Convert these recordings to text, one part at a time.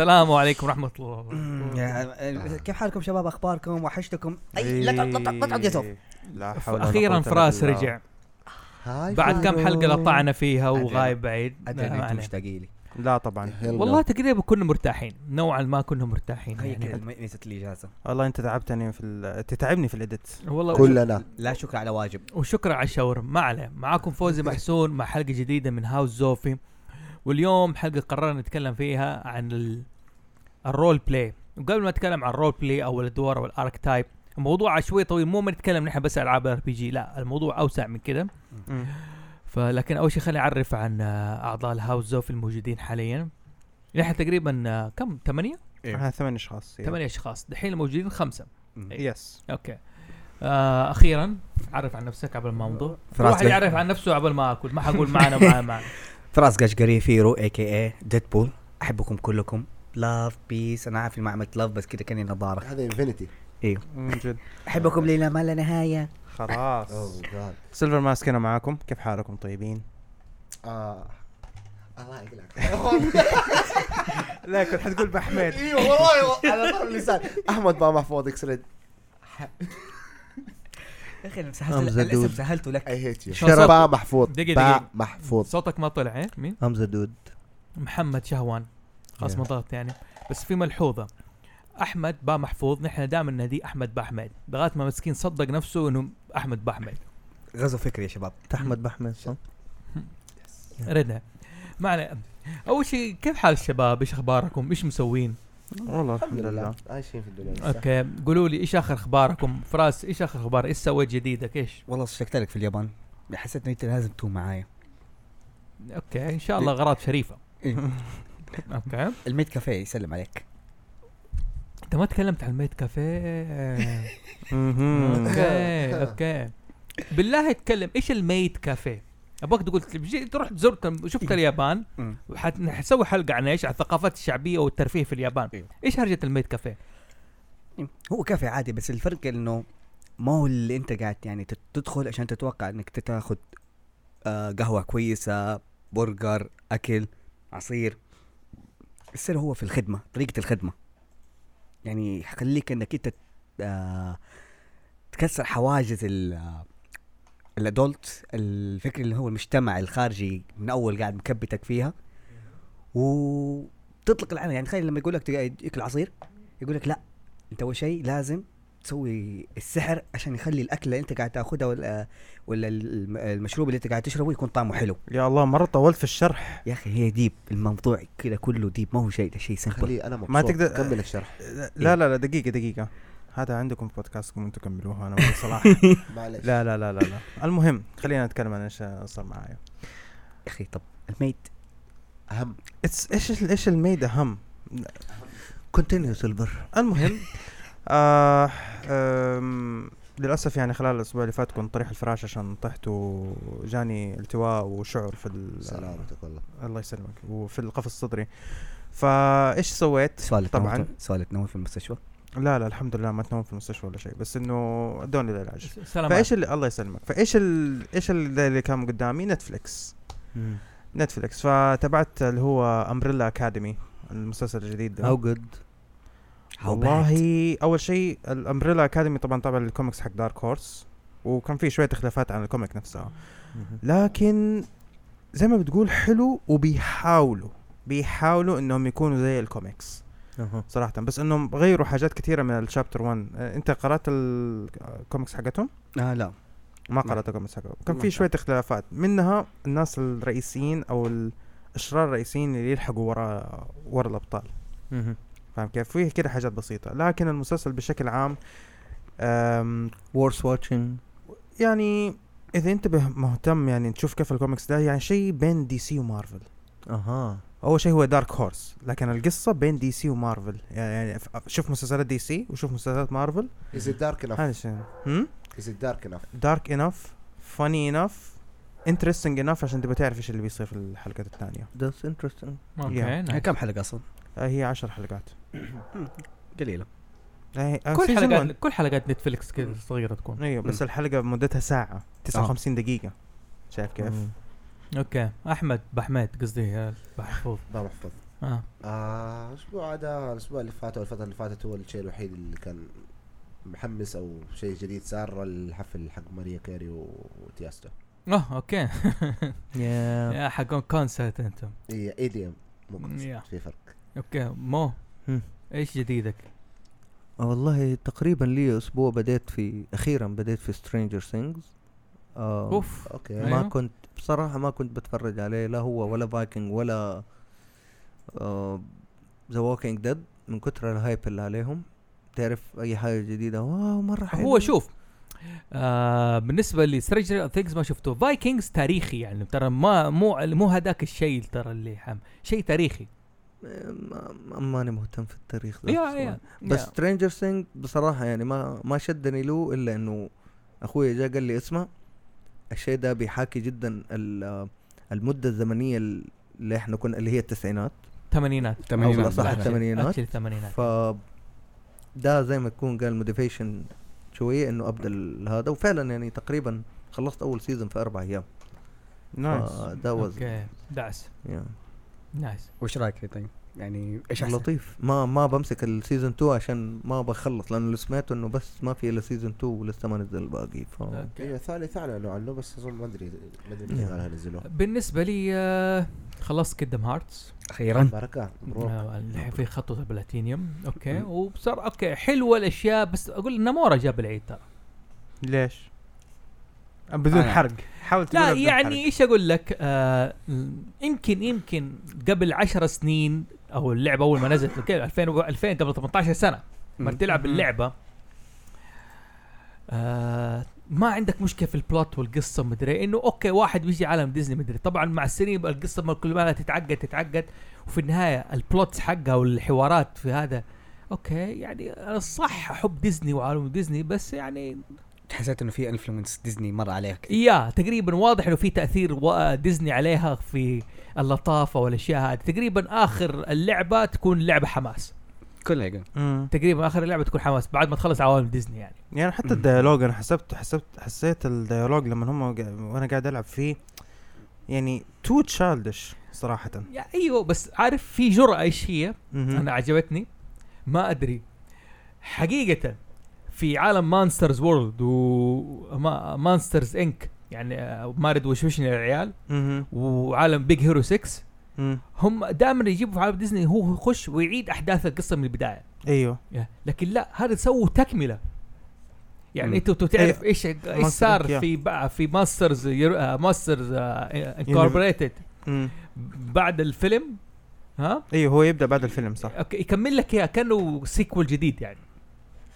السلام عليكم ورحمة الله وبركاته. كيف حالكم شباب؟ أخباركم؟ وحشتكم؟ أي لا تقعد- لا يا إيه. لا حول أخيرا فراس. رجع. بعد كم حلقة لطعنا فيها. وغايب بعيد. أدري. مشتاقين لي. لا طبعا. والله تقريبا كنا مرتاحين. نوعا ما كنا مرتاحين هي يعني. ميزه الاجازه والله أنت تعبتني في ال... تتعبني في الإديت. والله كلنا. لا شكر على واجب. وشكرا على الشاور ما عليه. معاكم فوزي محسون مع حلقة جديدة من هاوس زوفي واليوم حلقة قررنا نتكلم فيها عن ال... ال role play وقبل ما نتكلم عن ال role play أو الأدوار أو ال archetype الموضوع شوي طويل مو بنتكلم نحن بس ألعاب RPG لا الموضوع أوسع من كده. فلكن أول شيء خليني أعرف عن أعضاء الهاوس زوفي الموجودين حاليا. نحن تقريبا كم؟ ثمانية؟ إحنا ثمان أشخاص ثمانية أشخاص. دحين الموجودين خمسة. yes okay. آه أخيرا عرف عن نفسك قبل ما امضي فراس واحد يعرف عن نفسه قبل ما أكل ما حقول معنا معنا معنا فراس قشقري فيرو a.k.a. Deadpool أحبكم كلكم. love peace أنا عارف ما عملت love بس كذا كأني نظارة. هذا infinity من جد. أحبكم ليلى ما لا نهاية. خلاص. oh God Silver Mask هنا معاكم. كيف حالكم طيبين؟ آه الله يقلعك. لا كنت حتقول بحمد أيوه والله على طرف اللسان. أحمد با محفوظ اكسرد يا أخي أنا سهلت. الاسم سهلته لك. I hate you. با محفوظ. دقيقة با دقيقة. محفوظ. صوتك ما طلع إيه؟ مين؟ همزه دود. محمد شهوان. خلاص. ما ضغط يعني. بس في ملحوظة. أحمد با محفوظ نحن دائما ناديه أحمد باحمد لغاية ما مسكين صدق نفسه إنه أحمد باحمد غزو فكري يا شباب. أحمد بحمد صح؟ ردنا ما عليه أول شيء كيف حال الشباب؟ إيش أخباركم؟ إيش مسوين؟ والله الحمد لله. عايشين في الدنيا. okay. قولوا لي إيش آخر أخباركم؟ فراس إيش آخر أخبار؟ إيش سويت جديدك؟ إيش؟ والله اشتقت لك في اليابان. حسيت ان أنت لازم تكون معايا. okay. إن شاء الله اغراض شريفة. إيه. okay. ال maid café يسلم عليك. انت ما تكلمت عن ال maid café. okay okay. بالله اتكلم إيش ال maid café؟ ابغاك تقول تروح زرت شفت اليابان؟ مم. وحت- حتسوي حلقة عن إيش؟ عن الثقافات الشعبية والترفيه في اليابان. أيوه. إيش هرجة ال maid café؟ هو كافيه عادي بس الفرق إنه ما هو اللي أنت قاعد يعني تدخل عشان تتوقع إنك تاخذ آه قهوة كويسة برجر أكل عصير. السر هو في الخدمة طريقة الخدمة. يعني حخليك إنك أنت آه تكسر حواجز ال آه، الأدولت الفكر اللي هو المجتمع الخارجي من أول قاعد مكبتك فيها. وتطلق العمل. يعني تخيل لما يقول لك يجيك العصير يقول لك لا أنت أول شيء لازم تسوي السحر عشان يخلي الاكل اللي أنت قاعد تأخذها ولا ولا الم- المشروب اللي أنت قاعد تشربه يكون طعمه حلو. يا الله مرة طولت في الشرح. يا أخي هي deep الموضوع كذا كله deep ما هو شيء ده شيء simple أنا مبسوط. ما تقدر- كمل الشرح. لا لا لا دقيقة دقيقة. هذا عندكم في بودكاستكم أنتم كملوها أنا صراحة. معلش. لا لا لا لا لا. المهم خلينا نتكلم عن إيش صار معايا. يا أخي طب ال maid أهم. It's- إيش إيش ال maid أهم؟ continue Silver المهم آه آم، للأسف يعني خلال الأسبوع اللي فات كنت طريح الفراش عشان طحت وجاني التواء وشعر في ال- سلامتك والله. الله يسلمك وفي القفص الصدري. فايش سويت؟ سؤال طبعاً. طبعا سؤال تنوم في المستشفى؟ لا لا الحمد لله ما تنوم في المستشفى ولا شيء بس إنه أدوني العلاج فإيش اللي الله يسلمك. فإيش ال... إيش اللي, اللي كان قدامي؟ Netflix Netflix فتابعت اللي هو Umbrella Academy المسلسل الجديد ده. how good والله أول شيء ال Umbrella Academy طبعا تابع للكوميكس حق Dark Horse وكان في شوية اختلافات عن ال comic نفسها لكن زي ما بتقول حلو وبيحاولوا بيحاولوا إنهم يكونوا زي الكوميكس أها. صراحة. بس إنهم غيروا حاجات كثيره من ال chapter 1 آه، أنت قرأت الكوميكس حقتهم؟ آه لا. ما لا. قرأت الكوميكس حقتهم. كان في شوية اختلافات. منها الناس الرئيسيين أو الأشرار الرئيسيين اللي يلحقوا ورا ورا الأبطال. فاهم كيف؟ فيه كده حاجات بسيطة. لكن المسلسل بشكل عام أم، worth watching يعني إذا أنت به- مهتم يعني تشوف كيف الكوميكس ده يعني شيء بين DC و Marvel أها. أول شيء هو Dark Horse لكن القصة بين DC و Marvel يعني شوف مسلسلات DC وشوف مسلسلات Marvel Is it dark enough? هذا الشيء. هم؟ Is it dark enough? dark enough funny enough interesting enough عشان تبغى تعرف إيش اللي بيصير في الحلقة الثانية. that's interesting okay. كم حلقة أصلا؟ هي عشر حلقات. قليلة. هي- آه، كل. حلقات كل حلقات Netflix كذا صغيرة تكون. أيوه بس. الحلقة مدتها ساعة 59 دقيقة. شايف كيف؟ okay. أحمد بحمد قصدي يا محفوظ. محفوظ. آه. آه، الأسبوع هذا الأسبوع اللي فات أو الفترة اللي فاتت هو الشيء الوحيد اللي كان محمس أو شيء جديد صار الحفل حق ماريا كاري وتياستو آه okay. يا يا حقون concert أنتم. EDM مو في فرق. okay مو؟ إيش جديدك؟ والله تقريبا لي أسبوع بديت في أخيرا بديت في Stranger Things أوف okay أيوه. ما كنت بصراحة ما كنت بتفرج عليه لا هو ولا فايكنج ولا The Walking Dead من كتر ال hype اللي عليهم. تعرف أي حاجة جديدة؟ wow مرة حلو. هو شوف آه بالنسبة ل Stranger Things ما شفته. Vikings تاريخي يعني ترى ما مو مو هذاك الشيء ترى اللي حم شيء تاريخي. ماني مهتم في التاريخ ده يا. يا بس. سترينجر ثينج بصراحة يعني ما ما شدني له إلا إنه أخوي جاء قال لي اسمع الشيء ده بيحاكي جدا ال- المدة الزمنية اللي إحنا كنا اللي هي التسعينات. ثمانينات. أو تمانينات بالاصح بالأحرى. الثمانينات الثمانينات ف ده زي ما يكون قال motivation شوية إنه أبدأ هذا. وفعلا يعني تقريبا خلصت أول season في أربع أيام. nice that was okay that's. nice وش رأيك فيه طيب؟ يعني إيش أحسن؟ لطيف. ما ما بمسك ال season 2 عشان ما بخلص لأنه اللي سمعته إنه بس ما في إلا season 2 ولسه ما نزل الباقي ف okay. هي ثالث اعلنوا عنه بس أظن ما ادري ما أدري متى نزلوه بالنسبة لي خلصت Kingdom Hearts أخيرا. بركة مبروك آه، الحين في خطوة ال platinum. Okay. وبصر okay حلوة الأشياء بس أقول نومورا جاب العيد ترى. ليش؟ بدون أنا- حرق حاول لا يعني حرق. إيش أقول لك آه يمكن يمكن قبل عشر سنين أو اللعبة أول ما نزلت okay 2000 و- 2000 قبل 18 سنة لما. تلعب. اللعبه آه ما عندك مشكلة في ال plot والقصة مدري إنه okay واحد بيجي عالم ديزني مدري طبعا مع السنين القصة كل ما تتعقد تتعقد وفي النهاية ال plots حقها والحوارات في هذا okay يعني أنا صح احب ديزني وعالم ديزني بس يعني حسيت إنه في influence ديزني مر عليك. yeah تقريبا واضح إنه في تأثير ديزني عليها في اللطافة والأشياء هذه. تقريبا آخر اللعبة تكون لعبة حماس. كلها يقول. تقريبا آخر اللعبة تكون حماس بعد ما تخلص عوالم ديزني يعني. يعني حتى ال dialogue أنا حسبت حسبت حسيت ال dialogue لما هم وأنا قاعد ألعب فيه يعني too childish صراحة. yeah أيوه بس عارف في جرأة إيش هي؟ أنا عجبتني. ما أدري. حقيقة في عالم Monsters world و Monsters Inc يعني آه، مارد وشوشني العيال مهم. وعالم Big Hero 6 مم. هم دائما يجيبوا في عالم ديزني هو يخش ويعيد أحداث القصة من البداية أيوه. لكن لا هذا سووا تكملة يعني. انت تعرف أيوة. إيش إيش صار. في في Monsters Monsters Incorporated. بعد الفيلم ها أيوه هو يبدأ بعد الفيلم صح okay يكمل لك اياه كأنه sequel جديد يعني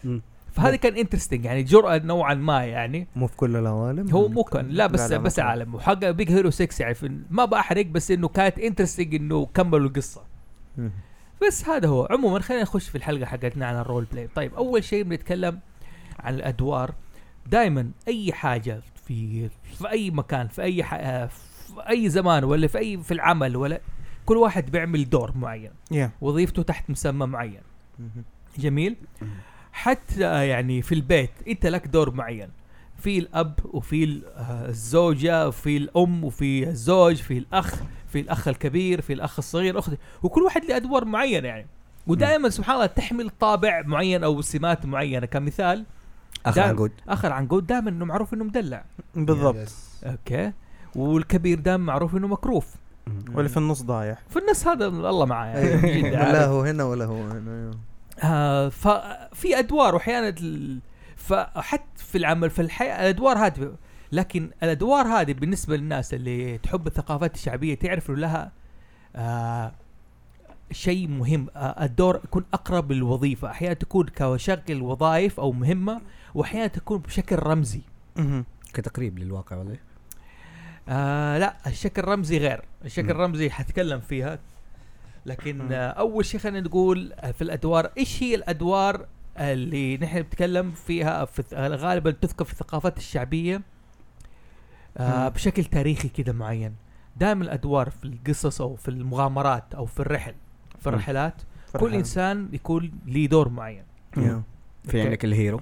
مم. فهذا كان interesting يعني جرأة نوعا ما يعني. مو في كل العوالم. هو مو كان لا بس لا، بس. عالم. وحق Big Hero 6 يعني ما بحرق بس إنه كانت interesting إنه كملوا القصة. بس هذا هو. عموما خلينا نخش في الحلقة حقتنا عن ال role play طيب أول شيء بنتكلم عن الأدوار. دائما أي حاجة في في أي مكان في أي ح... آه، في أي زمان ولا في اي في العمل ولا كل واحد بيعمل دور معين. yeah وظيفته تحت مسمى معين. جميل. حتى يعني في البيت انت لك دور معين. في الأب وفي آه، الزوجة وفي الأم وفي الزوج في الأخ في الأخ الكبير في الأخ الصغير أختي. وكل واحد له أدوار معينة يعني. ودائما سبحان الله تحمل طابع معين أو سمات معينة. كمثال اخر دام- عنقود. اخر عنقود دائما إنه معروف إنه مدلع. بالضبط. أوكي. والكبير دائما معروف إنه مكروف. واللي في النص ضايع. في الناس هذا الله معاه يعني. لا هو هنا ولا هو هنا. أيوه. آه ففي أدوار وأحيانا فحتى في العمل في الحياة الأدوار هذه لكن الأدوار هذه بالنسبة للناس اللي تحب الثقافات الشعبية تعرف لها آه شيء مهم آه الدور يكون أقرب للوظيفة أحيانا تكون كشكل وظائف أو مهمة وأحيانا تكون بشكل رمزي. كتقريب للواقع ولا إيه؟ آه لا الشكل رمزي غير الشكل. الرمزي حتكلم فيها لكن أول شيء خلينا نقول آه، في الأدوار إيش هي الأدوار اللي نحن بنتكلم فيها في غالبا تذكر في الثقافات الشعبية آه. بشكل تاريخي كده معين دائما الأدوار في القصص أو في المغامرات أو في الرحل في. الرحلات كل. إنسان يكون ليه دور معين. في عندك ال hero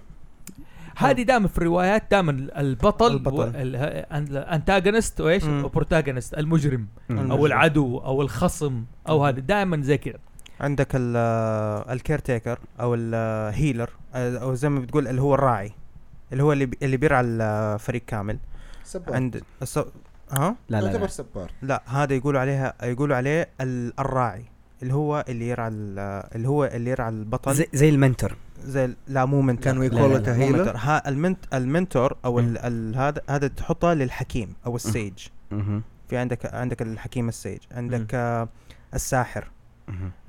هذه دائما في الروايات دائما البطل البطل. ال antagonist وإيش؟ مم. و protagonist المجرم أو المجرم. العدو أو الخصم أو هذا دائما زي كذا. عندك الكير تيكر أو الهيلر أو زي ما بتقول اللي هو الراعي اللي هو اللي اللي بيرعى الفريق كامل. سبار. عند الص... ها؟ لا لا, يعتبر لا. سبار. لا هذا يقولوا عليها يقولوا عليه ال- الراعي. اللي هو اللي يرعى ال- اللي هو اللي يرعى البطل. زي, زي المنتور. زي ال- لا مو منتور. كان لا، ويكول لا، ات لا، مو هيلر منتور. ها المنت المنتور أو ال ال هذا هذا تحطه للحكيم أو السيج. في عندك عندك الحكيم ال sage. عندك آه الساحر.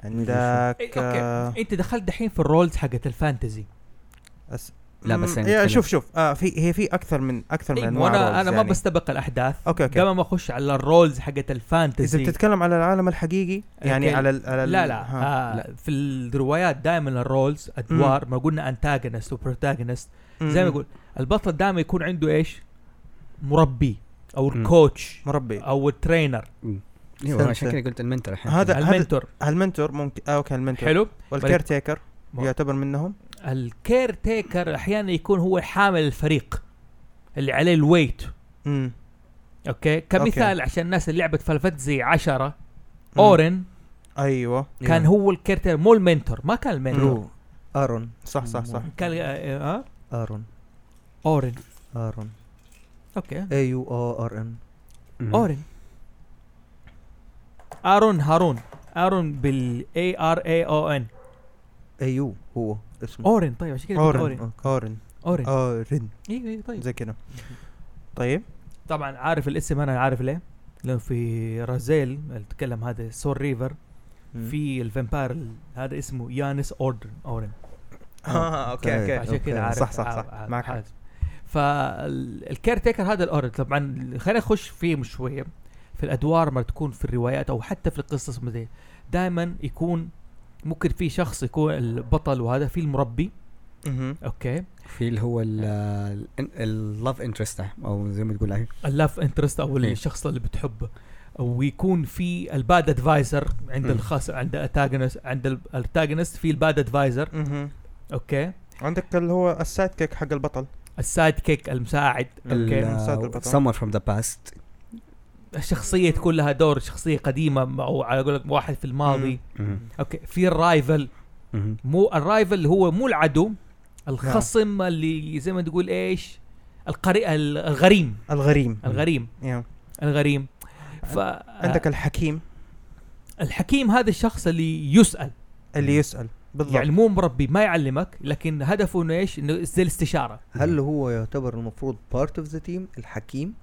عندك إيه، آه okay أنت دخلت دحين في ال roles حقت ال fantasy. أس... لا، بس يعني. شوف شوف. آه في هي في أكثر من أكثر من إيه أنواع وأنا أنا ما يعني. بستبق الأحداث. okay okay. قبل ما أخش على ال roles حقت إذا ال fantasy بتتكلم على العالم الحقيقي يعني okay. على ال على ال لا لا. آه لا. في الروايات دائما ال roles أدوار ما قلنا antagonist و protagonist زي ما. يقول البطل دائما يكون عنده إيش؟ مربي أو. ال coach مربي. أو ال trainer أيوه عشان كذا قلت ال mentor الحين. هذا ال mentor. ال mentor ممكن آه okay ال mentor. حلو. وال caretaker ما- يعتبر منهم. ال caretaker أحيانا يكون هو حامل الفريق اللي عليه ال weight امم okay؟ كمثال okay. عشان الناس اللي لعبت Final Fantasy 10 مم. أورن أيوه. كان هو ال caretaker مو ال mentor ما كان ال mentor. أرون. صح صح صح. كان آه آه، أرون. أورن. أرون. أوكي. اي يو أو ار ان. أورن. أرون هارون. أرون بالاي ار اي أو ان اي يو هو. اسمه. أورن طيب عشان كذا قلت أورن أورن. أورن. أورن. أيوه أيوه طيب. زي كذا طيب. طبعا عارف الاسم أنا عارف ليه. لأنه في رازيل اللي تكلم هذا سور ريفر. في ال vampire ال- هذا اسمه يانوس أودرن أورن. آه okay okay. Okay عشان كذا. عارف. صح، صح، صح. معك حق. فال caretaker هذا الأورن طبعا خلينا نخش فيه شوية. في الأدوار ما تكون في الروايات أو حتى في القصص دائما يكون ممكن في شخص يكون البطل وهذا في المربي. okay في اللي هو ال love interest أو زي ما تقول عليه ال love interest أو إيه. الشخص اللي بتحبه ويكون في ال bad advisor عند. الخاص عند ال antagonist عند ال antagonist في ال bad advisor. okay عندك اللي هو ال sidekick حق البطل ال sidekick المساعد okay مساعد البطل. someone from the past الشخصيه تكون لها دور شخصية قديمة أو على قولك واحد في الماضي. okay في ال rival. مو ال rival اللي هو مو العدو الخصم اللي زي ما تقول إيش؟ القري الغريم. الغريم. الغريم. الغريم. ف عندك الحكيم. الحكيم هذا الشخص اللي يسأل. اللي يسأل بالضبط. يعني مو مربي ما يعلمك لكن هدفه إنه إيش؟ إنه زي الاستشارة. هل هو يعتبر المفروض part of the team الحكيم؟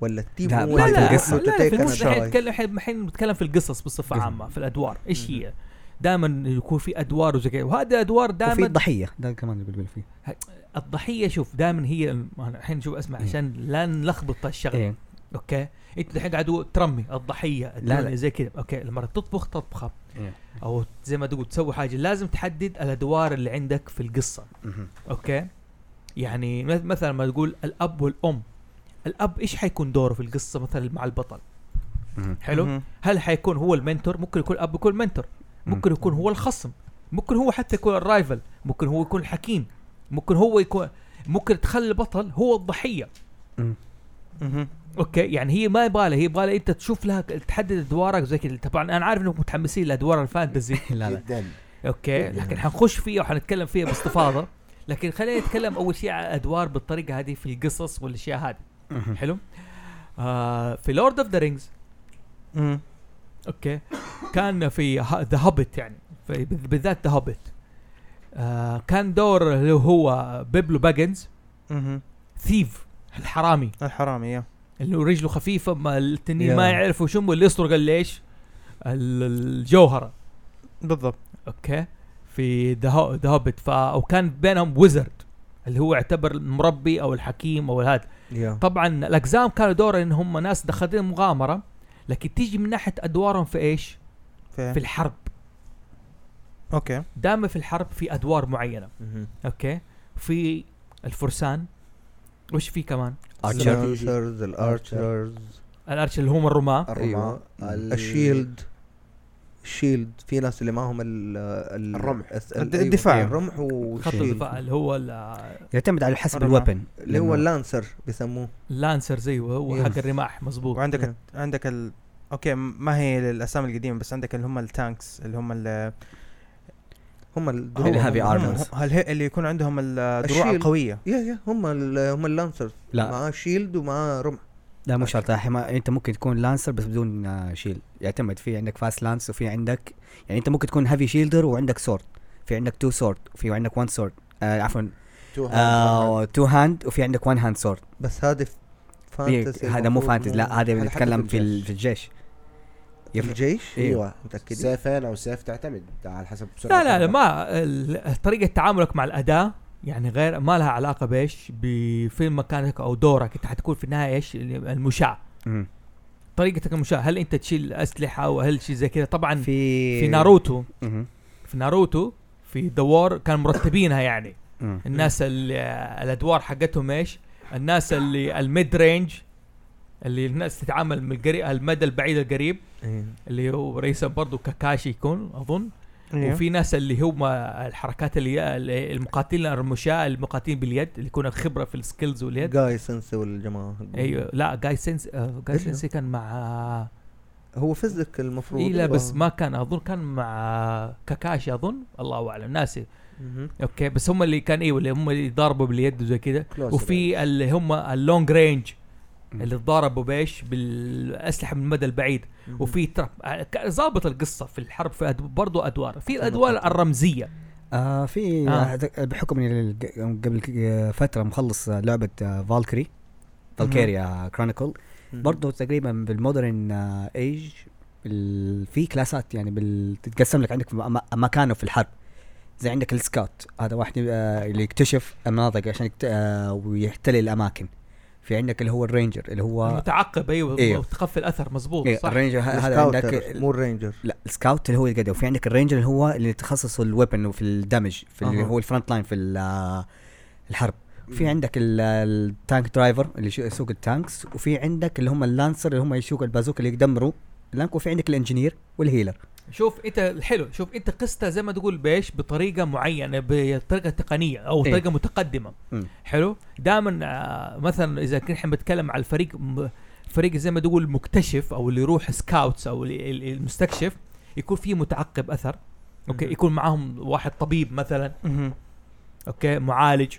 ولا ال team لا، هو لا، لا، لا في القصة الحين؟ نتكلم الحين الحين نتكلم في القصص بصفه. عامة في الأدوار إيش هي؟ دائما يكون في أدوار وزي كذا وهذه الأدوار وفي دائما الضحية ده كمان اللي بقول فيه الضحية شوف دائما هي الحين شوف أسمع إيه. عشان لا نلخبط الشغل إيه أوكي أنت الحين قاعد ترمي الضحية لا، لا. زي كذا أوكي لما تطبخ تطبخها إيه. أو زي ما تقول تسوي حاجة لازم تحدد الأدوار اللي عندك في القصة. أوكي يعني مث- مثلا ما تقول الأب والأم الأب إيش حيكون دوره في القصة مثلا مع البطل. حلو. هل حيكون هو ال mentor؟ ممكن يكون الأب يكون mentor ممكن يكون هو الخصم. ممكن هو حتى يكون ال rival ممكن هو يكون الحكيم. ممكن هو يكون ممكن تخلي البطل هو الضحية. أوكي؟ يعني هي ما يبغى هي يبغى أنت تشوف لها تحدد ادوارك زي كذا. طبعا أنا عارف إنكم متحمسين لادوار ال fantasy. لا لا. جدا. أوكي؟ لكن حنخش فيها وحنتكلم فيها باستفاضة. لكن خلينا نتكلم أول شيء عن الادوار بالطريقة هذه في القصص والأشياء هذه. حلو. آه في Lord of the Rings. أوكي. كان في The Hobbit يعني. في بالذات The Hobbit آه كان دور اللي هو Bilbo Baggins. thief الحرامي. الحرامي يا. اللي رجله خفيفة ما التنين. ما يعرفوا شو اللي يسرق ليش؟ الجوهرة. بالضبط. أوكي. في The The Hobbit ف وكان بينهم wizard اللي هو يعتبر المربي أو الحكيم أو هذا. يا طبعا الأقزام كانوا دور إن هم ناس دخلين مغامرة لكن تيجي من ناحية أدوارهم في إيش؟ في, في الحرب. أوكي. دائما في الحرب في أدوار معينة. مهم. أوكي. في الفرسان. وش في كمان؟ ال archers. ال archers ال arch اللي هم الرماة. الرماة. أيوة. ال- ال shield. shield في ناس اللي معهم ال ال الرمح. أيوة، الدفاع. الرمح خط و shield الدفاع اللي هو ال- يعتمد على حسب. ال weapon اللي هو ال lancer بيسموه ال lancer زي هو. حق الرماح مزبوط وعندك نعم. عندك ال... أوكي ما هي الأسامي القديمة بس عندك اللي هم ال tanks اللي هم ال... هم الدروع ال heavy هم- armors. هم- هل هي اللي يكون عندهم الدروع. القوية يا يا هم هم ال lancer لا. معاه shield ومعاه رمح لا مو شرط. أنت ممكن تكون lancer بس بدون آه، shield يعتمد في عندك fast lance وفي عندك يعني أنت ممكن تكون heavy shielder وعندك sword في عندك two sword وفي عندك one sword آه عفوا. two hand آه two hand وفي عندك one hand sword بس هذا fantasy هذا مو fantasy لا هذا بنتكلم في في ال- في الجيش. في الجيش؟ أيوه متاكدين سيفين أو سيف تعتمد على حسب سرعة لا لا لا. ما ال- طريقة تعاملك مع الأداة يعني غير ما لها علاقة بإيش؟ بوين مكانك أو دورك. أنت حتكون في النهاية إيش؟ المشاة. مم. طريقتك المشاة هل أنت تشيل أسلحة أو هل شيء زي كذا؟ طبعا في, في ناروتو. في ناروتو في أدوار كانوا مرتبينها يعني. الناس اللي الأدوار حقتهم إيش؟ الناس اللي الميد رينج اللي الناس تتعامل من القريب المدى البعيد القريب. إيه. اللي هو رئيسا برضو كاكاشي يكون أظن. أيوه. وفي ناس اللي هم الحركات اللي المقاتلين الرمشاء المقاتلين باليد اللي يكون الخبرة في السكيلز واليد جاي سنسي والجماعة أيوه لا جاي سينس آه، جاي؟ سينسي كان مع هو فيزيك المفروض اي لا بس آه. ما كان أظن كان مع كاكاشي أظن الله أعلم ناسي. أوكي بس هم اللي كان أيوه اللي هم اللي ضاربوا باليد وزي كذا. وفي اللي هم ال long range. اللي ضاربوا بايش بالأسلحة من المدى البعيد. وفي trap آه، ظابط القصة في الحرب في أدو برضو أدوار في الادوار الرمزية آه في آه. آه. بحكم قبل فترة مخلص آه، لعبة آه فالكري Valkyria Chronicles. برضه تقريبا بال modern آه ايج بال- في classات يعني بال- تتقسم لك عندك مكانه في الحرب زي عندك ال scout هذا واحد آه اللي يكتشف المناطق عشان يكت... آه ويحتل الأماكن في عندك اللي هو ال ranger اللي هو متعقب أيوه إيوه. وتخفي الأثر مظبوط إيه صح ال ranger هذا عندك مو ال ranger لا ال scout اللي هو القدر وفي عندك ال ranger اللي هو اللي تخصصه ال weapon وفي الدمج في اللي. هو ال front line في آه، الحرب في. عندك ال- ال tank driver اللي يسوق ال tanks وفي عندك اللي هم ال lancer اللي هم يسوقوا البازوكا اللي يدمروا ال tank وفي عندك ال engineer وال healer شوف انت الحلو شوف انت قستها زي ما تقول بايش بطريقة معينة بطريقة تقنية أو إيه. طريقة متقدمة مم. حلو دائما آه مثلا إذا كنا إحنا بنتكلم على الفريق م- فريق زي ما تقول المكتشف أو اللي يروح scouts أو ال- ال- المستكشف يكون فيه متعقب أثر أوكي. يكون معاهم واحد طبيب مثلا. أوكي معالج.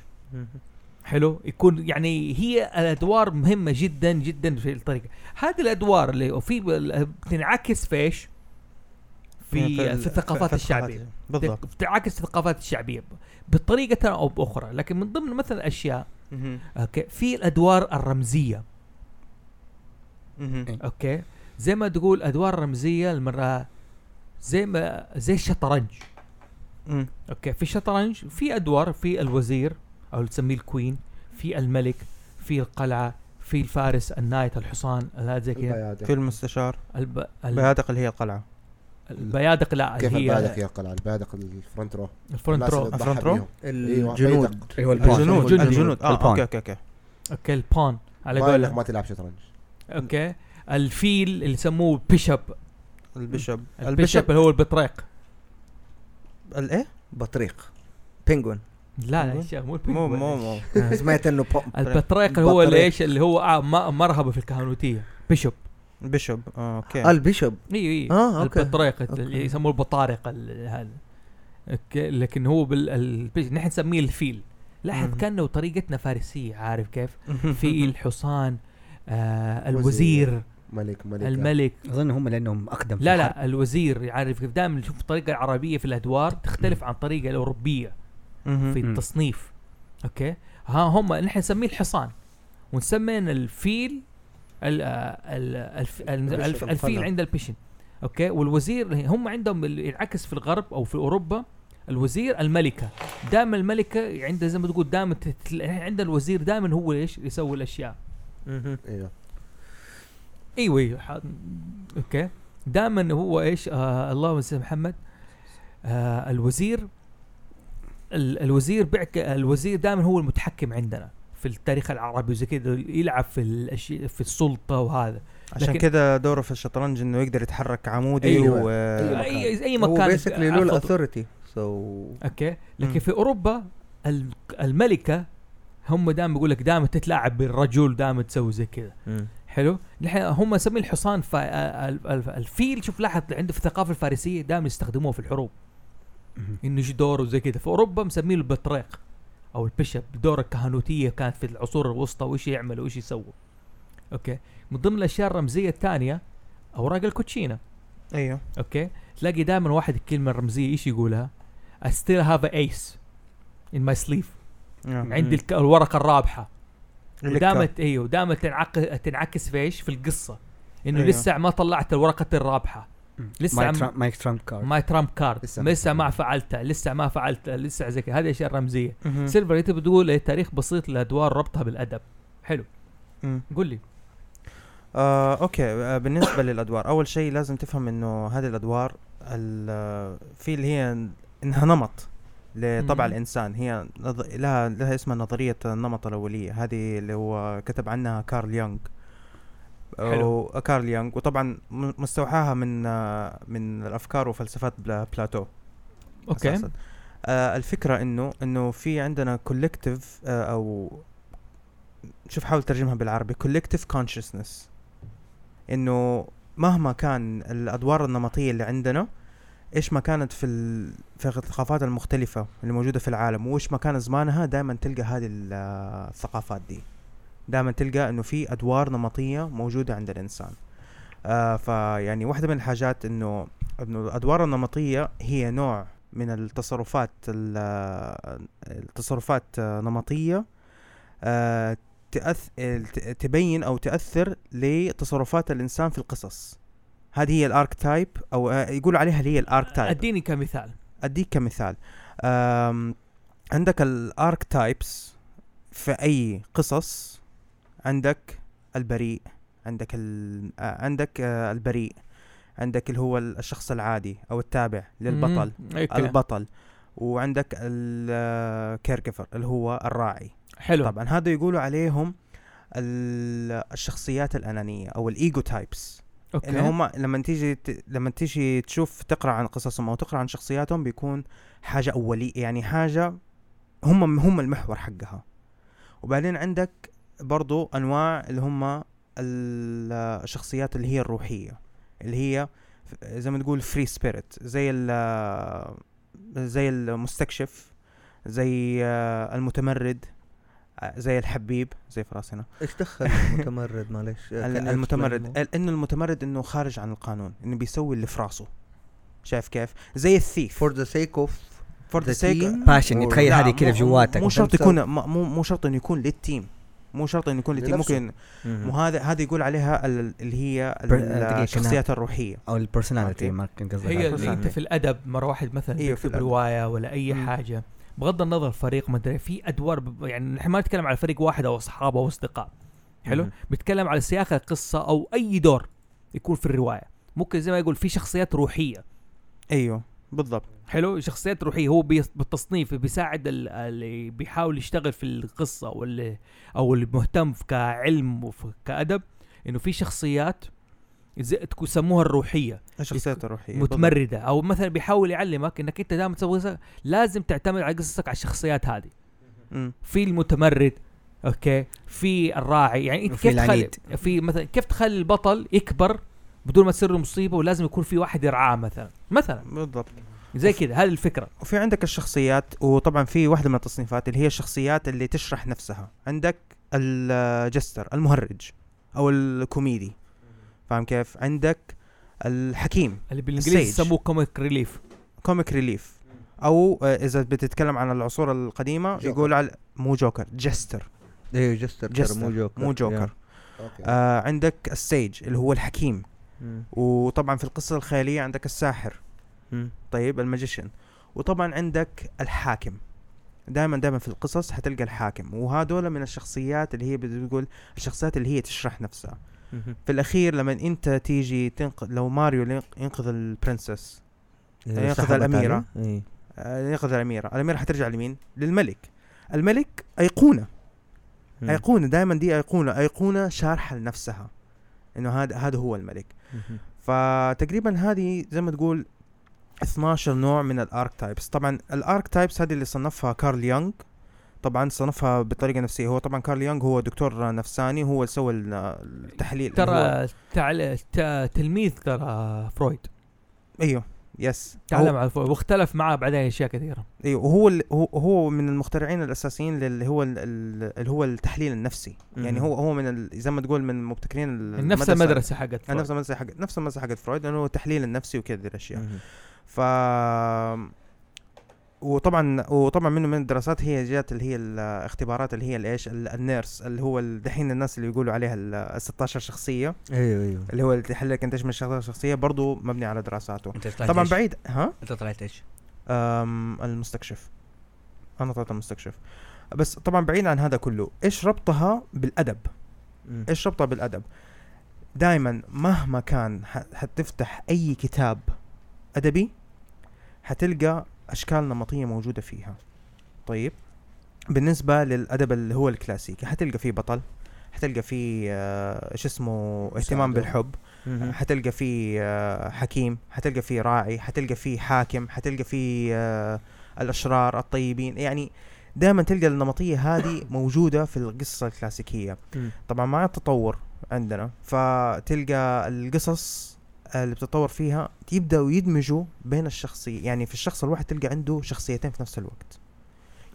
حلو يكون يعني هي الأدوار مهمة جدا جدا في الطريقة هذه الأدوار اللي في بتنعكس في إيش في في الثقافات الشعبية. بالضبط. بتنعكس في الثقافات الشعبية بطريقة أو بأخرى. لكن من ضمن مثلا أشياء مهم. أوكي في الأدوار الرمزية. أوكي؟ زي ما تقول أدوار رمزية المره زي ما زي الشطرنج. أوكي؟ في الشطرنج في أدوار في الوزير أو اللي تسميه ال queen في الملك في القلعة في الفارس ال knight الحصان هذا زي كذا. في المستشار. الب... الب... البيادق اللي هي القلعة. البيادق لا كيف اللي البيادق هي يا قلعة؟ البيادق ال front row ال front row ال front row؟ الجنود ال pawn الجنود الجنود. الجنود آه ال pawn. okay okay okay. okay ال pawn على قولهم ما تلعب شطرنج. okay. الفيل اللي يسموه bishop. ال bishop ال bishop اللي هو البطريق. الايه؟ بطريق. penguin. لا لا يا شيخ مو مو ال penguin. مو مو. سمعت إنه البطريق اللي هو اللي. إيش اللي هو آه مرهبة في الكهنوتية. bishop ال bishop آه، okay ال bishop إي إي آه، okay. البطريق okay. اللي يسموه البطارق ال- هذا okay لكن هو بال نحن نسميه الفيل لاحظ. كأنه طريقتنا فارسية عارف كيف؟ فيل حصان آه وزير. الوزير ملك ملك الملك أظن هم لأنهم أقدم في لا. لا الوزير عارف كيف دائما نشوف الطريقة العربيه في الأدوار تختلف عن الطريقة الأوروبية. في. التصنيف okay ها هم نحن نسميه الحصان ونسمين الفيل ال ال الف الف الف الفيل. عند ال bishop okay؟ والوزير هم عندهم اللي ينعكس في الغرب أو في أوروبا. الوزير الملكة. دائما الملكة عندها زي ما تقول دائما عند الوزير دائما هو إيش؟ يسوي الأشياء. إيوه. إيوه ح- okay. دائما هو إيش؟ آه اللهم صل محمد. آه الوزير ال الوزير بيعك الوزير دائما هو المتحكم عندنا. في التاريخ العربي وزي كذا يلعب في الاشياء في السلطة وهذا. عشان كذا دوره في الشطرنج إنه يقدر يتحرك عمودي أيوة. و أيوة. أي اي هو مكان basically له. الاثوريتي سو أوكي. لكن مم. في أوروبا ال- الملكة هم دائما بيقول لك دائما تتلاعب بالرجل دائما تسوي زي كذا. حلو؟ نحن هم مسمين الحصان فا ال- ال- الفيل. شوف لاحظ عنده في الثقافة الفارسية دائما يستخدموه في الحروب. إنه يجي دوره زي كذا. في أوروبا مسمينه البطريق. أو ال bishop الدور الكهنوتيه كانت في العصور الوسطى وإيش يعملوا وإيش يسووا okay؟ من ضمن الأشياء الرمزية الثانية أوراق الكوتشينة. أيوه. okay؟ تلاقي دائما واحد الكلمة الرمزية إيش يقولها؟ I still have a ace in my sleeve. نعم. عندي الك- الورقة الرابحة. ودائما أيوه تنعكس تنعكس في إيش؟ في القصة. إنه أيوه. لسه ما طلعت الورقة الرابحة. لسه my trump my trump card my trump card لسه لسه, ما فعلتها لسه ما فعلتها لسه زي كذا. هذه أشياء رمزية. سيلفر انت بتقول تاريخ بسيط لأدوار ربطها بالأدب. حلو. قول لي. آه، okay. آه، بالنسبة للأدوار أول شيء لازم تفهم إنه هذه الأدوار ال- آه، في اللي هي إنها نمط لطبع مم. الإنسان. هي. لها لها اسمها نظرية النمط الأولية. هذه اللي هو كتب عنها كارل يونغ. حلو. أو كارل يونغ وطبعا مستوحاها من من الأفكار وفلسفات بلا- Plato okay أساساً. آه الفكرة إنه إنه في عندنا collective آه أو شوف حاول ترجمها بالعربي collective consciousness إنه مهما كان الأدوار النمطية اللي عندنا إيش ما كانت في ال... في الثقافات المختلفة اللي موجودة في العالم وإيش ما كان زمانها دائما تلقى هذه آه، الثقافات دي دائما تلقى إنه في أدوار نمطية موجودة عند الإنسان. آه فيعني واحدة من الحاجات إنه إنه الأدوار النمطية هي نوع من التصرفات ال- التصرفات نمطية آه تأث... تبين أو تأثر لتصرفات الإنسان في القصص. هذه هي ال archetype أو آه، يقولوا عليها اللي هي ال archetype أديني كمثال. أديك كمثال. عندك ال archetypes في أي قصص عندك البريء عندك ال... آه، عندك آه، البريء عندك اللي هو الشخص العادي أو التابع للبطل مم. okay. البطل وعندك ال caregiver اللي هو الراعي. حلو. طبعا هذا يقولوا عليهم ال- الشخصيات الأنانية أو ال ego types. okay. اللي هم لما تيجي ت... لما تيجي تشوف تقرأ عن قصصهم أو تقرأ عن شخصياتهم بيكون حاجة أولية يعني حاجة هم هم المحور حقها. وبعدين عندك برضو أنواع اللي هم ال- الشخصيات اللي هي الروحية اللي هي زي ما تقول free spirit زي ال- زي المستكشف زي آه، المتمرد آه، زي الحبيب زي في راسنا إيش دخل المتمرد؟ معلش المتمرد إنه المتمرد إنه خارج عن القانون إنه بيسوي اللي في راسه. شايف كيف؟ زي الثيف. for the sake of for the sake team. passion يتخيل هذه كذا في جواتك. مو شرط. يكون ما- مو مو شرط إنه يكون لل team. مو شرط إنه يكون لنفسه. ممكن مو هذا هذا يقول عليها ال- اللي هي دقيقة، الشخصيات الروحية أو ال personality. ما كان قصدك هي انت. في الأدب مرة واحد مثلا في تكتب الأدب. رواية ولا أي مم. حاجة بغض النظر فريق ما ادري في أدوار ب- يعني نحن ما نتكلم على فريق واحد أو أصحاب أو أصدقاء حلو مم. بتكلم على سياق القصة أو أي دور يكون في الرواية ممكن زي ما يقول في شخصيات روحية أيوه بالضبط. حلو. شخصيات روحيه هو بالتصنيف بيساعد ال- اللي بيحاول يشتغل في القصة واللي أو اللي مهتم في كعلم وكادب إنه في شخصيات يسموها الروحية. الشخصيات الروحية بالضبط. متمردة. أو مثلا بيحاول يعلمك إنك أنت دائما تسوي لازم تعتمد على قصصك على الشخصيات هذه. في المتمرد أوكي. في الراعي. يعني انت كيف تخلي. في مثلا كيف تخلي البطل يكبر بدون ما تصير له مصيبة ولازم يكون في واحد يرعاه مثلا. مثلا. بالضبط. زي كذا هذه الفكرة. وفي عندك الشخصيات وطبعا في واحدة من التصنيفات اللي هي الشخصيات اللي تشرح نفسها. عندك ال jester المهرج أو الكوميدي. فاهم كيف؟ عندك الحكيم اللي بالإنجليزي. يسموه comic relief comic relief أو آه، إذا بتتكلم عن العصور القديمة جوكر. يقول على مو joker jester. أيوه jester jester مو جوكر. مو joker. okay آه عندك ال sage اللي هو الحكيم. مم. وطبعا في القصة الخيالية عندك الساحر مم. طيب ال magician وطبعا عندك الحاكم دائما دائما في القصص حتلقى الحاكم وهذول من الشخصيات اللي هي بتقول الشخصيات اللي هي تشرح نفسها مم. في الأخير لما أنت تيجي تنقذ لو ماريو ينق- ينقذ البرنسس إيه، الأميرة. عليه. إيه. آه، ينقذ الأميرة الأميرة حترجع لمين للملك الملك أيقونة مم. أيقونة دائما دي أيقونة أيقونة شارحة لنفسها إنه هذا هذا هو الملك. فتقريبا هذه زي ما تقول 12 نوع من ال archetypes طبعا ال archetypes هذه اللي صنفها كارل يونغ. طبعا صنفها بطريقة نفسية. هو طبعا كارل يونغ هو دكتور نفساني هو اللي سوى ال- التحليل. ترى تعل... تلميذ ترى فرويد. أيوه. yes تعلم على فرويد واختلف معاه بعدين أشياء كثيرة أيوه وهو ال- هو هو من المخترعين الأساسيين اللي هو ال- ال- اللي هو التحليل النفسي يعني مم. هو هو من ال- زي ما تقول من مبتكرين نفس المدرسة حقت. نفس المدرسة حق نفس المدرسة حقت فرويد لأنه هو التحليل النفسي وكذا الأشياء. ف وطبعا وطبعا منه من الدراسات هي جات اللي هي الاختبارات اللي هي الإيش؟ ال- النيرس اللي هو دحين الناس اللي يقولوا عليها ال 16 شخصية. أيوه أيوه. اللي هو اللي يحللك أنت إيش من 16 شخصية برضه مبني على دراساته. أنت طلعت طبعا إيش؟ بعيد ها؟ أنت طلعت إيش؟ أم المستكشف. أنا طلعت المستكشف. بس طبعا بعيد عن هذا كله إيش ربطها بالأدب؟ مم. إيش ربطها بالأدب؟ دائما مهما كان ح- حتفتح أي كتاب أدبي حتلقى أشكال نمطية موجودة فيها طيب بالنسبة للأدب اللي هو الكلاسيكي حتلقى فيه بطل حتلقى فيه آه، إيش اسمه اهتمام. بالحب. حتلقى فيه آه، حكيم حتلقى فيه راعي حتلقى فيه حاكم حتلقى فيه آه، الأشرار الطيبين يعني دائما تلقى النمطية هذه موجودة في القصة الكلاسيكية. طبعا مع التطور عندنا فتلقى القصص اللي بتتطور فيها يبدأوا يدمجوا بين الشخصية يعني في الشخص الواحد تلقى عنده شخصيتين في نفس الوقت.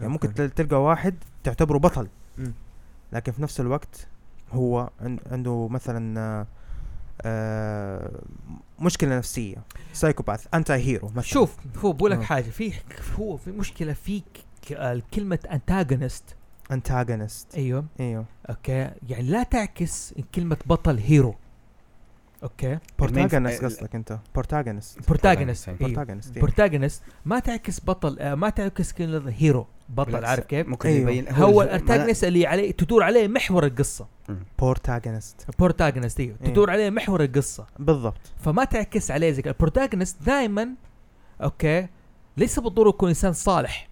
يعني ممكن تلقى واحد تعتبره بطل. لكن في نفس الوقت هو عن- عنده مثلا آه، مشكلة نفسية. سايكوباث انتي هيرو مثلا. شوف هو بقول لك آه. حاجة في هو في مشكلة في ك- آه، كلمة انتاجونست antagonist أيوه. أيوه. okay. يعني لا تعكس كلمة بطل hero okay. protagonist ال- قصدك انت. protagonist أيوة. أيوه protagonist protagonist ما تعكس بطل آه، ما تعكس كلمه hero بطل عارف كيف؟ ممكن أيوه. يبين هو ال antagonist اللي عليه تدور عليه محور القصة. protagonist protagonist أيوه. إيه. تدور عليه محور القصة. بالضبط. فما تعكس عليه زي ال protagonist دائما okay ليس بالضرورة يكون إنسان صالح.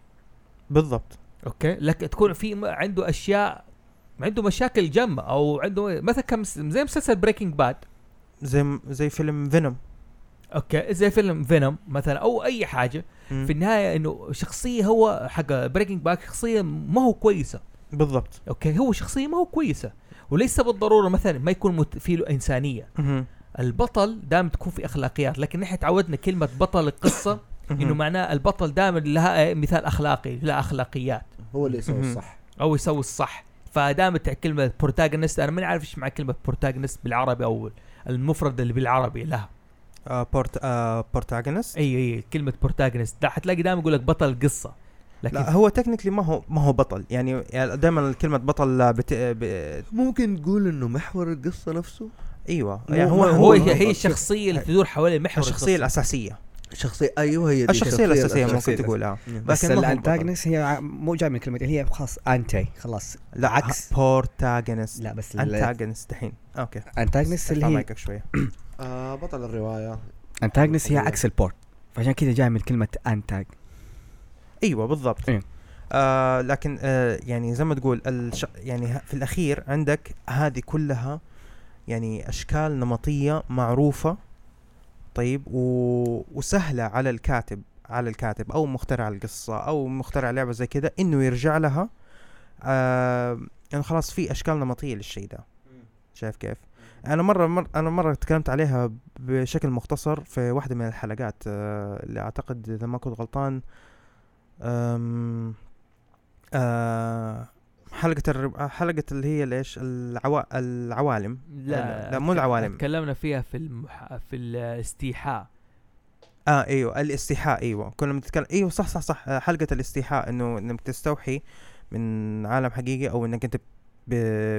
بالضبط. okay. لكن تكون في عنده أشياء عنده مشاكل جمة أو عنده مثلا كم زي مسلسل Breaking Bad زي زي فيلم Venom okay زي فيلم Venom مثلا أو أي حاجة. في النهاية إنه شخصية هو حق Breaking Bad شخصية ما هو كويسة. بالضبط. okay هو شخصية ما هو كويسة. وليس بالضرورة مثلا ما يكون مت... في له إنسانية. مهم. البطل دائما تكون في أخلاقيات لكن نحن تعودنا كلمة بطل القصة. إنه. معناه البطل دائما لها مثال أخلاقي لها أخلاقيات. هو اللي يسوي. الصح. أو يسوي الصح. فدائما كلمة protagonist أنا ماني عارف إيش مع كلمة protagonist بالعربي أو المفرد اللي بالعربي لها. آه prot آه protagonist إي إي كلمة protagonist لا حتلاقي دائما يقول لك بطل القصة لكن لا هو technically ما هو ما هو بطل. يعني, يعني دائما كلمة بطل بت... ب... ممكن تقول إنه محور القصة نفسه؟ إيوه. يعني هو ما هو هو هي, الشخصية اللي تدور حوالين محور الشخصية القصة. الأساسية. شخصية أيوه هي دي الشخصية الأساسية ممكن الأساسية. تقول آه بس الانتاجنس هي مو جاي من كلمة هي خلاص أنتي خلاص. لا عكس. بورتاجونست لا بس انتاجونست دحين. أوكي. الانتاجنس اللي هي مايكك شوية. آه بطل الرواية. انتاجنس هي عكس البورت. فعشان كذا جاي من كلمة انتاج أيوه بالضبط. إيه. آه لكن آه يعني زي ما تقول الش... يعني في الأخير عندك هذه كلها يعني أشكال نمطية معروفة طيب و... وسهلة على الكاتب على الكاتب أو مخترع القصة أو مخترع لعبة زي كذا إنه يرجع لها آه يعني خلاص في اشكال نمطيه للشيء ده. شايف كيف؟ أنا مرة مر أنا مرة تكلمت عليها بشكل مختصر في واحدة من الحلقات آه اللي أعتقد إذا ما كنت غلطان آه حلقة الرب... حلقة اللي هي ليش؟ العوا... العوالم. لا لا، مو العوالم. تكلمنا فيها في المح... في الاستيحاء. آه أيوه الاستيحاء أيوه. كنا بنتكلم أيوه صح صح صح. حلقة الاستيحاء إنه إنك تستوحي من عالم حقيقي أو إنك أنت ب...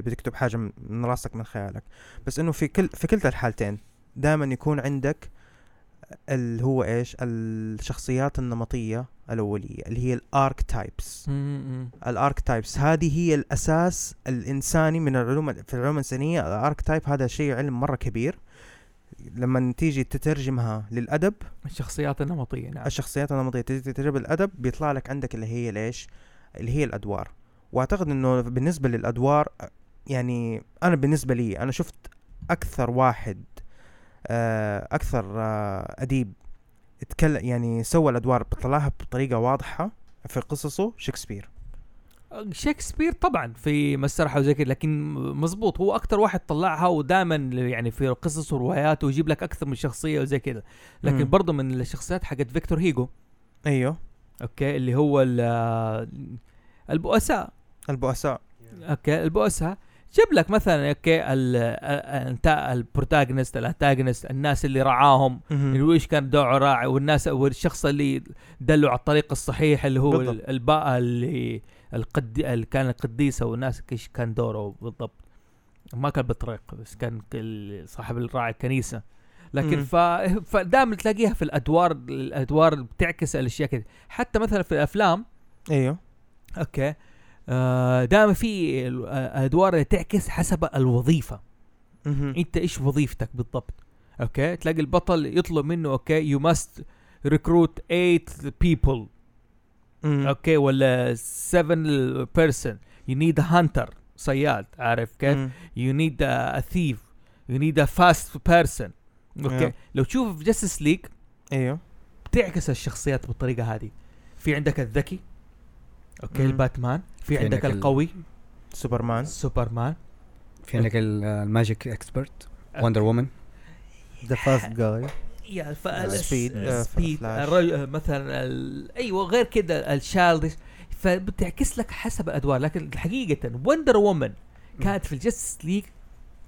بتكتب حاجة من- من راسك من خيالك. بس إنه في كل في كلتا الحالتين. دائما يكون عندك اللي هو إيش؟ الشخصيات النمطية الأولية اللي هي ال archetypes ال archetypes هذه هي الأساس الإنساني من العلوم في العلوم الإنسانية. ال archetype هذا شيء علم مرة كبير. لما تيجي تترجمها للأدب الشخصيات النمطية نعم. الشخصيات النمطية تيجي تترجم الأدب بيطلع لك عندك اللي هي ليش؟ اللي هي الأدوار. وأعتقد إنه بالنسبة للأدوار يعني أنا بالنسبة لي أنا شفت أكثر واحد آه أكثر آه أديب اتكلم يعني سوى الأدوار بطلعها بطريقة واضحة في قصصه شكسبير. شكسبير طبعا في مسرحه وزي كذا لكن مزبوط هو أكثر واحد طلعها ودائما يعني في قصص ورواياته ويجيب لك أكثر من شخصية وزي كذا لكن. برضه من الشخصيات حقت فيكتور هيجو. أيوه. okay اللي هو ال- البؤساء. البؤساء. okay البؤساء. جاب لك مثلا okay ال- ال- ال protagonist ال antagonist الناس اللي رعاهم إيش كان دوره راعي والناس والشخص اللي دله على الطريق الصحيح اللي هو. الباء اللي القد اللي كان القديسه والناس إيش كان دوره بالضبط. ما كان بالطريق بس كان صاحب الراعي الكنيسه لكن. ف... فدائما تلاقيها في الأدوار الأدوار بتعكس الأشياء كذا حتى مثلا في الأفلام أيوه. okay دائما في آه، أدوار اللي تعكس حسب الوظيفة. أنت إيش وظيفتك بالضبط؟ okay؟ تلاقي البطل يطلب منه okay؟ you must recruit 8 people. مم. okay؟ ولا 7 person. You need a hunter صياد. عارف كيف؟ مم. you need a, a thief. You need a fast person. okay؟ Yeah. لو تشوف في Justice League أيوه. بتعكس الشخصيات بالطريقة هذه. في عندك الذكي okay؟ مم. الباتمان. في, عندك عندك ال- القوي Superman. Superman. في عندك ال- الماجيك اكسبرت Wonder Woman ذا فاست جاي يا. سبيد، آه، سبيد فلاش. الرجل مثلا. أيوه غير كده الشالدش فبتعكس لك حسب الادوار لكن حقيقة وندر وومن كانت في ال Justice League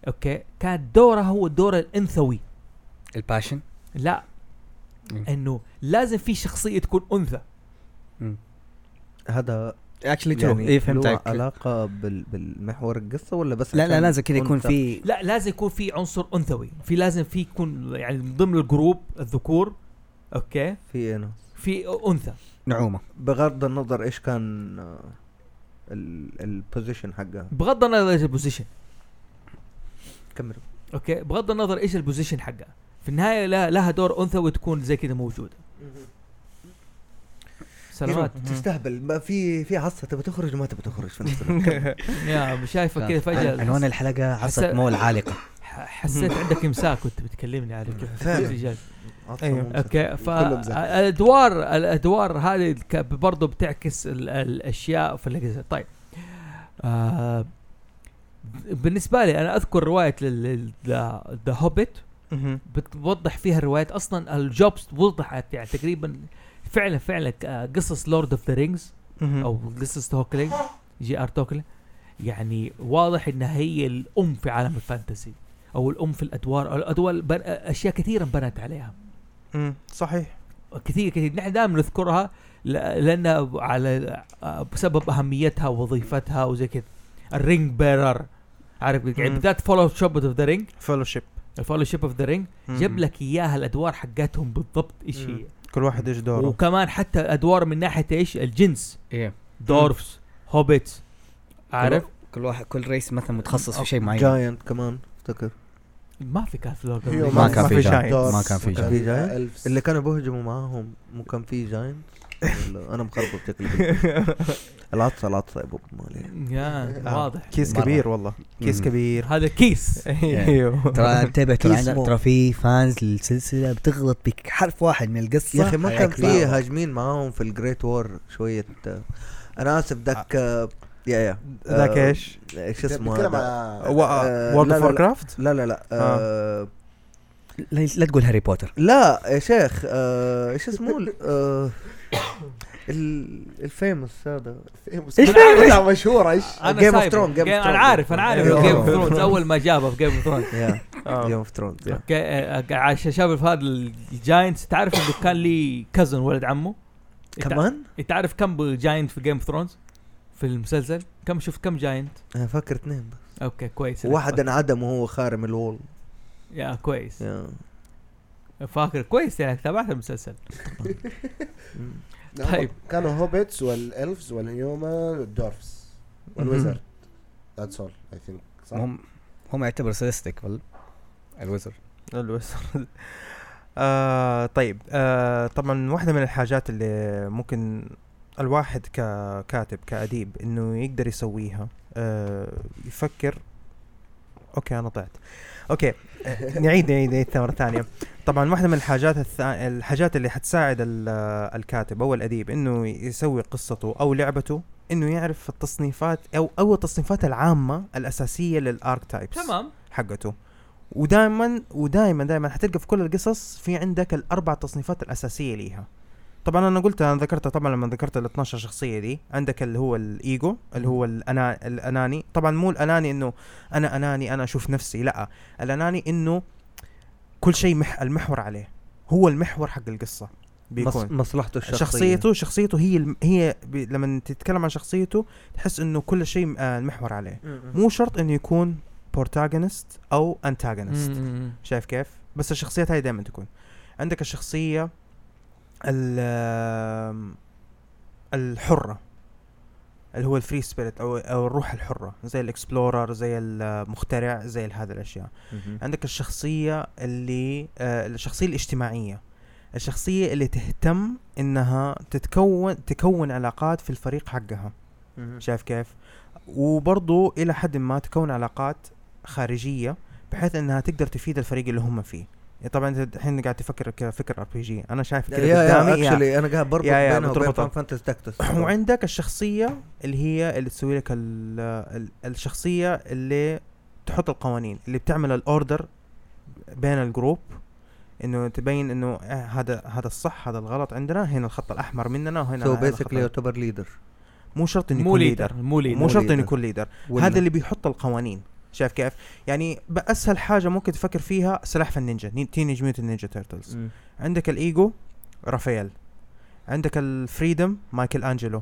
okay كانت دورها هو الدور الأنثوي. ال passion لا. إنه لازم في شخصية تكون أنثى. هذا actually true يعني اي له فهمتك علاقة بال... بالمحور القصة ولا بس لا لا لازم كذا يكون؟ في لا لازم يكون في عنصر أنثوي. في لازم في يكون يعني من ضمن ال group الذكور okay؟ في اناث في أنثى. نعومة. بغض النظر إيش كان آه، ال- البوزيشن حقها. بغض النظر إيش ال position كمل. okay؟ بغض النظر إيش ال position حقها. في النهاية لها, لها دور انثوي تكون زي كذا موجودة. سلامات تستهبل. ما في في عصا تبى تخرج؟ وما تبى تخرج في نفس الوقت. يا شايفه كذا فجأة. عنوان الحلقة عصا مول عالقة. حسيت عندك إمساك وأنت بتكلمني على عصا أيوه. okay. فالادوار الأدوار هذه ك- برضو بتعكس ال- الأشياء في القصة. طيب. آه بالنسبة لي أنا أذكر رواية The Hobbit. بتوضح فيها الروايات. أصلا ال jobs وضحت يعني تقريبا فعلا فعلا قصص Lord of the Rings. أو قصص Tolkien J.R. Tolkien يعني واضح إنها هي الأم في عالم ال fantasy أو الأم في الأدوار الأدوار بن... أشياء كثيره بنت عليها مم. صحيح كثير كثير نحن دائما نذكرها ل... لانها على آه، بسبب أهميتها ووظيفتها وزي كذا ال ring bearer عارف يعني. بالذات Fellowship of the Ring fellowship ال Fellowship of the Ring جاب لك إياها الأدوار حقتهم بالضبط إيش. هي كل واحد إيش دوره. وكمان حتى أدوار من ناحية إيش؟ الجنس. إيه. dwarves hobbits. عارف؟ كل واحد كل رئيس مثلا متخصص في شيء معين. جاينت كمان افتكر. ما في كان في ما ما كان في جاينت. ما كان في جاينت. اللي كانوا بيهجموا معاهم مو كان في جاينت. أنا مخربط شكلي العطسه العطسه يا أبو مالي يا واضح. كيس مرة. كبير والله. كيس. كبير. هذا كيس. أيوه. ترى انتبه ترى. ترى في فانز للسلسلة بتغلط بحرف واحد من القصة. يا أخي ما كان حياكل في. هاجمين معاهم في الجريت وور شوية. آه، أنا آسف ذاك آه، يا يا. ذاك آه، إيش؟ إيش اسمه آه، وورد لا، اوف كرافت لا لا لا. آه، لا, تقول هاري بوتر. لا يا شيخ آه، إيش اسمه ال- ال- الفيموس هذا. إيش أنا عارف. لا مشهور إيش؟ أنا Game of سايبه. Thrones، Game of Game- Thrones. أنا عارف أنا عارف. جيم اوف ثرونز أول ما جابه في جيم اوف ثرونز يا. جيم اوف ثرونز أوكي عشان شاف هذا الجاينتس تعرف إنه كان لي كازن ولد عمه؟ كمان؟ إنت عارف كم جاينت في جيم اوف ثرونز في المسلسل؟ كم شفت كم جاينت. أنا فاكر اثنين بس. أوكي كويس. واحد انعدم وهو خارم الوول. يا كويس. يا. فاكر كويس يعني تابعت المسلسل. طيب. كانوا هوبيتس والالفز والهيوما والدورفز والويزرد ذاتس اول اي ثينك صح؟ هم هم يعتبروا سيستيك ولا الوزر الوسر آه طيب. آه طبعا واحدة من الحاجات اللي ممكن الواحد ككاتب كأديب إنه يقدر يسويها آه يفكر. أوكي أنا طلعت أوكي. نعيد نعيد نعيد مره ثانية. طبعا واحدة من الحاجات الث... الحاجات اللي حتساعد ال- الكاتب أو الأديب إنه يسوي قصته أو لعبته إنه يعرف التصنيفات أو أو التصنيفات العامة الأساسية لل archetypes تمام. حقته. ودائما ودائما دائما حتلقى في كل القصص في عندك الأربع تصنيفات الأساسية ليها. طبعا أنا قلت أنا ذكرتها طبعا لما ذكرت ال 12 شخصية دي. عندك اللي هو الإيجو اللي هو الأنا الأناني. طبعا مو الأناني إنه أنا أناني أنا أشوف نفسي لأ. الأناني إنه كل شيء مح المحور عليه. هو المحور حق القصة بيكون. مصلحته الشخصية. شخصيته شخصيته هي الم هي بي لما تتكلم عن شخصيته تحس إنه كل شيء آه، المحور عليه. مو شرط إنه يكون protagonist أو antagonist. شايف كيف؟ بس الشخصيات هاي دائما تكون. عندك الشخصية الحرة اللي هو ال free spirit أو أو الروح الحرة زي ال explorer زي المخترع زي هذه الأشياء. عندك الشخصية اللي آه الشخصية الاجتماعية الشخصية اللي تهتم إنها تتكون تكون علاقات في الفريق حقها. شايف كيف وبرضو إلى حد ما تكون علاقات خارجية بحيث إنها تقدر تفيد الفريق اللي هم فيه طبعا أنت الحين قاعد تفكر كفكر RPG أنا شايف كذا قدامي yeah actually أنا قاعد بربط بينها وبين بتربطها. Fan Fantasy Tactics وعندك الشخصية اللي هي اللي تسوي لك ال ال الشخصية اللي تحط القوانين اللي بتعمل ال order بين ال group إنه تبين إنه آه هذا هذا الصح هذا الغلط عندنا هنا الخط الأحمر مننا وهنا so basically يعتبر leader مو شرط إنه يكون leader مو leader مو شرط إنه leader. يكون leader هذا اللي بيحط القوانين. شايف كيف؟ يعني بأسهل حاجة ممكن تفكر فيها سلاحف النينجا Teenage Mutant Ninja Turtles مم. عندك الإيجو رافائيل. عندك ال freedom مايكل أنجلو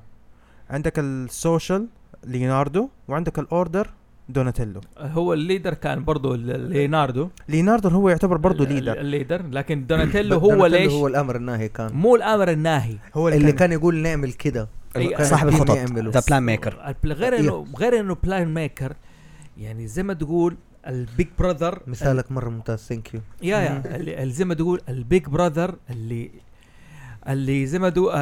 عندك ال social ليوناردو. وعندك ال order دوناتيلو. هو ال leader كان برضو ال- ليوناردو. ليوناردو هو يعتبر برضه leader. ال leader لكن دوناتيلو هو دوناتيلو ليش؟ هو الأمر الناهي كان. مو الأمر الناهي. هو اللي كان يقول نعمل كده. كان صاحب الخطط. the plan maker غير انه غير إنه plan maker يعني زي ما تقول ال big brother مثالك مرة ممتاز thank you yeah yeah زي ما تقول ال big brother اللي اللي زي ما تقول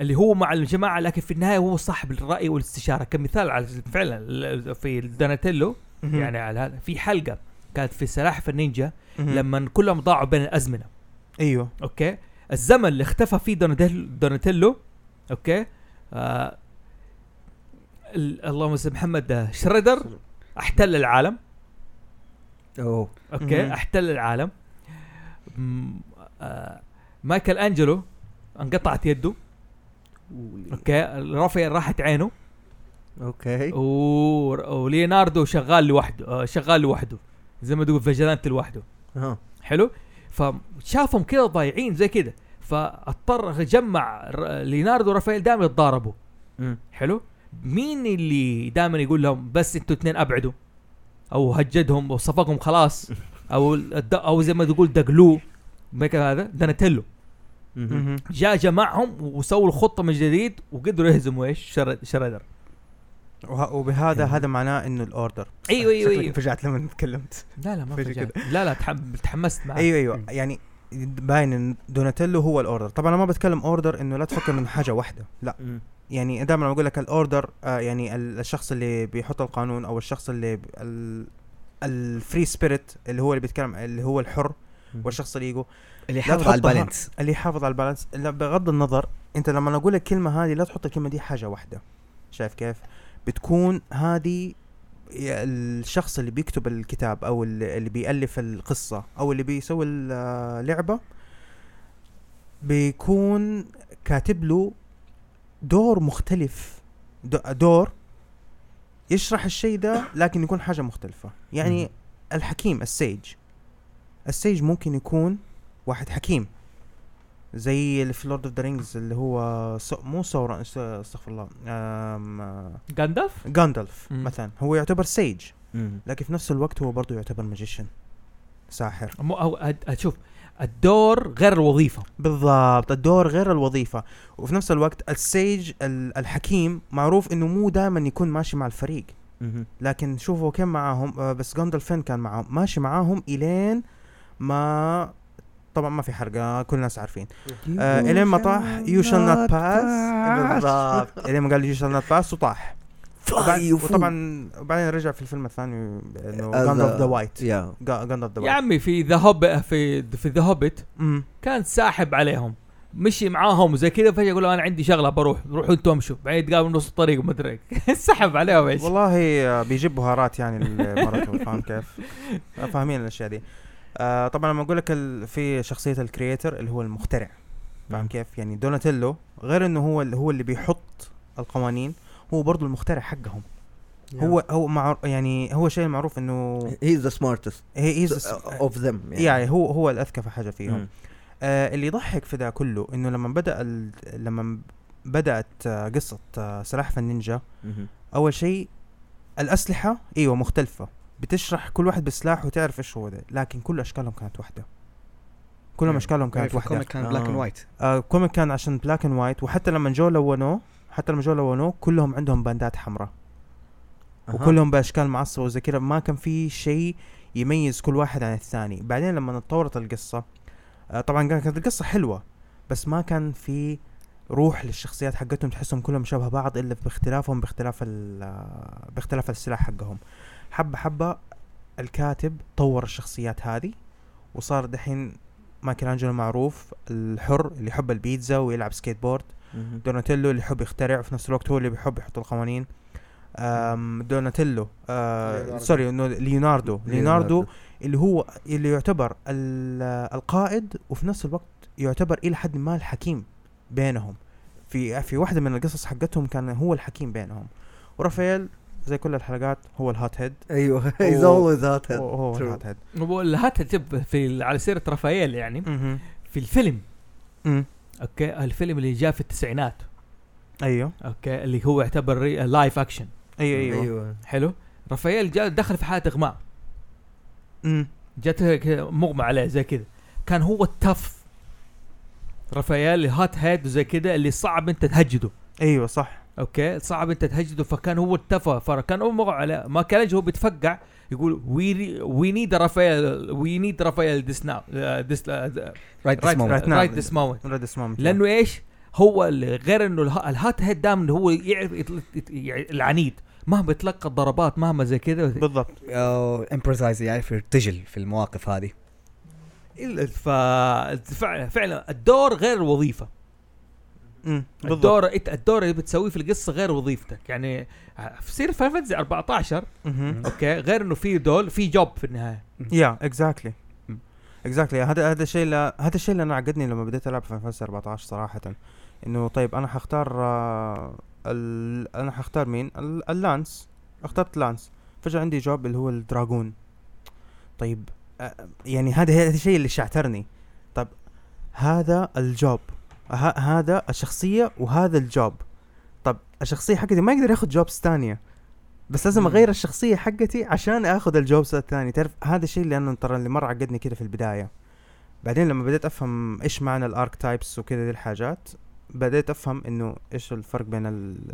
اللي هو مع الجماعة لكن في النهاية هو صاحب الرأي والاستشارة. كمثال على فعلا في دوناتيلو يعني على هذا في حلقة كانت في سلاحف النينجا لما كلهم ضاعوا بين الأزمنة. أيوه. أوكي؟ الزمن اللي اختفى فيه دوناتيلو, أوكي؟ آه اللهم صل محمد آه، شريدر. أحتل العالم. أوه. أوكي. أحتل العالم. م- آه مايكل أنجلو انقطعت يده. أوكي رافائيل راحت عينه. أوكي. و- وليوناردو شغال لوحده آه شغال لوحده. زي ما تقول vigilante لوحده. حلو؟ فشافهم كده ضايعين زي كده. فاضطر جمع ليوناردو ورافائيل دائما يتضاربوا. حلو؟ مين اللي دائما يقول لهم بس أنتوا اثنين أبعدوا؟ أو هجدهم وصفقهم خلاص؟ أو الد- أو زي ما تقول دقلوه. هذا. مهم. جاء جمعهم وسووا الخطة من جديد وقدروا يهزموا إيش؟ شريدر. وبهذا هذا معناه إنه ال order. أيوه أيوه أيوه. انفجعت لما تكلمت. لا لا ما فجأة. لا لا تحم- تحمست معاه أيوه أيوه. يعني باين إن دوناتيلو هو ال order. طبعا أنا ما بتكلم order إنه لا تفكر انه حاجة واحدة. لا. يعني دائما أقول لك ال order آه يعني ال- الشخص اللي بيحط القانون أو الشخص اللي ال free spirit اللي هو اللي بيتكلم اللي هو الحر والشخص اللي يقول اللي يحافظ على ال balance. اللي يحافظ على ال balance. لا بغض النظر أنت لما أقول لك الكلمة هذه لا تحط الكلمة دي حاجة واحدة. شايف كيف؟ بتكون هذه الشخص اللي بيكتب الكتاب أو اللي بيألف القصة أو اللي بيسوي اللعبة بيكون كاتب له دور مختلف. دو- دور يشرح الشيء ده لكن يكون حاجة مختلفة. يعني. الحكيم السيج. السيج ممكن يكون واحد حكيم. زي اللي في Lord of the Rings اللي هو سو مو سورا س- استغفر الله. غاندالف مم. مثلا. هو يعتبر sage. لكن في نفس الوقت هو برضه يعتبر magician ساحر. مو أو أد- شوف. الدور غير الوظيفة. بالضبط الدور غير الوظيفة. وفي نفس الوقت ال sage ال- الحكيم معروف إنه مو دائما يكون ماشي مع الفريق. لكن شوفوا كم معاهم آه، بس غاندالف كان معاهم. ماشي معاهم إلين ما طبعا ما في حرقة كل الناس عارفين. آه إلين ما طاح you shall not pass بالضبط. إلين ما قال you shall not pass وطاح. fly وبعد- وطبعا وبعدين رجع في الفيلم الثاني انه Gandalf the White yeah Gandalf the yeah White عمي في The Hob- في في The Hobbit كان ساحب عليهم. مشي معاهم وزي كذا فجأة يقول له أنا عندي شغلة بروح. روحوا أنتم امشوا بعدين يتقابلوا نص الطريق وما أدري. سحب عليهم إيش. والله آه، بيجيب بهارات يعني المرة فاهم كيف؟ فاهمين الأشياء دي. آه طبعا لما أقول لك ال- في شخصية ال creator اللي هو المخترع فاهم. كيف؟ يعني دوناتيلو غير إنه هو اللي هو اللي بيحط القوانين هو برضه المخترع حقهم. هو هو مع يعني هو شيء معروف إنه he the smartest he of them يعني. هو هو الأذكى في حاجة فيهم. آه اللي يضحك في ذا كله إنه لما بدأ لما بدأت آه قصة آه سلاحف النينجا أول شيء الأسلحة إيوه مختلفة. بتشرح كل واحد بسلاح وتعرف إيش هو ده لكن كل أشكالهم كانت واحدة. كلهم أشكالهم كانت واحدة. ال comic كان black and. white آه comic كان عشان black and white وحتى لما جو لونوه حتى لما جو لونوه كلهم عندهم باندات حمراء. وكلهم بأشكال معصبة وزي كذا. ما كان في شيء يميز كل واحد عن الثاني. بعدين لما اتطورت القصة آه طبعا كانت القصة حلوة بس ما كان في روح للشخصيات حقتهم تحسهم كلهم شبه بعض إلا باختلافهم باختلاف آه، باختلاف السلاح حقهم. حبة حبة الكاتب طور الشخصيات هذه وصار دحين مايكل معروف الحر اللي يحب البيتزا ويلعب سكيت بورد. دوناتيلو اللي يحب يخترع وفي نفس الوقت هو اللي بيحب يحط القوانين. دوناتيلو آه. sorry انه ليوناردو. ليوناردو. اللي هو اللي يعتبر ال- القائد وفي نفس الوقت يعتبر إلى حد ما الحكيم بينهم. في في واحدة من القصص حقتهم كان هو الحكيم بينهم. ورافائيل زي كل الحلقات هو ال hothead. أيوه he's هو- always hot هو, هو. ال hothead. هات تب في على سيرة رافائيل يعني. في الفيلم. أوكي؟ الفيلم اللي جاء في التسعينات. أيوه. أوكي؟ اللي هو يعتبر live action أيوه أيوه. أيوه. حلو. رافائيل جاء دخل في حالة إغماء. مم. جت مغمى عليه زي كده. كان هو ال tough. رافائيل hothead وزي كده اللي صعب إنت تهجده. أيوه صح. أوكي؟ صعب إنت تهجده فكان هو ال tough فكان هو مغمى عليه. ما كان هو بيتفقع. يقول we we need رافائيل we need رافائيل this now this right Right this now. right this moment لأنه إيش؟ هو غير إنه اله- ال hothead دائما اللي هو يعرف يطل- يت- يع- العنيد. مهما يتلقى الضربات مهما زي كذا. بالضبط. improvise يعرف يرتجل في المواقف هذه. ف فعلا فعلا الدور غير الوظيفة. الدور انت الدور اللي بتسويه في القصة غير وظيفتك. يعني في Final Fantasy 14 مهم. أوكي غير إنه في role في job في النهاية. yeah exactly. exactly هذا هذا الشيء اللي هذا الشيء اللي أنا عقدني لما بديت ألعب في Fantasy 14 صراحة. إنه طيب أنا حختار آه ال... أنا حختار مين؟ ال... ال lance اخترت lance فجأة عندي job اللي هو ال dragoon. طيب آه يعني هذا هذا الشيء اللي شعترني. طيب هذا ال job. هذا الشخصية وهذا ال job. طب الشخصية حقتي ما يقدر ياخذ jobs ثانية. بس لازم. أغير الشخصية حقتي عشان آخذ ال jobs الثاني. تعرف هذا الشيء اللي أنا ترى اللي مره عقدني كده في البداية. بعدين لما بديت أفهم إيش معنى ال archetypes وكذا دي الحاجات بديت أفهم إنه إيش الفرق بين ال...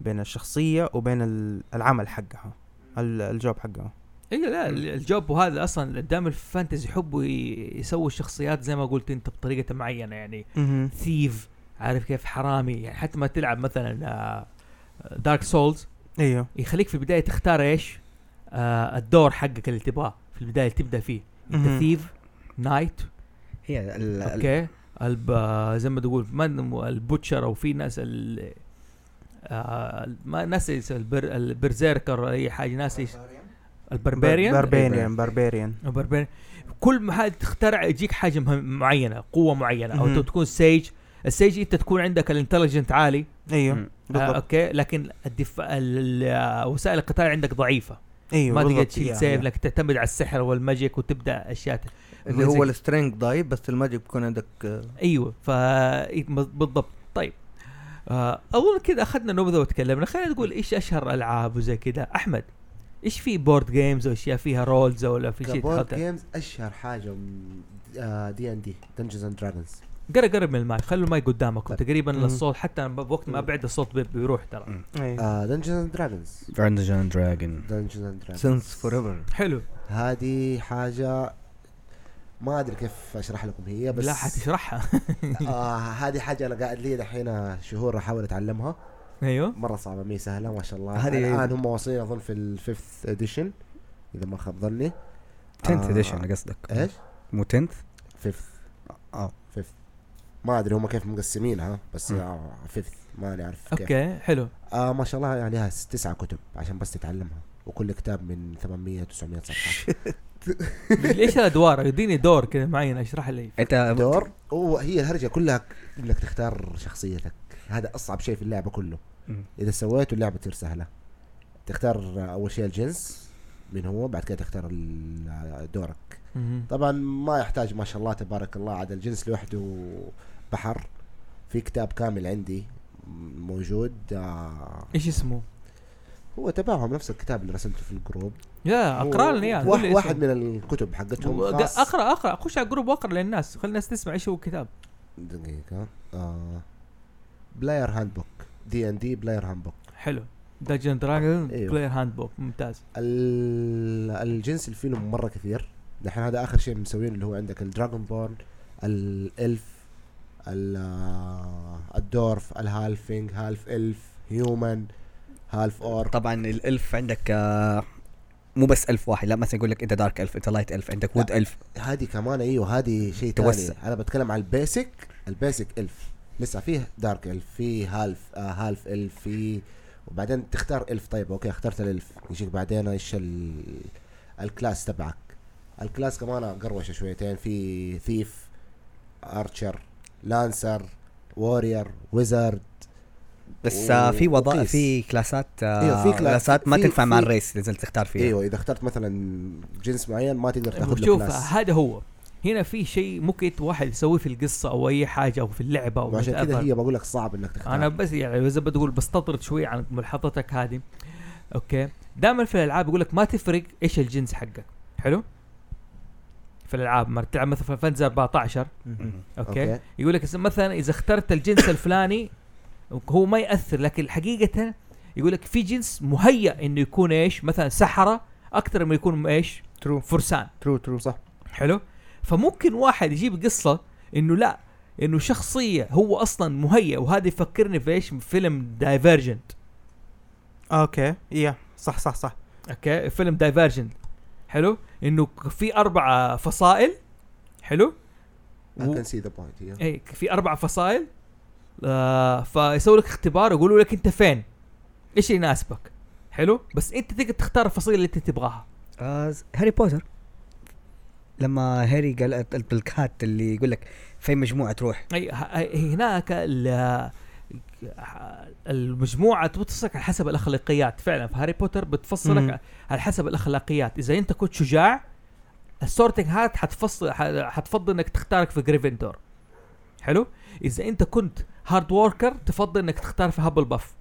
بين الشخصية وبين ال- العمل حقها ال- ال job حقها. أيوه لا ال- ال job وهذا أصلا دائما ال fantasy يحبوا يسووا الشخصيات زي ما قلت أنت بطريقة معينة يعني thief عارف كيف؟ حرامي يعني حتى ما تلعب مثلا Dark Souls أيوه. يخليك في البداية تختار إيش؟ آه الدور حقك اللي تبغاه في البداية اللي تبدأ فيه. أنت. thief knight هي ال- ال- أوكي. الب آه، زي ما تقول من ال butcher أو في ناس ال آه ما ناس البر ال berserker أي حاجة ناس ال barbarian؟ barbarian barbarian ال barbarian. كل ما حد تخترع يجيك حاجة معينة قوة معينة أو. أنت تكون sage. ال sage أنت تكون عندك ال intelligent عالي. أيوه مم. آه بالضبط أوكي. لكن الدفاع ال- وسائل القتال عندك ضعيفة. أيوه ما تقدر. تشيل يا- سيف. لك تعتمد على السحر وال magic وتبدأ أشياء اللي هو ال strength ضعيف بس ال magic بيكون عندك آه، أيوه. ف بالضبط. طيب. آه أظن كذا أخذنا نبذة وتكلمنا. خلينا نقول إيش أشهر ألعاب وزي كذا. أحمد. إيش في board games أو أشياء فيها roles ولا في شيء تحطها؟ games أشهر حاجة D&D Dungeons and Dragons قرب قرب من المايك خلوا المايك قدامكم طيب. تقريبا مم. الصوت حتى بوقت ما ابعد الصوت بي- بيروح ترى. Dungeons and Dragons Dungeons and Dragon Dungeons and Dragons since forever حلو. هذه حاجة ما أدري كيف أشرح لكم هي بس لا حتشرحها آه هذه حاجة أنا قاعد لي دحين شهور أحاول أتعلمها. أيوه. مرة صعبة مي سهلة ما شاء الله. هذه- الآن هم واصلين أظن في ال fifth edition إذا ما خاب ظني. 10th آه، edition قصدك. إيش؟ مو 10th fifth آه. ما أدري هم كيف مقسمينها بس مم. fifth ماني عارف كيف. أوكي حلو. آه ما شاء الله يعني تسعة كتب عشان بس تتعلمها. وكل كتاب من 800 900 صفحة. إيش الادوار اديني دور كذا معين أشرح لي. أنت دور؟ وهي الهرجة كلها إنك تختار شخصيتك. هذا أصعب شيء في اللعبة كله. إذا سويته اللعبة تصير سهلة. تختار أول شيء الجنس من هو بعد كده تختار دورك. طبعا ما يحتاج ما شاء الله تبارك الله عاد الجنس لوحده بحر. في كتاب كامل عندي موجود آه إيش اسمه؟ هو تبعهم نفس الكتاب اللي رسمته في ال group. يا أقرأ لنا إياه. واحد, واحد. من الكتب حقتهم أقرأ أقرأ. خش على ال group واقرأ للناس. خلي الناس تسمع إيش هو الكتاب. دقيقة. آه. Player Handbook D and D Player Handbook حلو. Dungeon Dragon أيوه. Player Handbook ممتاز. ال- الجنس اللي فيه مرة كثير. دحين هذا آخر شيء مسوينه اللي هو عندك ال Dragonborn ال elf ال- ال dwarf ال halfling half elf human half orc طبعا ال elf عندك آه، مو بس elf واحد لا مثلا يقول لك إنت dark elf إنت light elf عندك wood. elf هذه كمان أيوه هذه شيء توسع. ثاني. أنا بتكلم على ال basic ال basic elf لسه فيه dark elf فيه half آه half elf في وبعدين تختار elf. طيب أوكي اخترت ال elf. يجيك بعدين إيش ال- ال class تبعك. ال class كمان قروشة شويتين. في thief archer lancer warrior wizard بس آه، في وظائف. في classات أيوه، في cla- classات ما في- تنفع مع في- ال race نزلت تختار فيها. إيوه إذا اخترت مثلا جنس معين ما تقدر تأخذ له شوف class هذا هو. هنا في شيء ممكن واحد يسويه في القصة أو أي حاجة أو في اللعبة أو وعشان كذا. هي بقول لك صعب إنك تختار. أنا بس يعني إذا بتقول بستطرد شوي عن ملاحظتك هذه. أوكي. دائما في الألعاب يقول لك ما تفرق إيش الجنس حقك. حلو؟ في الألعاب ما تلعب مثلا Final Fantasy 14 مهم. أوكي, أوكي. يقول لك مثلا إذا اخترت الجنس الفلاني هو ما يأثر لكن حقيقة يقول لك في جنس مهيأ إنه يكون إيش؟ مثلا سحرة أكثر من يكون إيش؟ true فرسان. true true صح. حلو؟ فممكن واحد يجيب قصة إنه لا إنه شخصية هو أصلا مهيئ وهذا يفكرني في إيش؟ فيلم Divergent أوكي. يا صح صح صح. أوكي. فيلم Divergent حلو؟ إنه في أربع فصائل. حلو؟ I و- can see the point here. اي في أربع فصائل. آه فيسوي لك اختبار ويقولوا لك أنت فين. إيش اللي يناسبك. حلو؟ بس أنت تقدر تختار الفصيلة اللي أنت تبغاها. آه هاري بوتر. لما هاري قال بال hat اللي يقول لك في مجموعة تروح. أي هناك ال- المجموعة تفصلك على حسب الأخلاقيات فعلا. في هاري بوتر. بتفصلك على حسب الأخلاقيات. إذا أنت كنت شجاع ال Sorting Hat حتفصل حتفضل إنك تختارك في Gryffindor حلو؟ إذا أنت كنت hard worker تفضل إنك تختار في Hufflepuff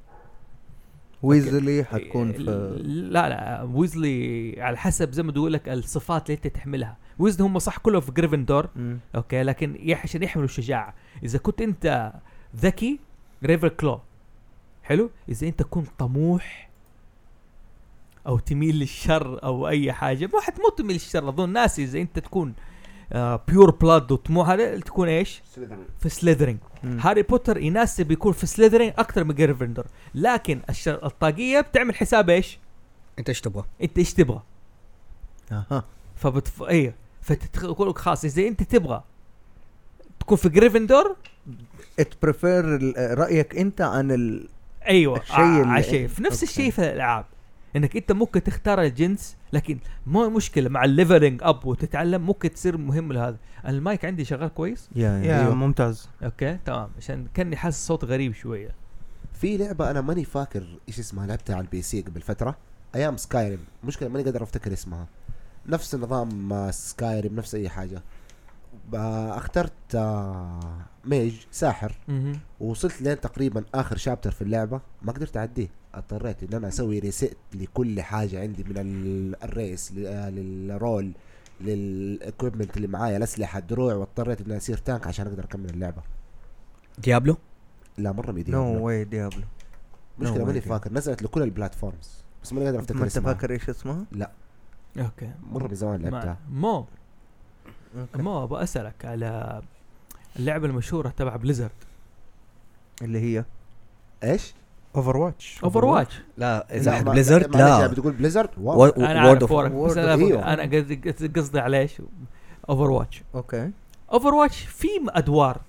ويزلي حتكون في لا لا ويزلي على حسب زي ما تقول لك الصفات اللي أنت تحملها. ويزلي هم صح كلهم في Gryffindor. أوكي لكن يح- عشان يحملوا الشجاعة. إذا كنت أنت ذكي Ravenclaw حلو؟ إذا أنت كنت طموح أو تميل للشر أو أي حاجة ما حد مو تميل للشر. أظن ناسي إذا أنت تكون pure blood وطموح هذا تكون إيش؟ في Slytherin مم. هاري بوتر يناسب يكون في Slytherin أكثر من Gryffindor لكن الشر الطاقية بتعمل حساب إيش؟ أنت إيش تبغى؟ أنت إيش تبغى. أها. فبتف... إيه. فتقول لك خلاص إذا أنت تبغى تكون في Gryffindor تprefer رأيك أنت عن ال... أيوه الشيء اللي- شيء في نفس أوكي. الشيء في الألعاب. إنك أنت ممكن تختار الجنس لكن مو مشكلة مع ال leveling up وتتعلم ممكن تصير مهم لهذا. المايك عندي شغال كويس؟ يا يا أيوه. ممتاز. أوكي تمام. عشان كأني حاسس صوت غريب شوية. في لعبة أنا ماني فاكر إيش اسمها لعبتها على ال PC قبل فترة أيام Skyrim مشكلة ماني قادر أفتكر اسمها. نفس نظام Skyrim نفس أي حاجة. اخترت آه، mage ساحر. مهم. ووصلت لين تقريبا آخر chapter في اللعبة ما قدرت أعديه. اضطريت إن أنا أسوي reset لكل حاجة عندي من ال- ال race ل- لل role لل equipment اللي معايا الأسلحة الدروع واضطريت اني اصير tank عشان أقدر أكمل اللعبة. Diablo؟ لا مرة ميدي no way Diablo. مشكلة No ماني way. فاكر. نزلت لكل ال platforms بس ماني قادر أفتكر ما أنت فاكر إيش اسمها؟ أوكي. مرة من زمان ما- لعبتها. مو. أوكي. مو أبغى أسألك على اللعبة المشهورة تبع Blizzard اللي هي؟ إيش؟ Overwatch Overwatch لا إذا حق ما- Blizzard لا. بتقول Blizzard واو. أنا World عارف of بس أنا أيوه. أنا قصدي على إيش؟ Overwatch أوكي. Overwatch في أدوار.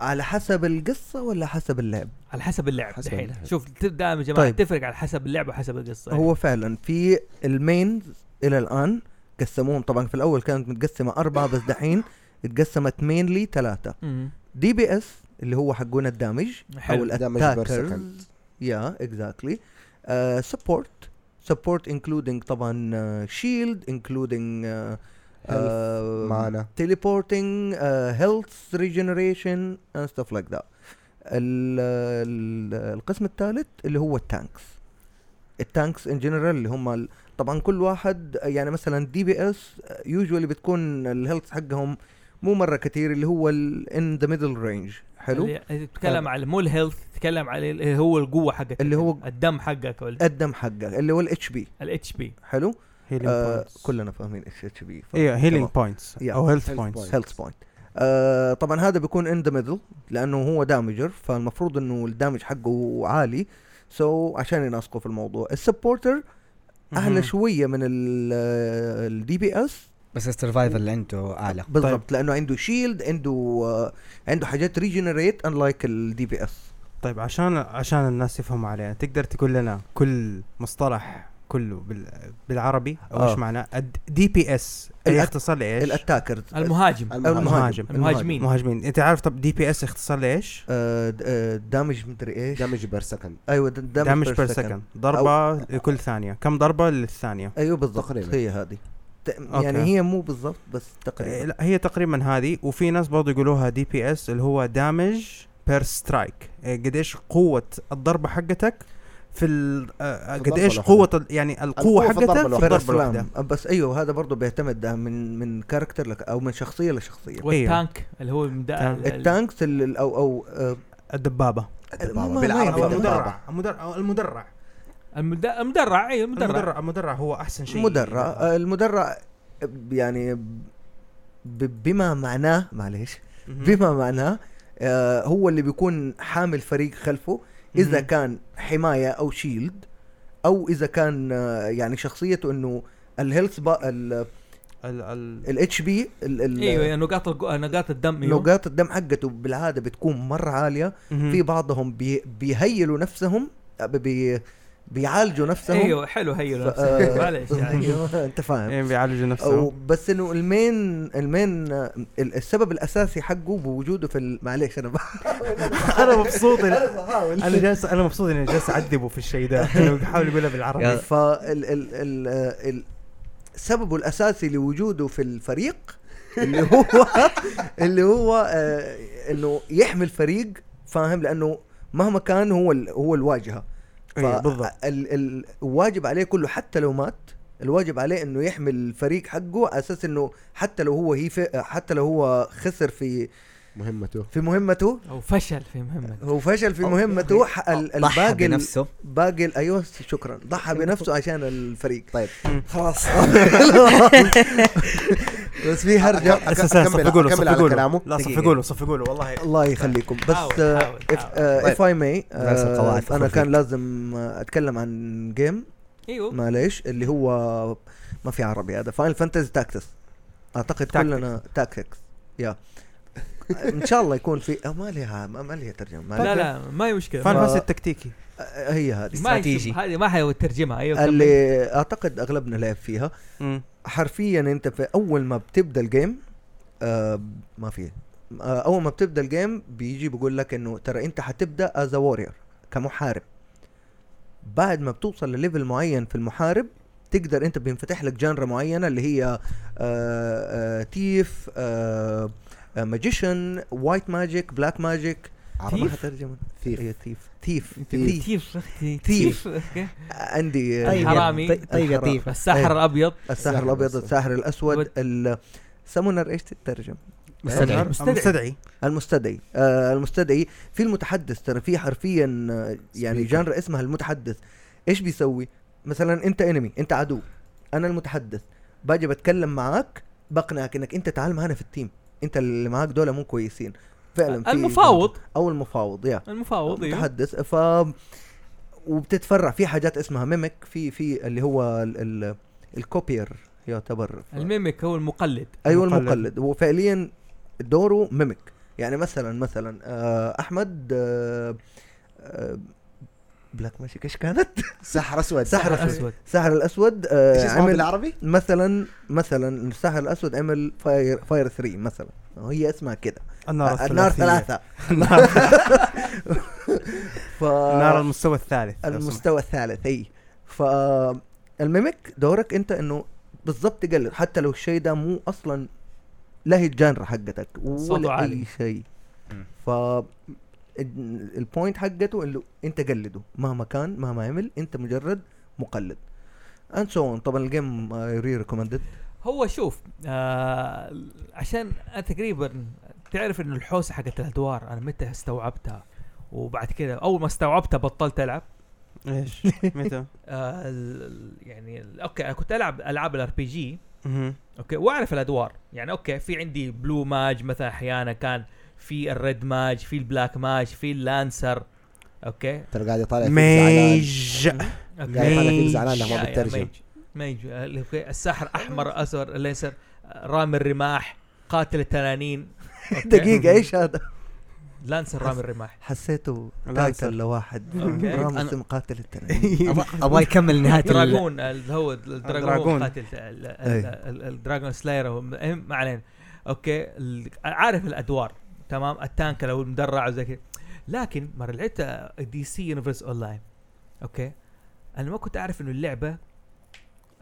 على حسب القصة ولا حسب اللعب؟ على حسب اللعب حسب دحين. اللعب. شوف دائما يا جماعة طيب. تفرق على حسب اللعب وحسب القصة. هو فعلا في ال main إلى الآن قسموهم. طبعا في الأول كانت متقسمة أربعة بس دحين اتقسمت mainly ثلاثة. مم. DPS اللي هو حقون ال damage أو second. yeah exactly support support including طبعا shield including Health, mana. teleporting uh, health regeneration and stuff like that. ال- ال- القسم الثالث اللي هو ال tanks ال tanks in general اللي هم طبعا كل واحد يعني مثلا DPS usually بتكون ال health حقهم مو مرة كثير اللي هو in the middle range حلو؟ اللي تتكلم على مو ال health تتكلم على اللي هو القوة حقك اللي هو- الدم حقك الدم حقك اللي هو الاتش بي الاتش بي حلو؟ healing آه points كلنا فاهمين إيش HP أيوه healing points Yeah. أو health Health points points. health point آه طبعا هذا بيكون in the middle لأنه هو damager فالمفروض إنه ال damage حقه عالي. so so عشان يناسقوا في الموضوع. ال supporter اعلى شوية من ال DPS بس ال survival اللي عنده أعلى. بالضبط لأنه عنده shield عنده آه عنده حاجات regenerate unlike ال DPS طيب عشان عشان الناس يفهموا علينا تقدر تقول لنا كل مصطلح كله بال بالعربي أو آه. إيش معناه DPS اختصار لإيش؟ ال attackers. المهاجم. المهاجم. المهاجم. المهاجمين. مهاجمين أنت عارف طب DPS اختصار لإيش؟ آه damage مدري إيش. damage per second أيوه damage per second ضربة لكل ثانية. كم ضربة للثانية؟ أيوه بالضبط. هي هذه. يعني هي مو بالضبط بس إيه، تقريبا لا هي تقريبا هذه. وفي ناس برضه يقولوها DPS اللي هو damage per strike قديش قوة الضربه حقتك في ال- آه، قديش. قوة ال- يعني القوة في حقتك في. الضربه الواحده بس أيوه هذا برضه بيعتمد من من character لك أو من شخصية لشخصية. وال tank اللي هو ال tanks ال- أو أو آه، الدبابة. الدبابة. ما- بالعربي. المدرع المدرع المد... المدرع اي المدرع المدرع المدرع هو أحسن شيء مدرع آه، المدرع يعني ب- بما معناه معليش. بما معناه آه، هو اللي بيكون حامل فريق خلفه إذا. كان حماية أو shield أو إذا كان آه، يعني شخصيته إنه ال health ال ال ال HP إيوه نقاط. نقاط الدم أيوه. نقاط الدم حقته بالعادة بتكون مرة عالية. في بعضهم بي بي heal وا نفسهم آه، بي بيعالجوا نفسهم. أيوه حلو هي ف- آه، معلش يعني. أنت فاهم. إيه، بيعالجوا أو نفسهم بس إنه المين المين ال- السبب الأساسي حقه بوجوده في ال- معليش أنا أنا مبسوط أنا جالس أنا مبسوط إني جالس أعذبه في الشيء ده. إنه بيحاول يقولها بالعربي. يا- فال ال ال ال سببه الأساسي لوجوده في الفريق اللي هو اللي هو آه إنه يحمي الفريق فاهم؟ لأنه مهما كان هو ال هو الواجهة. بالضبط. ال- ال- الواجب عليه كله حتى لو مات الواجب عليه إنه يحمي الفريق حقه على أساس إنه حتى لو هو هي حتى لو هو خسر في مهمته. في مهمته. أو فشل في مهمه هو فشل في مهمته ضحى الباقي ال- بنفسه. باقي أيوه شكرا. ضحى بنفسه عشان الفريق. طيب. خلاص. بس في هرجة. أساسا صفقوا له صفقوا له. لا. صفقوا له صفقوا له والله الله يخليكم. بس القواعد في آه، أنا كان. لازم أتكلم عن جيم أيوه. معليش اللي هو ما في عربي هذا. فاينل فانتزي تاكتس أعتقد Tactics. كلنا تاكتكس يا إن شاء الله يكون في أو ما لها ما ما لها ترجمة. ما لا لا ما هي مشكلة. فان ف- فانسي التكتيكي. هي هذه استراتيجي. هذه ما حيترجمها أيوه. اللي أعتقد أغلبنا لعب فيها مم. حرفيا أنت في أول ما بتبدأ ال game آه ما في آه أول ما بتبدأ ال game بيجي بيقول لك إنه ترى أنت حتبدأ as warrior كمحارب بعد ما بتوصل لل level معين في المحارب تقدر أنت بينفتح لك genre معينة اللي هي آه آه thief آه magician white magic black magic thief؟ حترجم thief. هي thief. thief. thief. thief thief. thief. okay. عندي طيب حرامي. طيب- طيب يا طيب. الساحر الابيض الساحر الأبيض الساحر الأسود. ال summoner إيش تترجم؟ مستدعي. مستدعي. مستدعي. المستدعي. آه المستدعي في المتحدث ترى في حرفيا آه، يعني. genre اسمها المتحدث. إيش بيسوي؟ مثلا أنت enemy أنت عدو. أنا المتحدث. باجي بتكلم معاك بقنعك إنك أنت تعال معنا في ال team أنت اللي معاك دول مو كويسين. فعلا في المفاوض. أو المفاوض يا. المفاوض أيوه متحدث. ف وبتتفرع. في حاجات اسمها mimic في في اللي هو ال... ال... ال copier يعتبر. ال mimic هو المقلد. أيوه مقلد. المقلد. هو فعليا دوره mimic يعني مثلا مثلا آه أحمد آه آه black magic إيش كانت؟ سحر أسود سحر. أسود الساحر الأسود إيش آه اسمه عمل بالعربي؟ مثلا مثلا الساحر الأسود عمل fire fire 3 مثلا هي اسمها كده النار آه، النار. ثلاثة النار ف النار المستوى الثالث. المستوى الثالث أي فال mimic دورك أنت إنه بالضبط تقلد حتى لو الشيء ده مو أصلا لا هي ال genre حقتك ولا. أي شيء. ف ال point حقته انه انت قلده. مهما كان مهما عمل انت مجرد مقلد. and so on طبعا ال game re recommended هو شوف آه عشان أنا تقريبا تعرف انه الحوسة حقت الأدوار أنا متى استوعبتها؟ وبعد كده أول ما استوعبتها بطلت ألعب. إيش؟ متى؟ آه يعني okay أنا كنت ألعب ألعاب ال RPG. okay وأعرف الأدوار. يعني okay في عندي blue mage مثلا أحيانا كان في ال red mage في ال black mage في ال lancer okay ترى قاعد يطالع فيك زعلان. mage قاعد يطالع فيك. زعلان لما mage. هو الساحر أحمر أسود ال lancer آه، رامي الرماح قاتل التنانين؟ دقيقة إيش هذا؟ lancer رامي الرماح. حسيته lancer. title لواحد. okay. رامز مقاتل التنين أبغى- أبغى يكمل نهاية ال- dragon اللي هو ال dragon. قاتل ال dragon slayer ما علينا. okay عارف الأدوار. تمام؟ ال tank لو المدرع وزي كذا. لكن مرة لعبت DC Universe Online okay؟ أنا ما كنت أعرف إنه اللعبة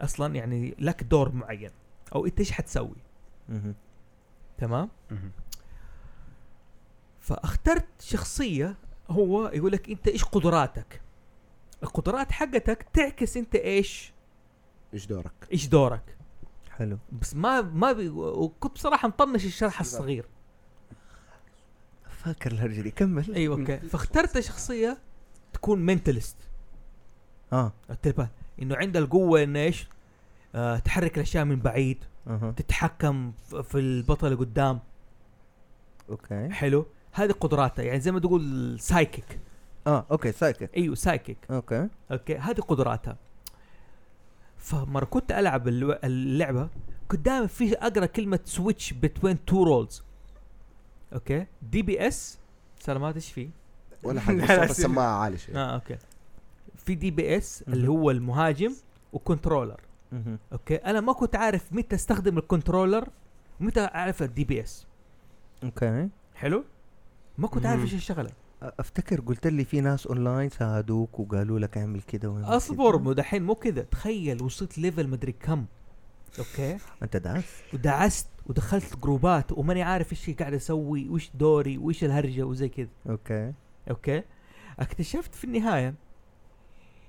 أصلا يعني لك دور معين أو أنت إيش حتسوي. تمام. فاخترت شخصية هو يقول لك أنت إيش قدراتك؟ القدرات حقتك تعكس أنت إيش؟ إيش دورك؟ إيش دورك؟ حلو. بس ما ما بي وكنت بصراحة مطنش الشرح الصغير. فاكر الهرجة دي. كمل. أيوه okay. فاخترت شخصية تكون mentalist آه. انتبه إنه عندها القوة إنه إيش؟ آه تحرك الأشياء من بعيد. أها. تتحكم في البطل اللي قدام. okay. حلو. هذه قدراتها يعني زي ما تقول psychic آه okay psychic أيوه psychic okay. okay. هذه قدراتها فمرة كنت ألعب اللعبة كنت دائما في أقرأ كلمة switch between two roles okay. DPS سلامات إيش في؟ ولا حاجة بس سيب. السماعة عالي شوي. آه okay. في DPS اللي. هو المهاجم و controller. okay. أنا ما كنت عارف متى أستخدم ال controller ومتى أعرف ال DPS okay. حلو؟ ما كنت عارف. إيش الشغلة. أفتكر قلت لي في ناس اونلاين ساعدوك وقالوا لك اعمل كده اصبر كده. مو دحين مو كذا. تخيل وصلت level مدري كم. okay. أنت دعست ودعست. ودخلت جروبات وماني عارف إيش قاعد أسوي وإيش دوري وإيش الهرجة وزي كذا. okay. okay؟ اكتشفت في النهاية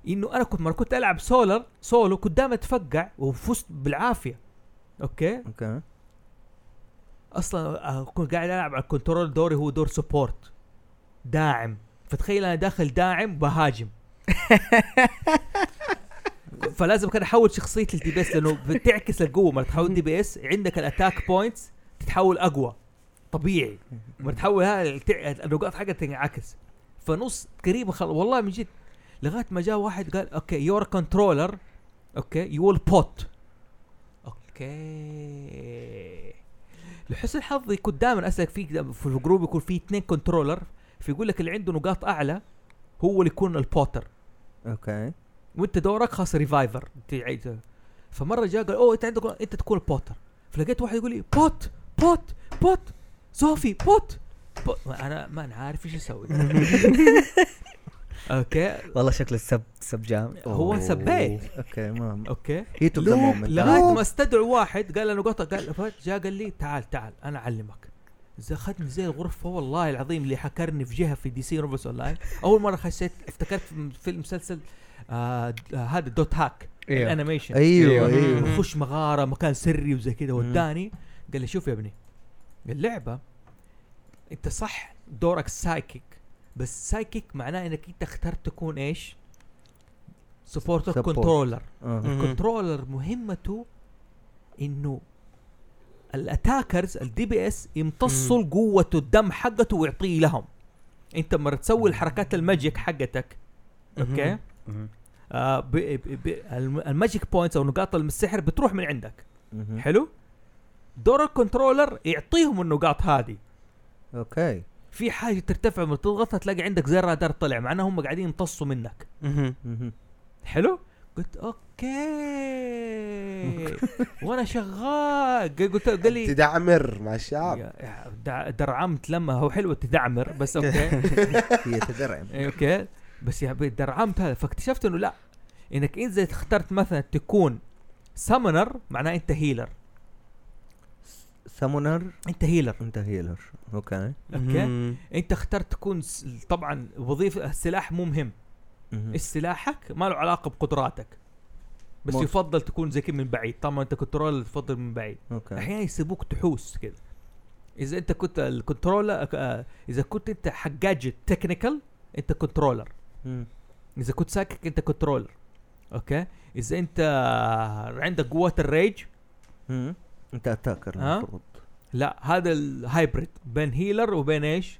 إنه أنا كنت مرة كنت ألعب solo solo كنت دائما أتفقع وفزت بالعافية. okay? okay. أصلا كنت قاعد ألعب على ال control دوري هو دور support داعم. فتخيل أنا داخل داعم بهاجم. فلازم كان احول شخصيتي ل DPS لأنه بتعكس القوة. لما تحول DPS عندك ال attack points تتحول أقوى. طبيعي. لما تحول النقاط حقتها تنعكس. فنص قريبه خل... والله من جد لغاية ما جاء واحد قال okay you're controller okay you will bot okay. لحسن حظي كنت دائما أسألك في في الجروب يكون في اثنين controller فيقول لك اللي عنده نقاط أعلى هو اللي يكون البوتر أوكي. وانت دورك خاص ريفايفر. تعيد فمرة جاء قال أوه انت عندك أنت تكون بوتر. فلقيت واحد يقول لي بوت بوت بوت زوفي بوت, بوت. ما أنا ما أنا عارف إيش أسوي. أوكي. والله شكله سب سب جام. هو سبيت أوكي ما أوكي. لغاية ما استدعوا واحد قال له نقطه قال جاء قال لي تعال تعال أنا أعلمك. أخذني زي الغرفة والله العظيم اللي حكرني في جهة في DC Universe Online أول مرة خشيت افتكرت في فيلم مسلسل آه آه هذا دوت هاك إيوه ال animation أيوه أيوه. أيوه نخش مغارة مكان سري وزي كذا. وداني قال لي شوف يا ابني اللعبة انت صح دورك psychic بس psychic معناه إنك أنت اخترت تكون إيش؟ support Support. controller. ال controller مهمته إنه ال attackers ال DPS يمتصوا قوه الدم حقته ويعطيه لهم أنت لما تسوي الحركات ال magic حقتك okay. آه ب ب ب الم- ال magic points أو نقاط السحر بتروح من عندك. مهم. حلو؟ دور ال controller يعطيهم النقاط هذه. okay. في حاجة ترتفع لما تضغطها تلاقي عندك زي الرادار طلع معناه هم قاعدين يمتصوا منك. مهم. مهم. حلو؟ قلت أوكي. وأنا شغال. قلت قال لي تدعمر مع الشعب درعمت لما هو حلو تدعمر بس أوكي. هي تدرعم أوكي. بس يا بي درعمت هذا. فاكتشفت إنه لا. إنك اذا اخترت مثلا تكون سامونر معناه أنت هيلر سامونر أنت هيلر أنت هيلر أوكي. أوكي. أنت اخترت تكون س- طبعا وظيفة السلاح مو مهم. سلاحك؟ ما له علاقة بقدراتك. بس مو- يفضل تكون زي كذا من بعيد. طبعا أنت كنترول تفضل من بعيد. أوكي. أحيانا يسيبوك تحوس كذا إذا أنت كنت الكنترولر آه، إذا كنت أنت حق جادجت تكنيكال أنت كنترولر مم. إذا كنت ساكك أنت كنترولر أوكي؟ إذا أنت عندك قوة الريج. مم. أنت اتاكر؟ المفروض. لا هذا الهايبريد بين هيلر وبين إيش؟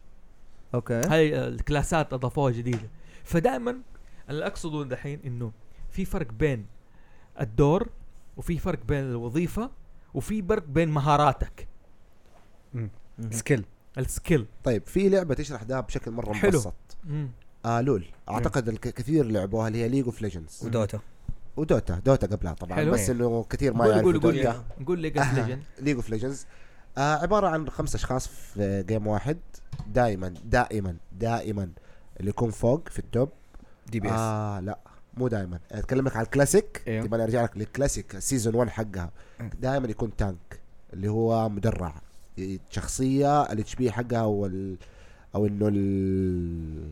okay. هاي الكلاسات أضافوها جديدة. فدائما اللي اقصده دحين إنه في فرق بين الدور وفي فرق بين الوظيفة وفي فرق بين مهاراتك. skill ال skill طيب في لعبة تشرح ده بشكل مرة حلو. مبسط. مم. آه LoL. أعتقد الك- كثير لعبوها اللي هي League of Legends و Dota. و Dota. Dota قبلها طبعا حلو. بس إنه كثير ما يعرفوا قول قول قول لي قصد Legend League of Legends عبارة عن خمس أشخاص في game واحد. دائما دائما دائما اللي يكون فوق في ال top. DPS. آه لا مو دائما. اتكلم لك على الكلاسيك إيه. تبغى أرجع لك لل classic ال season 1 حقها. إيه. دائما يكون tank اللي هو مدرع. الشخصيه ال HP حقها أو ال أو إنه ال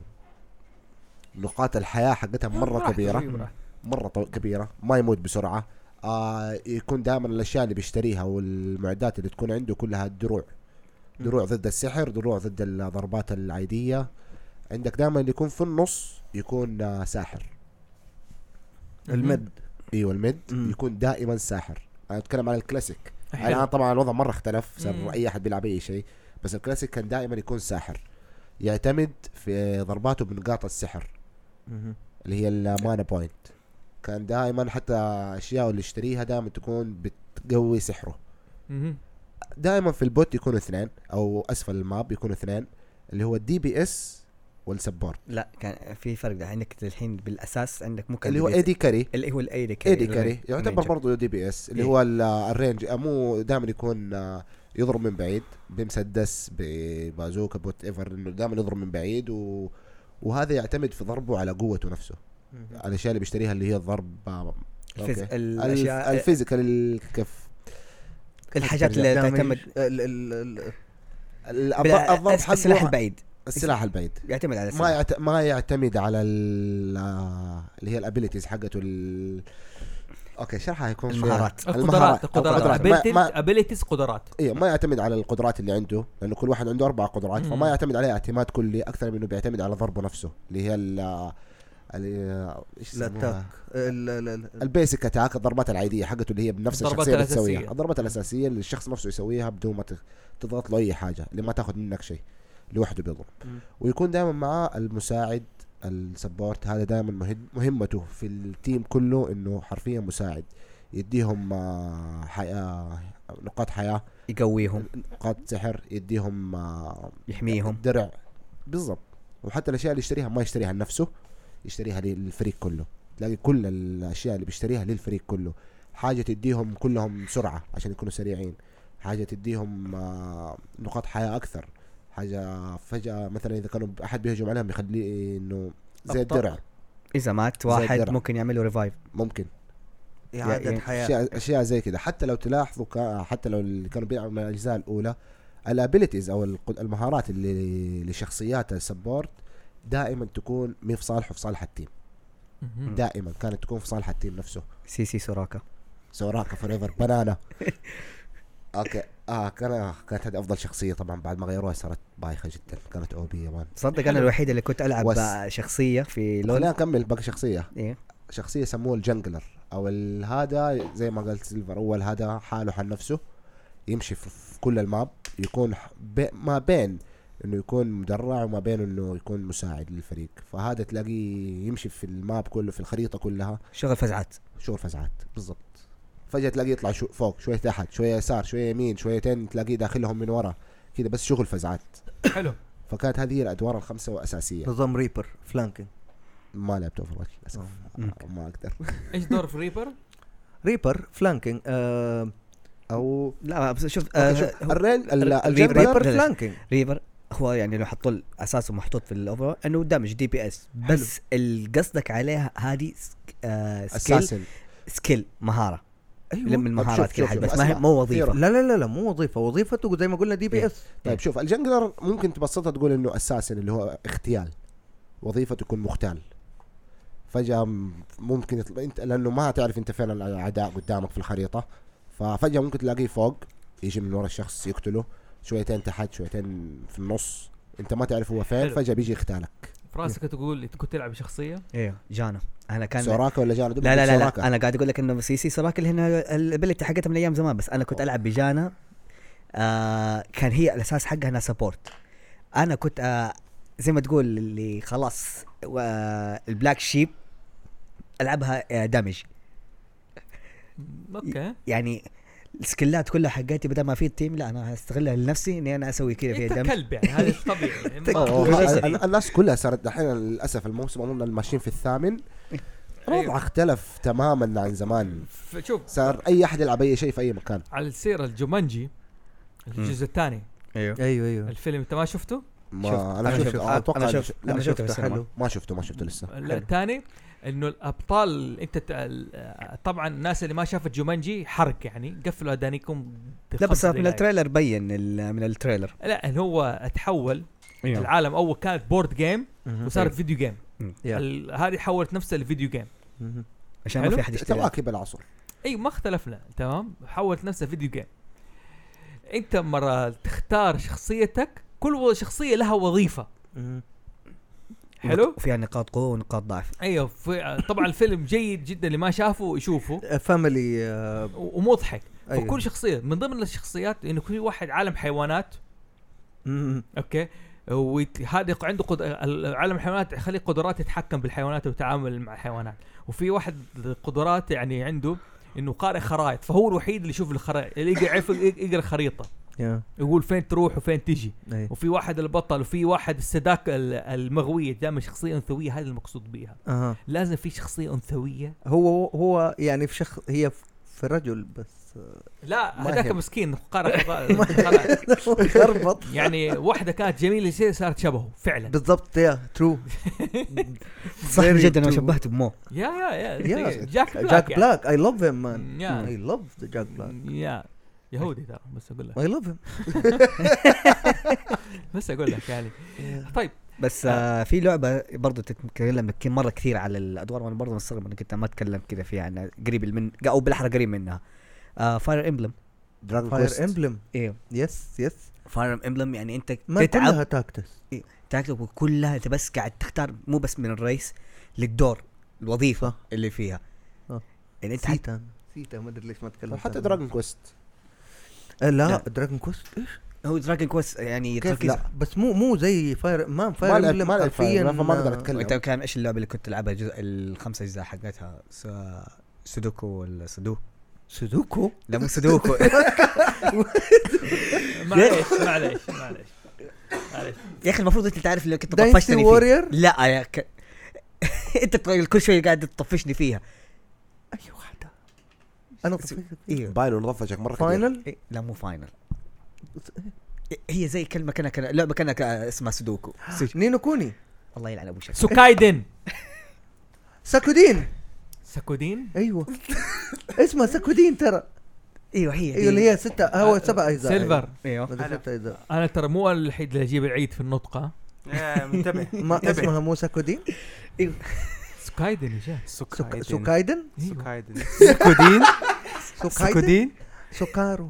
نقاط الحياة حقتها مرة كبيرة. مرة كبيرة. ما يموت بسرعة. آه يكون دائما الأشياء اللي بيشتريها والمعدات اللي تكون عنده كلها دروع. دروع ضد السحر دروع ضد الضربات العادية. عندك دائما اللي يكون في النص يكون آه ساحر. ال mid. إيوه ال mid مم. يكون دائما ساحر. أنا أتكلم على الكلاسيك. الان طبعا الوضع مرة اختلف صار. أي أحد بيلعب أي شيء. بس الكلاسيك كان دائما يكون ساحر. يعتمد في ضرباته بنقاط السحر. اللي هي ال mana point كان دائما حتى أشياء اللي يشتريها دائما تكون بتقوي سحره. دائما في ال bot يكونوا اثنين أو أسفل ال map يكونوا اثنين اللي هو ال DPS وال support. لا كان في فرق ده. عندك الحين بالأساس عندك ممكن اللي هو DPS AD carry اللي هو ال AD carry AD carry يعتبر. برضه DP S اللي إيه. هو ال- ال range مو دائما يكون آه، يضرب من بعيد. بمسدس ببازوكا whatever إنه دائما يضرب من بعيد و... وهذا يعتمد في ضربه على قوته نفسه. الأشياء اللي بيشتريها اللي هي الضرب ال phys... okay. الاشياء ال ph... ال physical الكف الحاجات اللي. تعتمد الضرب حقه السلاح البعيد السلاح البعيد يعتمد على ما السلاح يعت... ما يعتمد على ال... اللي هي ال abilities حقته ال... okay شرحها يكون المهارات. القدرات القدرات abilities قدرات أيوه ما يعتمد على القدرات اللي عنده لأنه كل واحد عنده أربع قدرات. فما يعتمد عليها اعتماد كلي أكثر من انه بيعتمد على ضربه نفسه اللي هي إيش ال attack يسموها؟ ال- ال- ال- ال basic attack الضربات العادية حقته اللي هي بنفس الشخصية اللي تسويها الأساسية. الضربات الأساسية اللي الشخص نفسه يسويها بدون ما ت- تضغط له اي حاجة اللي ما تاخذ منك شيء لوحده بيضرب. ويكون دائما معاه المساعد ال support هذا دائما مهم مهمته في ال team كله إنه حرفيا مساعد. يديهم آه، حياة نقاط حياة يقويهم. نقاط سحر يديهم آه، يحميهم. درع. بالضبط. وحتى الأشياء اللي يشتريها ما يشتريها لنفسه يشتريها للفريق كله. تلاقي كل الأشياء اللي بيشتريها للفريق كله. حاجة تديهم كلهم سرعة عشان يكونوا سريعين. حاجة تديهم آه، نقاط حياة أكثر. حاجة فجأة مثلا إذا كانوا أحد بيهجم عليهم يخليه إنه زي أبطأ. الدرع. إذا مات واحد. ممكن يعمل له ريفايف ممكن. إعادة يعني حياة. اشياء أشياء زي كده. حتى لو تلاحظوا كا- حتى لو اللي كانوا بيلعبوا من الأجزاء الأولى ال abilities أو المهارات اللي لشخصيات ال support دائما تكون مي في صالحه في صالح ال team. دائما كانت تكون في صالح ال team نفسه. CC Soraka. Soraka forever banana. Okay. آه كان كانت هذه أفضل شخصية طبعا بعد ما غيروها صارت بايخة جدا. كانت OP يا man. تصدق أنا الوحيد اللي كنت ألعب وس. شخصية في خلينا LoL نكمل باقي شخصية. إيه. شخصية سموه ال jungler. أو هذا زي ما قلت silver أول هذا حاله حال نفسه يمشي في كل ال map يكون بي ما بين إنه يكون مدرع وما بين إنه يكون مساعد للفريق. فهذا تلاقيه يمشي في ال map كله في الخريطة كلها. شغل فزعات. شغل فزعات بالضبط. فجأة تلاقيه يطلع شو فوق شوية تحت شوية يسار شوية يمين شويتين تلاقيه داخلهم من ورا. كذا بس شغل فزعات. حلو. فكانت هذه هي الأدوار الخمسة الاساسيه نظام Reaper flanking ما لعبت Overwatch للأسف. ما أقدر. إيش دور في ريبر؟ ريبر فلانكينج آه أو لا بس شوف آه شوف الريل ال- ريبر- الجنجلر ريبر هو يعني لو حطوا اساسه محطوط في الأوفر إنه دمج دي بي إس. بس اللي قصدك عليها هذه سك- آه سكيل؟ اساسن سكيل مهارة. أيوه. من المهارات كذا حد شوف، بس ما هي. مو وظيفة. كثيرة. لا لا لا لا مو وظيفة. وظيفته زي ما قلنا دي بي إيه. اس طيب شوف الجنجلر ممكن تبسطها تقول إنه اساسن اللي هو اغتيال وظيفته يكون مغتال. فجأة م- ممكن يطلع أنت لأنه ما تعرف أنت فين الاعداء قدامك في الخريطة. ففجأة ممكن تلاقيه فوق يجي من ورا الشخص يقتله. شويتين تحت شويتين في النص. أنت ما تعرف هو فين. فجأة بيجي يغتالك. في راسك تقول انت كنت تلعب شخصية؟ أيوه Janna. أنا كان Soraka ولا Janna؟ لا لا لا, لا. أنا قاعد أقول لك إنه CC Soraka اللي هنا ال ability حقتها من أيام زمان بس أنا كنت ألعب ب Janna. آه كان هي الأساس حقها إنها support أنا كنت آه زي ما تقول اللي خلاص آه ال black sheep ألعبها آه damage. Okay. يعني ال skillات كلها حقتي بدل ما في ال team لا أنا هستغلها لنفسي إني أنا أسوي كذا فيها أنت damage كلب يعني هذا طبيعي. الناس كلها صارت دحين للأسف الموسم اظن ماشيين في الثامن. أيوة. الوضع اختلف تماما عن زمان. شوف. صار أي أحد يلعب أي شيء في أي مكان. على السيره الجومانجي الجزء الثاني. أيوه. أيوه أيوه. الفيلم أنت ما شفته؟ ما شفت. أنا أنا شفت شفت. أتوقع شفت. أنا شفته في شفته السينما. حلو ما شفته ما شفته لسه الثاني. إنه الأبطال أنت ت- ال- طبعا الناس اللي ما شافت جومانجي حرق يعني قفلوا اذانيكم لا بس من. ال trailer بين ال- من ال trailer لا إن هو تحول أيوه. العالم أول كانت board game. وصارت video game يا. ال- هذه حولت نفسها ل video game. عشان ما. في احد يشتري تواكب العصر إي ما اختلفنا تمام حولت نفسها video game أنت مرة تختار شخصيتك كل شخصية لها وظيفة. حلو؟ وفيها نقاط قوة ونقاط ضعف. أيوه في طبعا الفيلم جيد جدا اللي ما شافه يشوفه family آه، ومضحك. أيوة. فكل شخصية من ضمن الشخصيات إنه كل واحد عالم حيوانات. مهم. okay؟ وهذا عنده قد... عالم الحيوانات يخلي قدرات يتحكم بالحيوانات ويتعامل مع الحيوانات. وفي واحد قدرات يعني عنده إنه قارئ خرائط فهو الوحيد اللي يشوف الخرائط اللي يعرف يقرأ خريطة. يقول فين تروح وفين تجي. أي. وفي واحد البطل وفي واحد السداك ال- المغوية دائما شخصية أنثوية هذا المقصود بيها. أها. لازم في شخصية أنثوية. هو هو يعني في شخص هي في- رجل بس. لا هذاك. مسكين خربط يعني واحدة كانت جميلة زي صارت شبهه فعلا. بالضبط يا true صح جدا أنا شبهته بمو. يا يا يا. جاك بلاك جاك. بلاك اي love him man yeah. I love the جاك بلاك yeah يهودي ترى بس أقول لك. I love him بس أقول لك يعني. طيب. بس آه في لعبة برضه تتكلم مرة كثير على الأدوار وأنا برضه مستغرب إنك أنت ما تكلم كذا فيها عنها قريب من أو بالأحرى قريب منها. آه فاير امبلم دراجون فاير امبلم أيوه yes yes فاير امبلم يعني أنت ما تتعب كلها tactics تكتب كلها أنت بس قاعد تختار مو بس من الرئيس للدور الوظيفة. اللي فيها. آه. يعني أنت حت... نسيتها نسيتها ما أدري ليش ما تكلمت حتى. دراجون كويست لا لا. دراجون كويست إيش؟ هو دراجون كويست يعني كيف تركيز. لا؟ بس مو مو زي فاير ما ما فاير لعب ما لعب فاير فما أقدر آه، أتكلم. وإنت كان إيش اللعبة اللي كنت تلعبها؟ الجزء الخمسة أجزاء حقتها. سودوكو ولا سودو؟ سودوكو؟ لا مو سودوكو. معليش معليش معليش. معليش. يا أخي المفروض أنت تعرف اللي كنت طفشتني فيه. وورير لا يا ك... أنت كل شوي قاعد تطفشني فيها. أنا طفيت أيوه باين ونضفجك مرة كثير. فاينل إيه، لا مو فاينل إيه، هي زي كلمة كان كان لعبه كان اسمها سودوكو. نينو كوني. الله يلعن أبو شكل. سوكايدن. ساكودين. ساكودين؟ أيوه. اسمها ساكودين ترى. أيوه هي أيوه اللي هي ستة هو سبع أجزاء. سيلفر. أيوه. أنا ترى مو أنا الوحيد اللي أجيب العيد في النطقة. منتبه. ما انتبه. اسمها مو ساكودين؟ سوكايدن يا شيخ. سوك- سوكايدن. سوكايدن؟ سوكايدن. سوكودين سوكايدن؟ سوكودين سوكارو.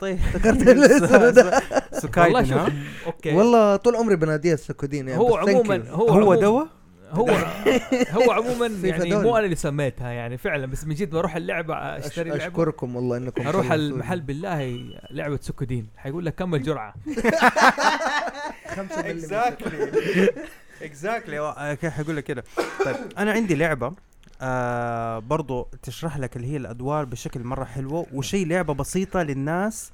طيب. افتكرت الاسم ده والله سوكايدن شوف ها؟ okay. والله طول عمري بناديها ساكودين يعني هو عموما you. هو هو دواء؟ هو هو عموما يعني. مو أنا اللي سميتها يعني فعلا بس من جد بروح اللعبة أشتري لعبة. أشكركم والله إنكم أروح. المحل بالله لعبة سكودين حيقول لك كمل جرعة. exactly exactly كيف حقول لك كده. طيب أنا عندي لعبة آه برضو تشرح لك اللي هي الأدوار بشكل مرة حلوة وشيء لعبة بسيطة للناس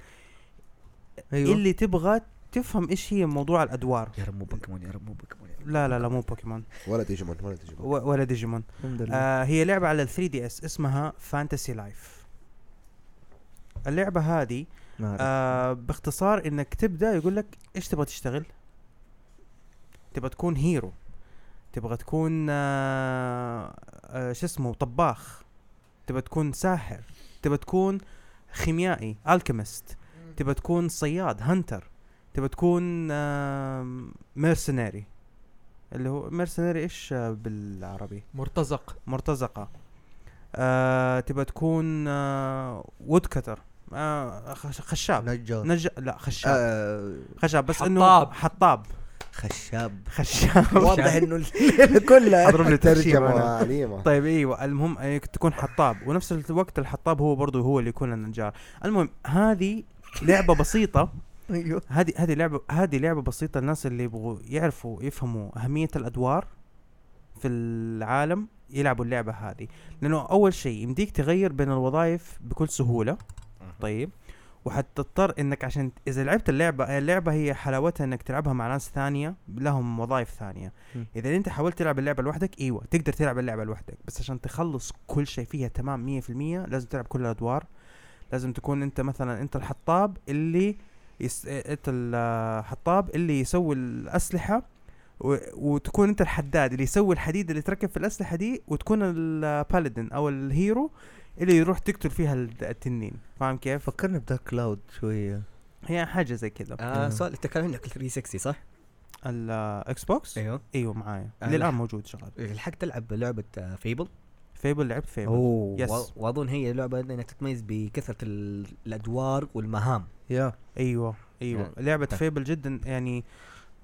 أيوه. اللي تبغى تفهم إيش هي موضوع الأدوار. يا رب مو بوكيمون يا رب مو بوكيمون. لا لا لا مو بوكيمون. ولا ديجيمون ولا ديجيمون. ولا ديجيمون. الحمد لله. آه هي لعبة على ال 3 دي إس اسمها فانتسي لايف. اللعبة هذه. آه باختصار إنك تبدأ يقول لك إيش تبغى تشتغل؟ تبغى تكون hero تبغى تكون آه آه شو اسمه طباخ تبغى تكون ساحر تبغى تكون خيميائي alchemist تبغى تكون صياد hunter تبغى تكون mercenary اللي هو mercenary إيش؟ آه بالعربي. مرتزق. مرتزقة. آه تبغى تكون آه wood cutter آه خش- خشاب. نجار. نج... لا خشاب. آه خشاب بس إنه حطاب. خشاب. خشاب. واضح إنه الليلة كلها أضرب لي ترجمة. طيب إيوه المهم انك تكون حطاب. ونفس الوقت الحطاب هو برضه هو اللي يكون النجار. المهم هذه لعبة بسيطة. أيوه. هذه هذه لعبة هذه لعبة بسيطة الناس اللي يبغوا يعرفوا يفهموا أهمية الأدوار في العالم يلعبوا اللعبة هذه. لأنه أول شيء يمديك تغير بين الوظائف بكل سهولة. طيب. وحتضطر إنك عشان إذا لعبت اللعبة اللعبة هي حلاوتها إنك تلعبها مع ناس ثانية لهم وظائف ثانية م. إذا أنت حاولت تلعب اللعبة لوحدك إيوه تقدر تلعب اللعبة لوحدك بس عشان تخلص كل شيء فيها تمام 100% لازم تلعب كل الأدوار لازم تكون أنت مثلا أنت الحطاب اللي يس... أنت الحطاب اللي يسوي الأسلحة و... وتكون أنت الحداد اللي يسوي الحديد اللي تركب في الأسلحة دي وتكون ال paladin أو ال hero اللي يروح تقتل فيها التنين. فاهم كيف؟ فكرني بدارك كلاود شوية. هي حاجة زي كذا. آه مم. سؤال أنت كان عندك 360 صح؟ الإكس بوكس؟ أيوه. أيوه معايا. آه، للآن موجود شغال. الحق تلعب لعبة فيبل فيبل لعبت فيبل oh yes. واظن هي لعبة إنها تتميز بكثرة ال- الأدوار والمهام. yeah. أيوه أيوه. يعني- لعبة طيب. فيبل جدا يعني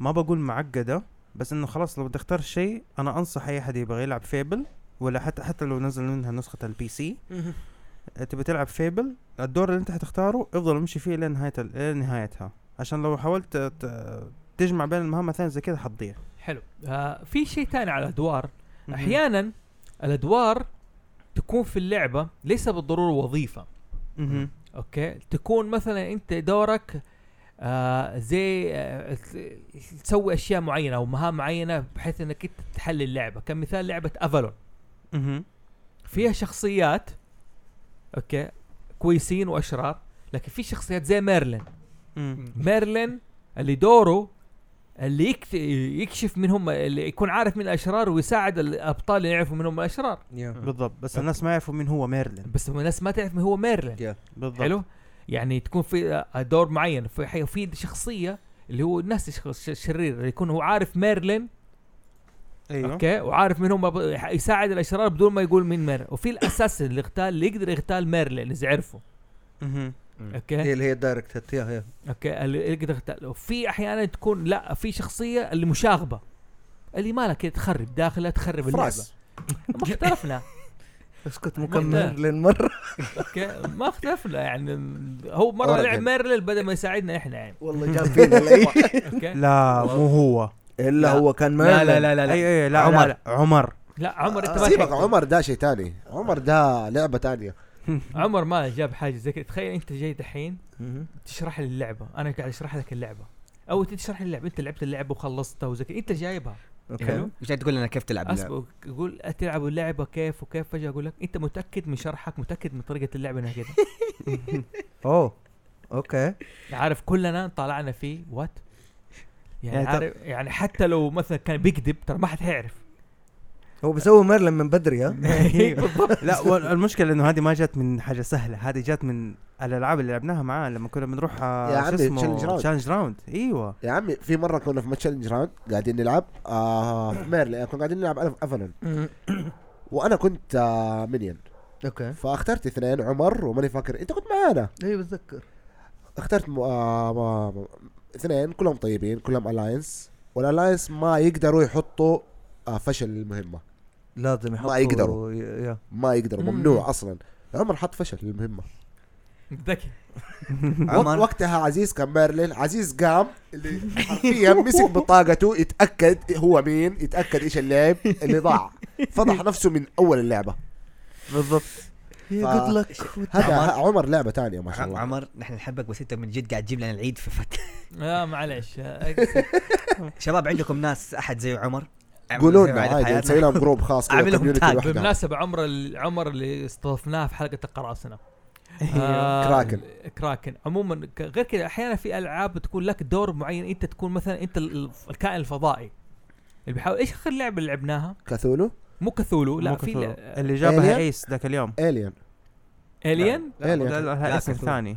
ما بقول معقدة بس إنه خلاص لو تختار شيء أنا أنصح أي احد يبغى يلعب فيبل ولا حتى حتى لو نزل منها نسخة ال PC تبي تلعب فيبل الدور اللي انت حتختاره افضل امشي فيه لين نهاية ال- لين نهايتها. عشان لو حاولت تجمع بين المهام الثانية زي كذا حتضيع. حلو. آه في شيء ثاني على الأدوار. أحيانا الأدوار تكون في اللعبة ليس بالضرورة وظيفة. okay؟ تكون مثلا أنت دورك آه زي آه تسوي أشياء معينة أو مهام معينة بحيث إنك أنت تحل اللعبة. كمثال لعبة أفالون. مهم. فيها شخصيات okay كويسين وأشرار لكن في شخصيات زي ميرلين. ميرلين اللي دوره اللي يكت... يكشف من هم اللي يكون عارف من الأشرار ويساعد الأبطال اللي يعرفوا من هم الاشرار بالضبط. بس الناس ما يعرفوا مين هو ميرلين. بس الناس ما تعرف من هو ميرلين. بالضبط. حلو؟ يعني تكون في آه، دور معين. في في شخصية اللي هو الناس الشخص الشرير اللي يكون هو عارف ميرلين أيوه. okay؟ وعارف من هم ب- يساعد الأشرار بدون ما يقول مين ميرلين وفي الأساس اللي يغتال اللي يقدر يغتال ميرلين اذا عرفه مهم. أوكي؟ هي اللي هي دايركت هيت يا أوكي؟ اللي يقدر يغتال. وفي أحيانا تكون لا في شخصية اللي مشاغبة. اللي مالك تخرب داخلها تخرب اللعبة. فراس. ما اختلفنا. اسكت مكمل لين مرة. أوكي؟ ما اختلفنا يعني. هو مرة لعب يعني. ميرلين بدل ما يساعدنا إحنا يعني. والله جاب فينا. أوكي؟ لا مو هو. إلا لا. هو كان لا ميرلين لا لا لا, لا. أي أي لا عمر. عمر. لا عمر. لا عمر أنت ما سيبك عمر ده شيء تاني. عمر ده لعبة تانية. عمر ما جاب حاجة زي كذا. تخيل أنت جاي دحين. تشرح لي اللعبة. أنا قاعد أشرح لك اللعبة. أو أنت تشرح لي اللعبة. أنت لعبت اللعبة وخلصتها وزي كذا. أنت جايبها. أوكي. حلو. مش تقول لنا كيف تلعب اللعبة. اسبق يقول تلعبوا اللعبة كيف وكيف. فجأة أقول لك أنت متأكد من شرحك متأكد من طريقة اللعبة إنها كذا. أوه. أوكي. عارف كلنا طلعنا فيه. what يعني, يعني عارف يعني حتى لو مثلا كان بيكذب ترى ما حد حيعرف هو بيسوي ميرلين من بدري ها؟ بالضبط. لا والمشكلة إنه هذه ما جت من حاجة سهلة هذه جت من الألعاب اللي لعبناها معاه لما كنا بنروح آه، يا عمي، challenge round. تشالنج راوند إيوه. يا عمي في مرة كنا في challenge round قاعدين نلعب آه في ميرلين كنا قاعدين نلعب أفالون. وأنا كنت آه minion. أوكي. فاخترت اثنين عمر وماني فاكر. أنت كنت معانا. اي بتذكر. اخترت م... آه. اثنين كلهم طيبين كلهم alliance وال alliance ما يقدروا يحطوا آه فشل المهمه لازم يحطوا يقدروا. ي- يا. ما يقدروا مم. ممنوع أصلا. عمر حط فشل للمهمه ذكي وقتها عزيز كان ميرلين عزيز قام اللي حرفيا مسك بطاقته يتأكد هو مين يتأكد إيش اللعب اللي ضاع. فضح نفسه من أول اللعبة. بالضبط. جود لك هذا عمر. لعبة ثانية ما شاء الله عمر نحن نحبك بس انت من جد قاعد تجيب لنا العيد في فتره لا معلش شباب عندكم ناس أحد زي عمر قولوا لنا عمر عادي؟ نسوي لهم جروب خاص كذا أعمل لهم community tag لوحدها. بالمناسبة عمر عمر اللي استضفناه في حلقة القراصنة كراكن. كراكن عموما غير كذا أحيانا في ألعاب تكون لك دور معين أنت تكون مثلا أنت ال- ال- الكائن الفضائي اللي بيحاول إيش آخر لعبة اللي لعبناها؟ كاثولو مو كثولو لا مو في كثر. ل- اللي جابها Alien؟ ايس ذاك اليوم. الين Alien لا Alien. لا، لا، لها اسم. ثاني.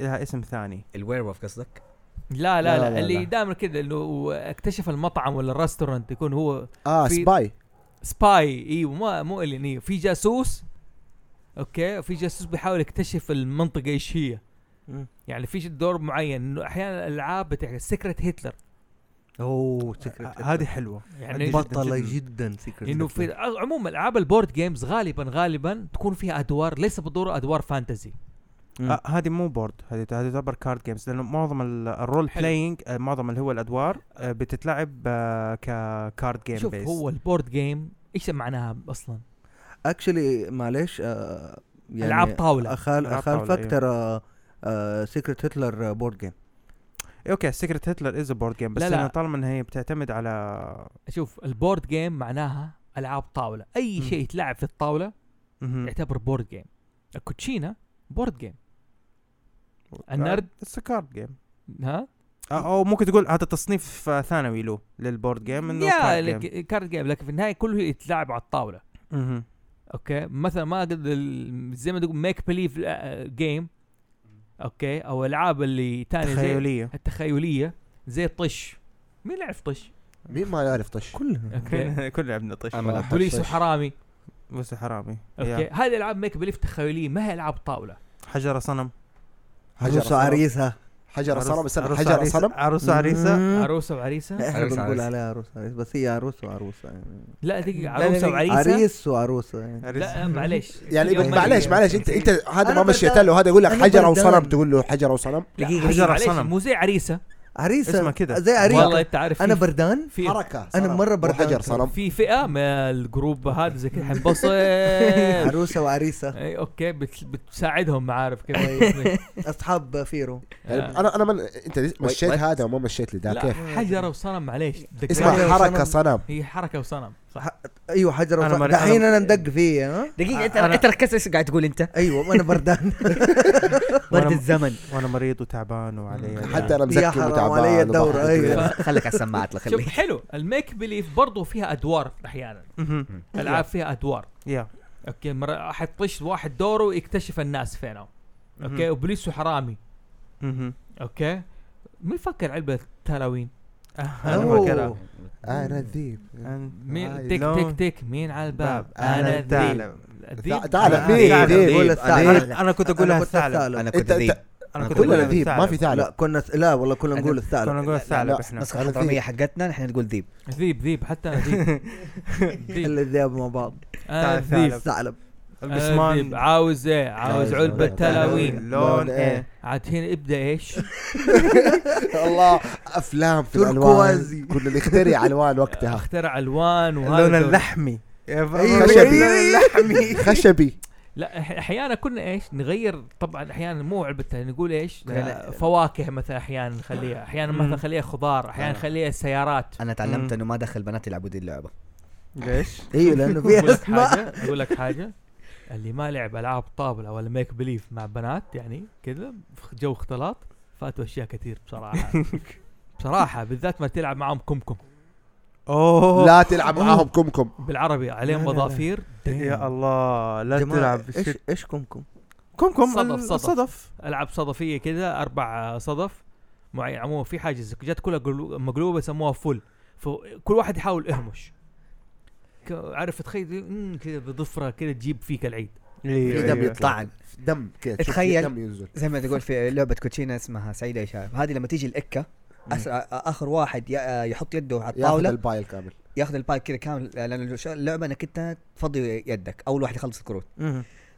لها اسم ثاني. ال werewolf قصدك؟ لا لا لا، لا, لا، اللي لا. دائما كذا إنه اكتشف المطعم ولا ال restaurant يكون هو آه في- spy spy أيوه ما مو Alien أيوه في جاسوس. أوكي في جاسوس بيحاول يكتشف المنطقة إيش هي. مم. يعني في دور معين. إنه أحيانا الألعاب بتاع Secret Hitler أوه Secret آه، هذه حلوة يعني جداً بطلة جداً. Secret إنه في عموما العاب ال board games غالبا غالبا تكون فيها أدوار ليس بالضرورة أدوار fantasy آه هذه مو board هذه هذه تعتبر card games لأنه معظم ال- ال role. playing آه، معظم اللي هو الأدوار آه، بتتلعب آه، ك card game شوف بس هو ال board game إيش معناها أصلا؟ actually معلش آه يعني. أخال ألعاب اخالفك ترى آه Secret Hitler board game أوكي Secret Hitler is board game بس لا، لا. لأنه طالما انها هي بتعتمد على شوف ال board game معناها ألعاب طاولة. أي. شيء يتلعب في الطاولة. يعتبر board game الكوتشينا board game النرد؟ it's card game ها؟ أو ممكن تقول هذا تصنيف آه، ثانوي له لل board game إنه يا card game لكن في النهاية كله يتلعب على الطاولة. أوكي؟ مثلا ما زي ما تقول make believe game أوكي؟ أو ألعاب اللي تانية زي تخيلية. التخيلية. زي الطش مين يعرف طش؟ مين ما يعرف طش؟ كلها أوكي. كل لعبنا طش. بوليس طش. وحرامي. بس حرامي أوكي. هذه ألعاب ميك بليف تخيلية ما هي ألعاب طاولة. حجر صنم. حجر عروس صنم. عريسها حجر صنم عروس- استنى عروس حجر عريسة- صنم عروس عريسة؟ عروسه وعريسة؟ إحنا عروس بنقول. عليها عروس عريس بس هي عروس وعروسة يعني. لا دقيقه لا، عروسه وعريسة؟ عريس وعروسة يعني. لا معلش. يعني يوم ما- معلش معلش انت انت هذا أنا ما مشيت بردان. له هذا يقول لك أنا حجر أو بردان. صنم تقول له حجر أو صنم دقيقة حجر معلش صنم. مو زي عريسة. عريسه اسمها كده. زي عريسه والله أنت عارف أنا بردان. في حركة. مرة مو بردان حجر. صنم في فئة من الجروب هذا زي كذا حنبسط عروسة وعريسة. اي أوكي بت- بتساعدهم معارف كيف. أصحاب فيرو. يعني أنا أنا من أنت مشيت؟ هذا وما مشيت لا كيف؟ حجره وصنم معليش. اسمها اسمها حجر حركة وصنم. صنم. هي حركة وصنم. صح؟ أيوه حجر أنا وص- دحين أنا- أنا ندق فيه ها؟ دقيقة انت أنا- انت ركزت إيش قاعد تقول أنت؟ أيوه وأنا بردان. برد الزمن. وأنا مريض وتعبان وعلي حتى أنا مزكي وتعبان علي الدورة، أيوة. وكذا. خليك على السماعات لا شوف خليك حلو. الميك بليف برضو فيها أدوار أحيانا. العاب فيها أدوار. يا أوكي حتطش واحد دوره يكتشف الناس فينهم أوكي وحرامي مهم. أوكي؟ مين فكر علبة تلاوين أنا. فاكرها أنا الذيب مين تك. تك تك. مين على الباب؟ أنا الذيب. الذيب مين ثعلب. ذيب. قول الثعلب. أنا كنت أقول لها أنا كنت الثعلب. أنا كنت ذيب. انت أنا كنت كلنا أقول لها ذيب. ما في لا ثعلب كنا لا والله كنا نقول كنا الثعلب. نقول الثعلب لا إحنا. الحضرمية ذيب. حقتنا نحن نقول ذيب. ذيب ذيب. حتى أنا ذيب. ذياب مع بعض. أنا ثعلب. البسمان عاوز إيه؟ عاوز علبة علبة تلاوين لون إيه؟ عاد هنا ابدأ إيش؟ الله أفلام في. الألوان. كنا نخترع ألوان وقتها. اخترع ألوان وهذا اللون. اللحمي. أيوة، خشبي. اللون اللحمي. خشبي. لا أحيانا كنا إيش؟ نغير طبعا أحيانا مو علبه نقول إيش. فواكه مثلا أحيانا نخليها. أحيانا. مثلا نخليها خضار أحيانا. نخليها سيارات. أنا تعلمت. إنه ما دخل بنات يلعبوا دي اللعبة. ليش؟ أيوه لأنه أقول فيها لك أسماء. حاجة أقول لك حاجة. اللي ما لعب ألعاب طاوله ولا make believe مع بنات يعني كذا جو اختلاط فاتوا أشياء كثير بصراحة. بصراحة بالذات ما تلعب معاهم كمكم. أوه. لا تلعب معاهم كمكم. بالعربي عليهم. وظافير. يا الله لا تلعب إيش إيش كمكم؟ كمكم صدف، صدف. الصدف ألعاب صدفية كذا أربع صدف. معين عموما في حاجة زي- جت كلها قلو- مقلوبة يسموها فل فكل واحد يحاول يهمش. عارف تخيل كذا بضفرة كذا تجيب فيك العيد في أيوه دم أيوة. يطلع دم كذا تخيل. دم ينزل زي ما تقول في لعبة كوتشينة اسمها سعيدة يا شباب هذه لما تيجي الإكة أسرع آخر واحد ي- يحط يده على ياخذ الطاولة ال pile كامل ياخذ ال pack كذا كامل لأن اللعبة إنك أنت تفضي يدك أول واحد يخلص الكروت.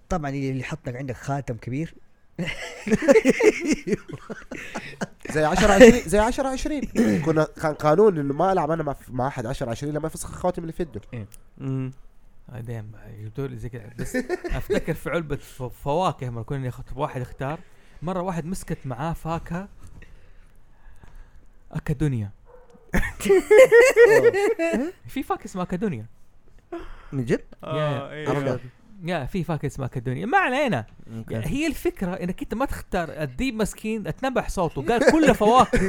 طبعا اللي يحط لك عندك خاتم كبير زي 10 20 زي 10 20 كنا كان قانون إنه ما ألعب أنا مع مع أحد 10 20 لما يفسخ الخواتم اللي في يده. بعدين جبتوا لي زي كذا. بس أفتكر في علبة ف- فواكه لما كنا ياخذ واحد اختار مرة واحد مسكت معاه فاكهة اكادونيا في فاكهة اسمها اكادونيا من جد؟ يا- أيوة. يا في فاكهة اسمها اكادونيا ما علينا. يعني هي الفكرة إنك أنت ما تختار الديب مسكين اتنبح صوته. قال كله فواكه.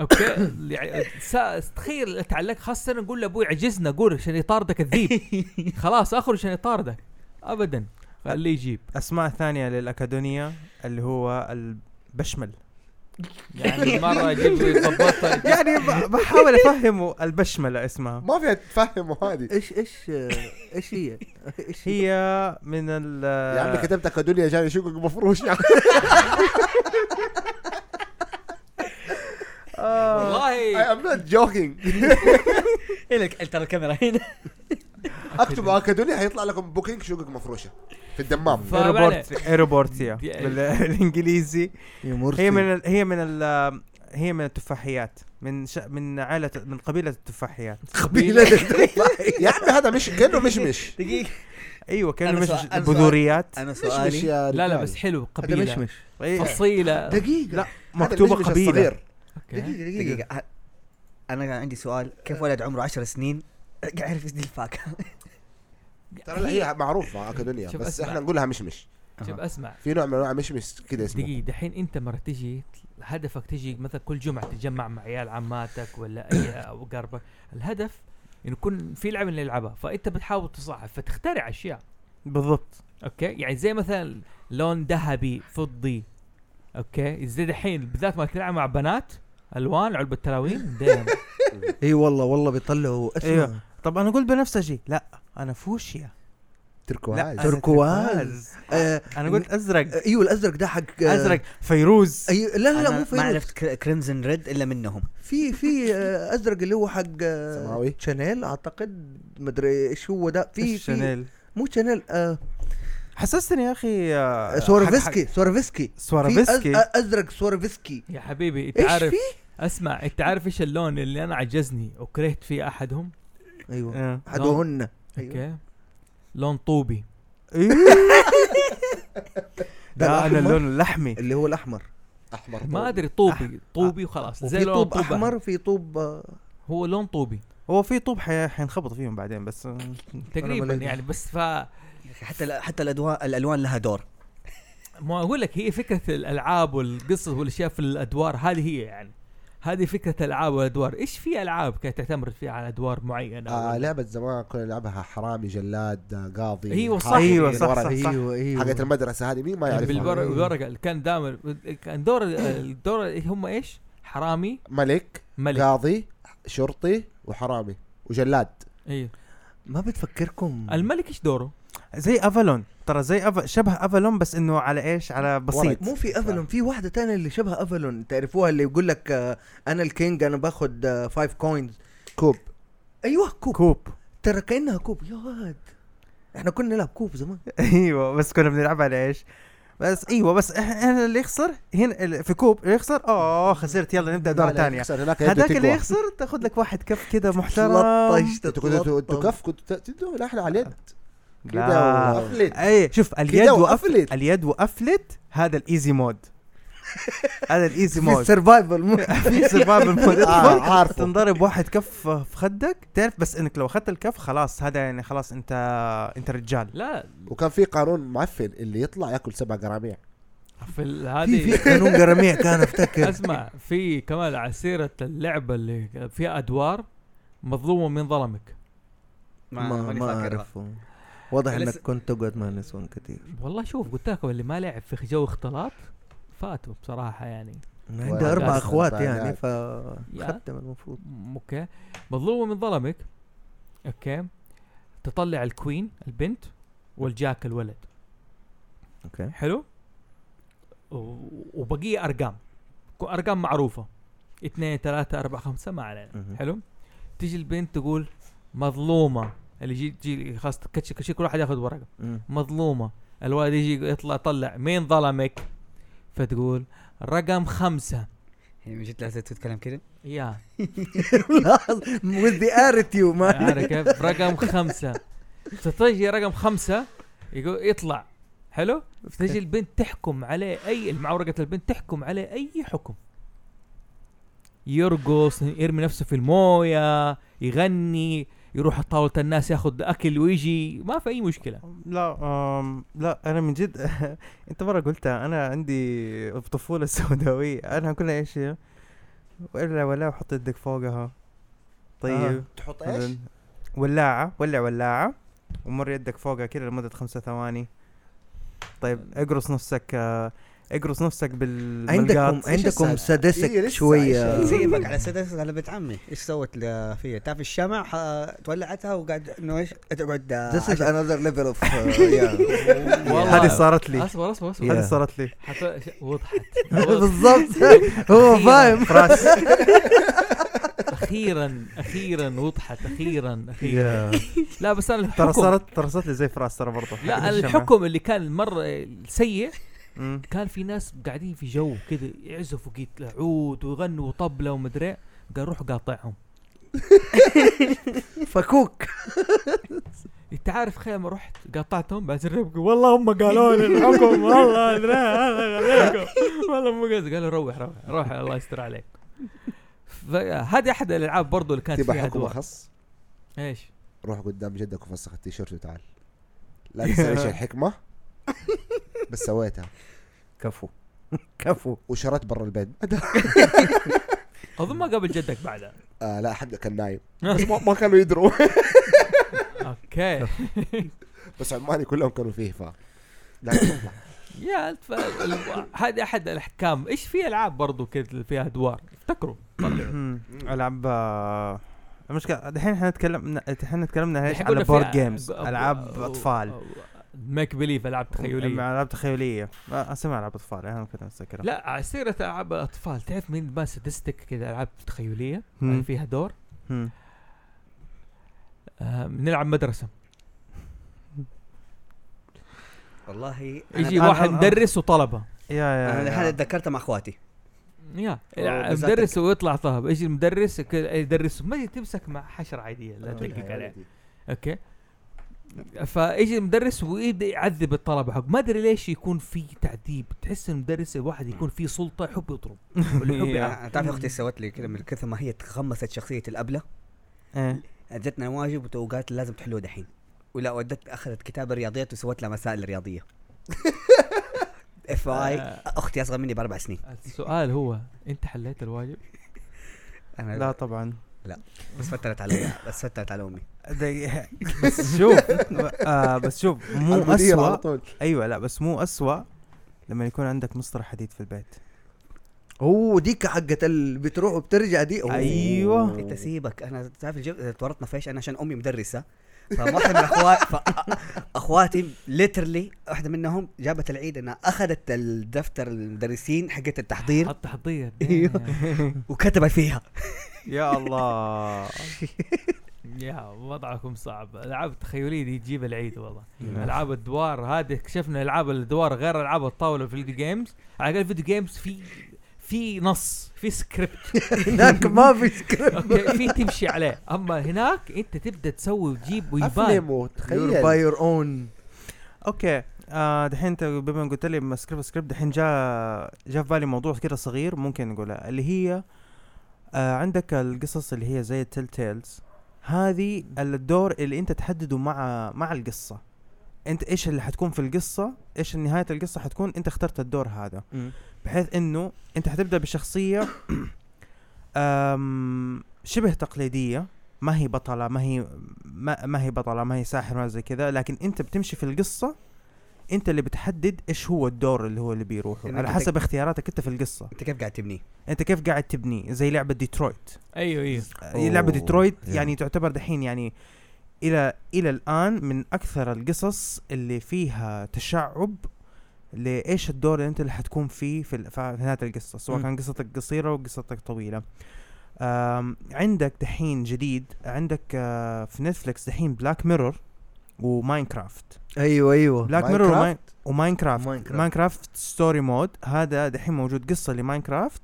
أوكي. يعني تخيل تعلق خاصه نقول لأبوي عجزنا قول عشان يطاردك الذيب. خلاص آخر عشان يطاردك. ابدا. خليه يجيب. أسماء ثانية للأكاديمية اللي هو البشمل. يعني مره أجيب يضبطها يعني ب- بحاول أفهمه البشملة اسمها. ما فيها تفهموا هذه. إيش إيش إيش هي؟ إيش هي؟ من ال يا عمي كتبت اكادونيا جاني شقق مفروش يا عمي والله. I am not joking. لك ترى الكاميرا هنا. اكتبوا اكادونيا حيطلع لكم Booking شقق مفروشة في الدمام. airport airport يا بالإنجليزي. هي من. هي من. هي من التفاحيات. من ش... من عائله من قبيلة التفاحيات. قبيلة يا عمي هذا مش كأنه مشمش دقيقة. أيوه كانوا أنا مش سؤال-. بذوريات. أنا سؤالي. يا لا لا. بس حلو هذا قبيلة. مشمش إيه. فصيلة. دقيقة. لا الصغير. أوكي. دقيقة دقيقة. أنا عندي سؤال. كيف ولد عمره 10 سنين؟ قاعد يعرف دي الفاكهة؟ ترى هي معروفة اكادونيا شوف بس. إحنا نقولها مشمش شوف أسمع. في نوع من أنواع مشمش كذا اسمه. دقيقة دحين أنت مرة تجي هدفك تجي مثلا كل جمعة تتجمع مع عيال عماتك ولا أي أو قربك. الهدف إنه يكون في لعبة اللي يلعبها فأنت بتحاول تصعب فتخترع أشياء. بالضبط. okay؟ يعني زي مثلا لون ذهبي فضي. okay؟ زي دحين بالذات ما تلعب مع بنات ألوان علبة تلاوين دايم إي والله والله بيطلعوا. اسمه أيوه. طب أنا أقول بنفسجي. لا أنا فوشيا. تركواز. أنا تركواز. آه، أنا قلت أزرق. أيوه الأزرق ده حق آه، أزرق. فيروز. أيوه لا لا لا مو ما فيروز. عرفت كر- crimson red إلا منهم. في في آه، أزرق اللي هو حق آه، سماوي. شانيل أعتقد. مدري إيش هو ده. في في شانيل مو شانيل آه. حسستني يا أخي آه، سوارفسكي سوارفسكي في سوارفسكي أز- أزرق سوارفسكي يا حبيبي انت عارف في؟ أسمع انت عارف إيش اللون اللي أنا عجزني وكرهت فيه أحدهم؟ أيوه آه. احدهن أيوه. أوكي لون طوبي إيه. ده لا أنا. اللون اللحمي اللي هو الأحمر أحمر ما أدري طوبي طوبي وخلاص زي لون طوب. أحمر في طوب آه، هو لون طوبي هو في طوب حي- حينخبط فيهم بعدين بس آه، تقريبا. يعني بس ف حتى حتى الادوان الألوان لها دور ما أقول لك هي فكرة الألعاب والقصص والأشياء في الأدوار هذه هي يعني هذه فكرة الالعاب والادوار إيش في ألعاب كانت تعتمد فيها على أدوار معينة آه لعبة زمان كنا نلعبها حرامي جلاد آه، قاضي أيوة صح. حاكم، أيوة صح، الورق. صح. أيوه أيوه حقت المدرسة هذه مين ما يعرفها بالورق بالورقه اللي كان دائما كان دور الدور هم إيش؟ حرامي ملك ملك قاضي شرطي وحرامي وجلاد أيوه ما بتفكركم الملك إيش دوره؟ زي Avalon ترى زي أف... شبه Avalon بس إنه على إيش؟ على بسيط. مو في Avalon في واحدة تانية اللي شبه افلون تعرفوها اللي يقول لك آه، أنا ال king أنا باخذ 5 coins Coup. أيوه Coup. Coup. ترى كأنها Coup. يا ولد إحنا كنا نلعب Coup زمان. أيوه بس كنا بنلعب على إيش؟ بس أيوه بس إحنا اللي يخسر هنا ال- في Coup اللي يخسر اوه خسرت. يلا نبدأ هناك يده هذاك اللي. يخسر تاخذ لك واحد كف كذا محترم. تلطش أنتوا تتلطم. كف كنتوا تدوا لا إحنا على اليد. كده لا. وقفلت. أي شوف اليد وقفلت. اليد وقفلت هذا ال easy mode. هذا ال easy في mode. ال survival في survival mode آه، ادخل عارفه. تنضرب واحد كف في خدك. تعرف بس إنك لو أخذت الكف خلاص هذا يعني خلاص أنت أنت رجال. لا. وكان في قانون معفن اللي يطلع يأكل سبع قراميع في ال- في في هذه قانون قراميع كان أفتكر. أسمع في كمان على سيرة اللعبة اللي فيها أدوار مظلومة من ظلمك. ما ما فاكرها. أعرفه. واضح لسه- إنك كنت تقعد مع نسوان كثير والله شوف قلت لكم اللي ما لعب في جو اختلاط فاتوا بصراحة يعني. عندي أربع أخوات يعني يعني. ف ختم المفروض. م- okay. مظلومه من ظلمك. okay. تطلع ال queen البنت وال jack الولد. okay. حلو؟ وبقية أرقام. أرقام معروفة. اثنين ثلاثة أربعة خمسة ما علينا. حلو؟ تيجي البنت تقول مظلومة. اللي يجي تجي خلاص كل واحد ياخذ ورقة. مم. مظلومة. الولد يجي يطلع طلع مين ظلمك؟ فتقول رقم خمسة. يعني من جد لازم تتكلم كده؟ يا. with the attitude ما عارف كيف؟ رقم خمسة. فتجي رقم خمسة يقول يطلع. حلو؟ تجي البنت تحكم عليه اي مع ورقة البنت تحكم عليه أي حكم. يرقص يرمي نفسه في الموية يغني. يروح طاولة الناس ياخذ أكل ويجي ما في أي مشكلة لا أم لا أنا من جد أنت مرة قلتها أنا عندي الطفوله السوداويه أنا كل إيش هي؟ ولا ولا وحط يدك فوقها طيب آه. تحط إيش؟ ولاعة ولع ولاعة ومر يدك فوقها كده لمدة خمسة ثواني طيب اقرص نفسك آه، اقرص نفسك بالملقاط عندكم عندكم؟ سادسك إيه، شوية. سيبك على سدس على بنت عمي إيش سوت ل- فيها تعرف الشمع تولعتها وقاعد إنه إيش تقعد This is عشر- another level of uh, yeah. والله. هذه صارت لي أصبر أصبر أصبر هذه. صارت لي حت- ش- وضحت بالضبط هو أخيراً. فاهم فراس أخيرا أخيرا وضحت أخيرا أخيرا. لا بس أنا ترى صارت ترى صارت لي زي فراس ترى برضه لا. الحكم اللي كان مرة سيء مم. كان في ناس قاعدين في جو كذا يعزفوا عود ويغنوا طبلة ومدري قال روح قاطعهم. فكوك. انت عارف خير ما رحت قاطعتهم؟ بعد والله هم قالوا لي الحكم والله أدري هذا والله مو قصدي قالوا روح روح روح الله يستر عليك. فهذه أحد الألعاب برضو اللي كانت تبغى حكم أخص؟ إيش؟ روح قدام جدك وفسخ التيشيرت وتعال. لا تسأل إيش الحكمة بس سويتها كفو. كفو. وشرت برا البيت. أظن ما قابل جدك بعدها آه لا حد كان نايم. بس ما, ما كانوا يدروا. أوكي. بس عماني كلهم كانوا فيه ف. يا هذه أحد الأحكام. إيش في ألعاب برضو كذا فيها أدوار؟ افتكروا. ألعاب آه، المشكلة دحين إحنا نتكلم دحين تكلمنا إيش الحين على board games ألعاب أطفال. make believe ألعاب تخيلية. ألعاب تخيلية. ما اسمها ألعاب أطفال أنا كذا افتكرها لا على سيرة ألعاب الاطفال تعرف مين ما سادستك كذا ألعاب تخيلية. يعني فيها دور. آه نلعب مدرسة. والله يجي واحد مدرس وطلبة. يا يا, أنا يا. هذا تذكرتها مع أخواتي. يا مدرس ويطلع طلبة يجي المدرس يدرس. ما تمسك مع حشرة عادية لا تدقق عليه. أوكي. فيجي المدرس ويبدا يعذب الطلبة حق. ما أدري ليش يكون في تعذيب. تحس المدرس الواحد يكون فيه سلطة يحب يضرب ولا يحب يعاقب. أنا- تعرف أختي سوت لي كذا من كثر ما هي تخمست شخصية الأبلة؟ إيه. جتنا واجب وقالت لازم تحلوه دحين. ولا ودت أخذت كتاب الرياضيات وسوت لها مسائل رياضية. اف اي آه. أختي أصغر مني بأربع سنين. السؤال هو أنت حليت الواجب؟ أنا لا طبعا. بس فترت علي بس فترت على أمي. بس شوف آه بس شوف مو اسوء أيوه لا بس مو اسوء لما يكون عندك مسطرة حديد في البيت أوه ديك حقت اللي بتروح وبترجع دي أوه. أيوة. انت سيبك أنا تعرف الجو... تورطنا في إيش أنا عشان أمي مدرسة فواحده من اخواتي. أخواتي literally واحدة منهم جابت العيد إنها أخذت الدفتر المدرسين حقت التحضير حط تحضير أيوه. وكتبت فيها يا الله. يا وضعكم صعب. ألعاب التخيلية دي تجيب العيد والله. نعم. ألعاب الأدوار هذه اكتشفنا ألعاب الادوار غير ألعاب الطاولة في ال video games على الأقل ال video games في في نص في سكريبت هناك ما في script okay في تمشي عليه. أما هناك أنت تبدأ تسوي وتجيب ويبان. وتخيل. by your own okay آه دحين أنت بما قلت لي ما script script دحين جاء جاء في بالي موضوع كده صغير ممكن نقولها اللي هي آه عندك القصص اللي هي زي ال Telltales هذه الدور اللي أنت تحدده مع مع القصة. أنت إيش اللي حتكون في القصة؟ إيش نهاية القصة حتكون؟ أنت اخترت الدور هذا. بحيث إنه أنت حتبدأ بشخصية شبه تقليدية. ما هي بطلة ما هي ما, ما هي بطلة ما هي ساحر ما زي كذا. لكن أنت بتمشي في القصة انت اللي بتحدد إيش هو الدور اللي هو اللي بيروحه. على حسب اختياراتك انت في القصة. انت كيف قاعد تبنيه؟ انت كيف قاعد تبني زي لعبة ديترويت. أيوه أيوه. لعبة ديترويت. يعني تعتبر دحين يعني إلى إلى الآن من أكثر القصص اللي فيها تشعب لإيش الدور اللي انت اللي حتكون فيه في, في نهاية القصة سواء. كان قصتك قصيرة وقصتك طويلة. آم، عندك دحين جديد عندك آه، في Netflix دحين Black Mirror و Minecraft. أيوه أيوه. Black Mirror Minecraft؟ و Minecraft. Minecraft. Story Mode هذا دحين موجود قصة ل Minecraft.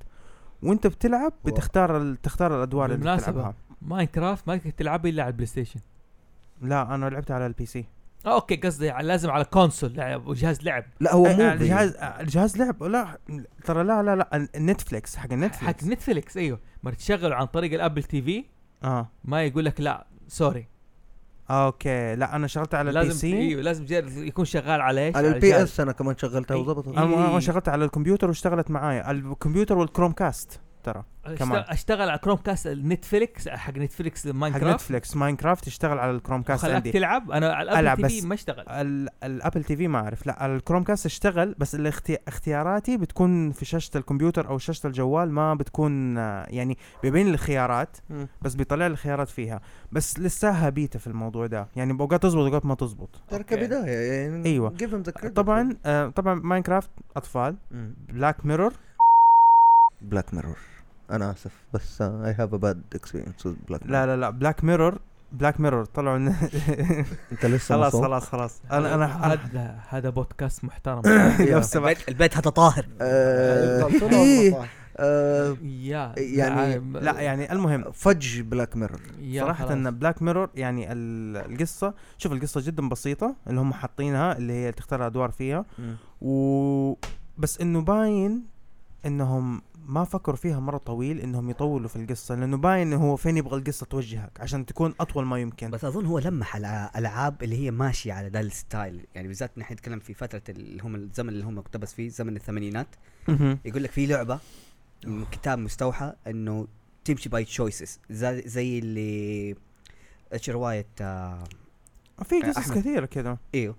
وأنت بتلعب. بتختار ال... تختار الأدوار اللي. بتلعبها. Minecraft ما تقدر تلعبها إلا على ال PlayStation. لا أنا لعبت على ال PC. آه أوكي قصدي لازم على console يعني جهاز لعب. لا هو آه، مو آه، الجهاز آه، الجهاز لعب. لا ترى لا لا لا ال Netflix حق حق ال Netflix Netflix أيوه. ما تشغله عن طريق ال Apple TV آه. ما يقول لك لا sorry. okay لا أنا شغلت على ال P لازم C أيوه لازم يكون شغال على إيش؟ على ال PS أنا كمان شغلتها. وظبطت إي. أنا أنا شغلت على الكمبيوتر واشتغلت معايا الكمبيوتر وال Chromecast ترى كمان. أشتغل- اشتغل على Chromecast Netflix حق Netflix حق Minecraft Netflix Minecraft يشتغل على ال Chromecast خلاك عندي تلعب أنا على ال Apple TV ما أشتغل ال- ال Apple TV ما أعرف لا ال Chromecast اشتغل بس الاختي... اختياراتي بتكون في شاشة الكمبيوتر أو شاشة الجوال ما بتكون يعني بيبين لي الخيارات. بس بيطلع لي الخيارات فيها بس لساها بيتا في الموضوع ده يعني باوقات تزبط اوقات ما تزبط ترى. كبداية يعني credit. طبعا آه طبعا Minecraft أطفال مم. Black Mirror Black Mirror أنا آسف بس I have a bad experience Black لا لا لا Black Mirror Black Mirror طلعوا إن- أنت لسه خلاص؟ خلاص خلاص. أنا أنا أنا- هذا هذا بودكاست محترم. لو سمحت. البيت, هذا طاهر. آه، إيه،. آه، يا يعني لا يعني المهم فج Black Mirror خلاص. إن Black Mirror يعني ال- القصة شوف القصة جدا بسيطة اللي هم حاطينها اللي هي تختار أدوار فيها. و بس إنه باين إنهم ما فكروا فيها مرة طويل إنهم يطولوا في القصة لأنه باين إنه هو فين يبغى القصة توجهك عشان تكون أطول ما يمكن. بس أظن هو لمح على العاب اللي هي ماشية على ذا ال style. يعني بالذات نحن نتكلم في فترة اللي هم الزمن اللي هم اقتبس فيه زمن الثمانينات. يقول لك في لعبة من كتاب مستوحى إنه تمشي by choices زي, زي اللي إيش رواية آه في قصص. كثيرة كذا إيوه.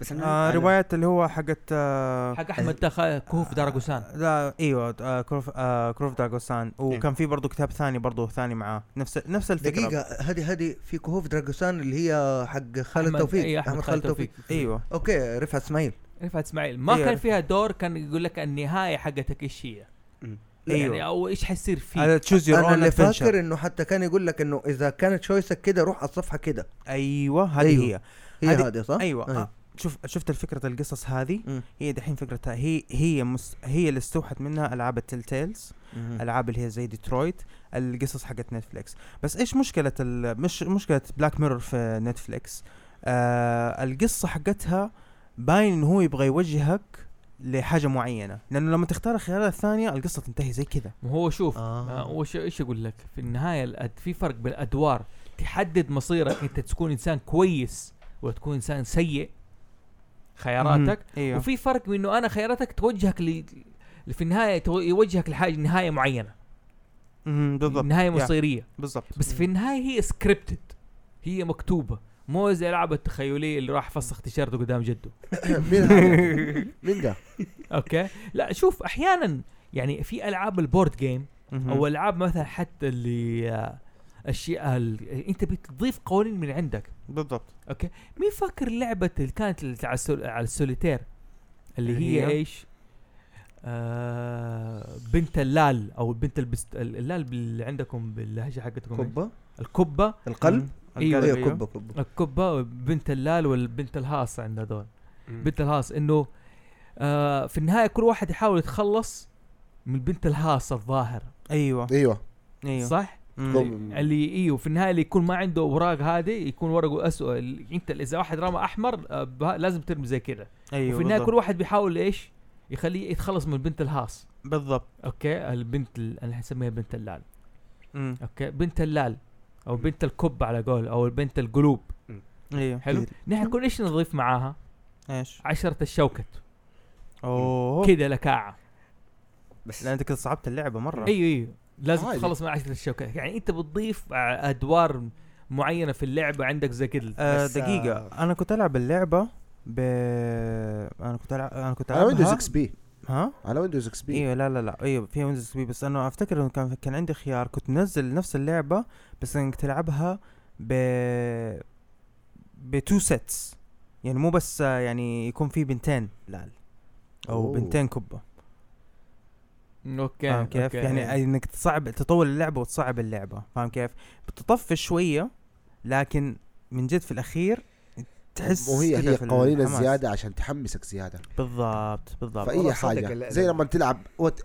بس أنا آه روايات اللي هو حقت آه حق أحمد دخل كهوف داراغوسان لا إيوه آه كروف آه كروف داغوسان. وكان في برضه كتاب ثاني برضه ثاني معاه. نفس نفس الفكرة. دقيقة هذه هذه في كهوف دراجوسان اللي هي حق خالد أحمد- توفيق. اي أحمد خالد توفيق. إيوه. أوكي رفعت إسماعيل. رفعت إسماعيل. ما أيوة. كان فيها دور كان يقول لك النهاية حقتك إيش هي. يعني أيوه. أو إيش حيصير فيه؟ هذا تشوز يور أنا اون اللي فاكر إنه حتى كان يقول لك إنه إذا كانت choice ك كده روح على الصفحة كده. أيوه هذه أيوه. هي. هي هذه- صح؟ أيوه. أيوه. شوف شفت الفكرة القصص هذه مم. هي دحين فكرتها هي هي مس هي اللي استوحت منها ألعاب ال Telltales. ألعاب اللي هي زي ديترويت القصص حقت Netflix بس إيش مشكلة ال- مش مشكلة Black Mirror في Netflix آه القصة حقتها باين انه هو يبغى يوجهك لحاجة معينة لأنه لما تختار الخيارات الثانية القصة تنتهي زي كذا ما هو شوف آه. آه. وش إيش أقول لك في النهاية الأد... في فرق بين الأدوار تحدد مصيرك أنت تكون إنسان كويس ولا تكون إنسان سيء خياراتك مم. إيوه وفي فرق من إنه أنا خياراتك توجهك ل... في النهاية. يوجهك لحاجة نهاية معينة بالضبط نهاية مصيرية بالضبط بس في النهاية هي scripted هي مكتوبة مو زي العاب التخيلية اللي راح فسخ تيشيرته قدام جده مين؟ مين ده؟ okay لا شوف أحيانا يعني في ألعاب ال board game. أو ألعاب مثلا حتى اللي آه، اشياء ال... انت بتضيف قوانين من عندك. بالضبط. okay؟ مين فاكر لعبة اللي كانت على, السول... على السوليتير؟ اللي هي هي؟ إيش؟ آه بنت اللال أو بنت البست... اللال اللي عندكم باللهجة حقتكم؟ كبة الكبه القلب؟ القلب، أيوه كبة كبة الكبه بنت اللال والبنت الهاص عندنا دول مم. بنت الهاص إنه آه في النهاية كل واحد يحاول يتخلص من البنت الهاص الظاهر. أيوه أيوه. أيوه. صح؟ اللي إيوه في النهاية اللي يكون ما عنده أوراق هذه يكون ورقه اسود ال- أنت إذا واحد رمى أحمر آه، لازم ترمي زي كذا. أيوه وفي النهاية بالضبط. كل واحد بيحاول إيش؟ يخليه يتخلص من البنت الهاص. بالضبط. okay؟ البنت ال- أنا حسميها بنت اللال. مم. أوكي؟ بنت اللال أو بنت الكب على قول أو بنت القلوب. أيوه حلو؟ نحن كل إيش نضيف معاها؟ إيش؟ عشرة الشوكت أوه. كذا لكاعة. بس لا أنت صعبت اللعبة مرة. إيوه إيوه. لازم عادي. تخلص من عشرة الشوكت يعني أنت بتضيف أدوار معينة في اللعبة عندك زي كذا آه بس، دقيقة. آه، أنا كنت ألعب اللعبة ب أنا كنت ألعب أنا كنت على Windows XP ها؟ على Windows XP أيوه لا لا لا. أيوه في Windows XP بس أنا أفتكر انه كان كان عندي خيار. كنت منزل نفس اللعبة بس إنك تلعبها ب ب two sets يعني مو بس آه، يعني يكون في بنتين. لا أو أوه. بنتين كبه okay فاهم كيف؟ okay. يعني إنك تصعب تطول اللعبة وتصعب اللعبة فاهم كيف؟ بتطفش شوية لكن من جد في الأخير تحس وهي هي قوانين. الزيادة عشان تحمسك زيادة بالضبط بالضبط فأي حاجة زي لما تلعب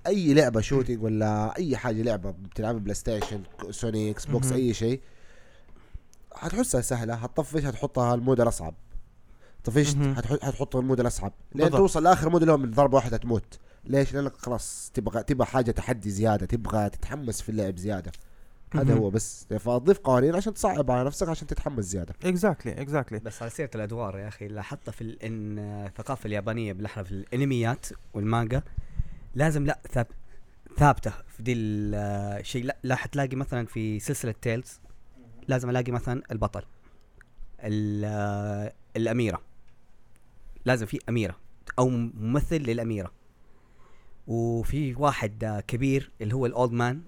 أي لعبة shooting ولا أي حاجة لعبة بتلعبها PlayStation Sony Xbox. أي شيء حتحسها سهلة حتطفش حتحطها ال mode الأصعب طفشت حتحط ال mode الأصعب لين. توصل لآخر mode اللي هو من ضربه واحدة تموت ليش؟ لانك خلاص تبغى تبغى حاجة تحدي زيادة تبغى تتحمس في اللعب زيادة. هذا. هو بس. فتضيف قوانين عشان تصعب على نفسك عشان تتحمس زيادة. exactly exactly بس على سيرة الأدوار يا أخي لاحظت في ال- إن الثقافة اليابانية بالأحرى في الأنميات والمانجا لازم لا ثاب ثابتة في دي الشيء لا, لا حتلاقي مثلا في سلسلة Tales لازم ألاقي مثلا البطل ال- الأميرة. لازم في أميرة أو ممثل للأميرة. وفي واحد كبير اللي هو ال old man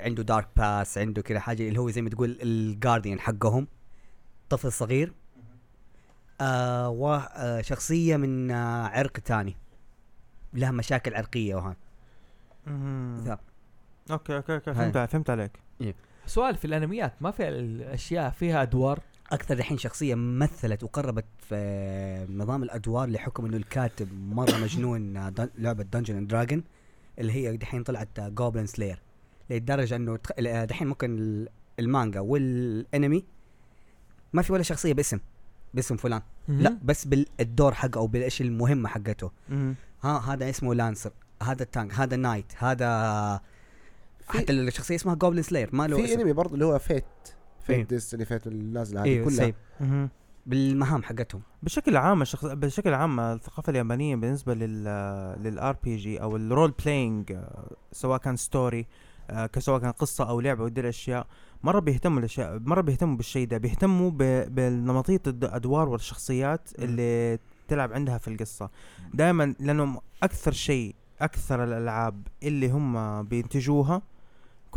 عنده dark past عنده كده حاجة اللي هو زي ما تقول ال guardian حقهم طفل صغير. آه وا- آه شخصية من آه عرق تاني. لها مشاكل عرقية وهان. okay okay okay. فهمت فهمت عليك. سؤال في الأنميات ما في الأشياء فيها أدوار؟ أكثر الحين شخصية مثلت وقربت في نظام الأدوار لحكم إنه الكاتب مرة مجنون دن- لعبة Dungeon and Dragon اللي هي دحين طلعت جوبلin سلاير لدرجة إنه دحين ممكن ال- المانجا والانمي ما في ولا شخصية باسم باسم فلان. لا بس بالدور حقه أو بالايش المهمة حقته. ها هذا اسمه lancer هذا tank هذا knight هذا حتى الشخصية اسمها جوبلin سلاير ما له في اسم. انمي برضه اللي هو Fate إيه. Fate Destiny Fate النازلة هذه أيوه كلها. بالمهام حقتهم بشكل عام الشخص بشكل عام الثقافة اليابانية بالنسبة لل لل RPG أو ال role playing سواء كان story سواء كان قصة أو لعبة ودي الأشياء مرة بيهتموا الاشياء مرة بيهتموا بالشيء ده بيهتموا ب- بالنمطية الادوار والشخصيات. اللي تلعب عندها في القصة دائما لأنهم أكثر شيء أكثر الألعاب اللي هم بينتجوها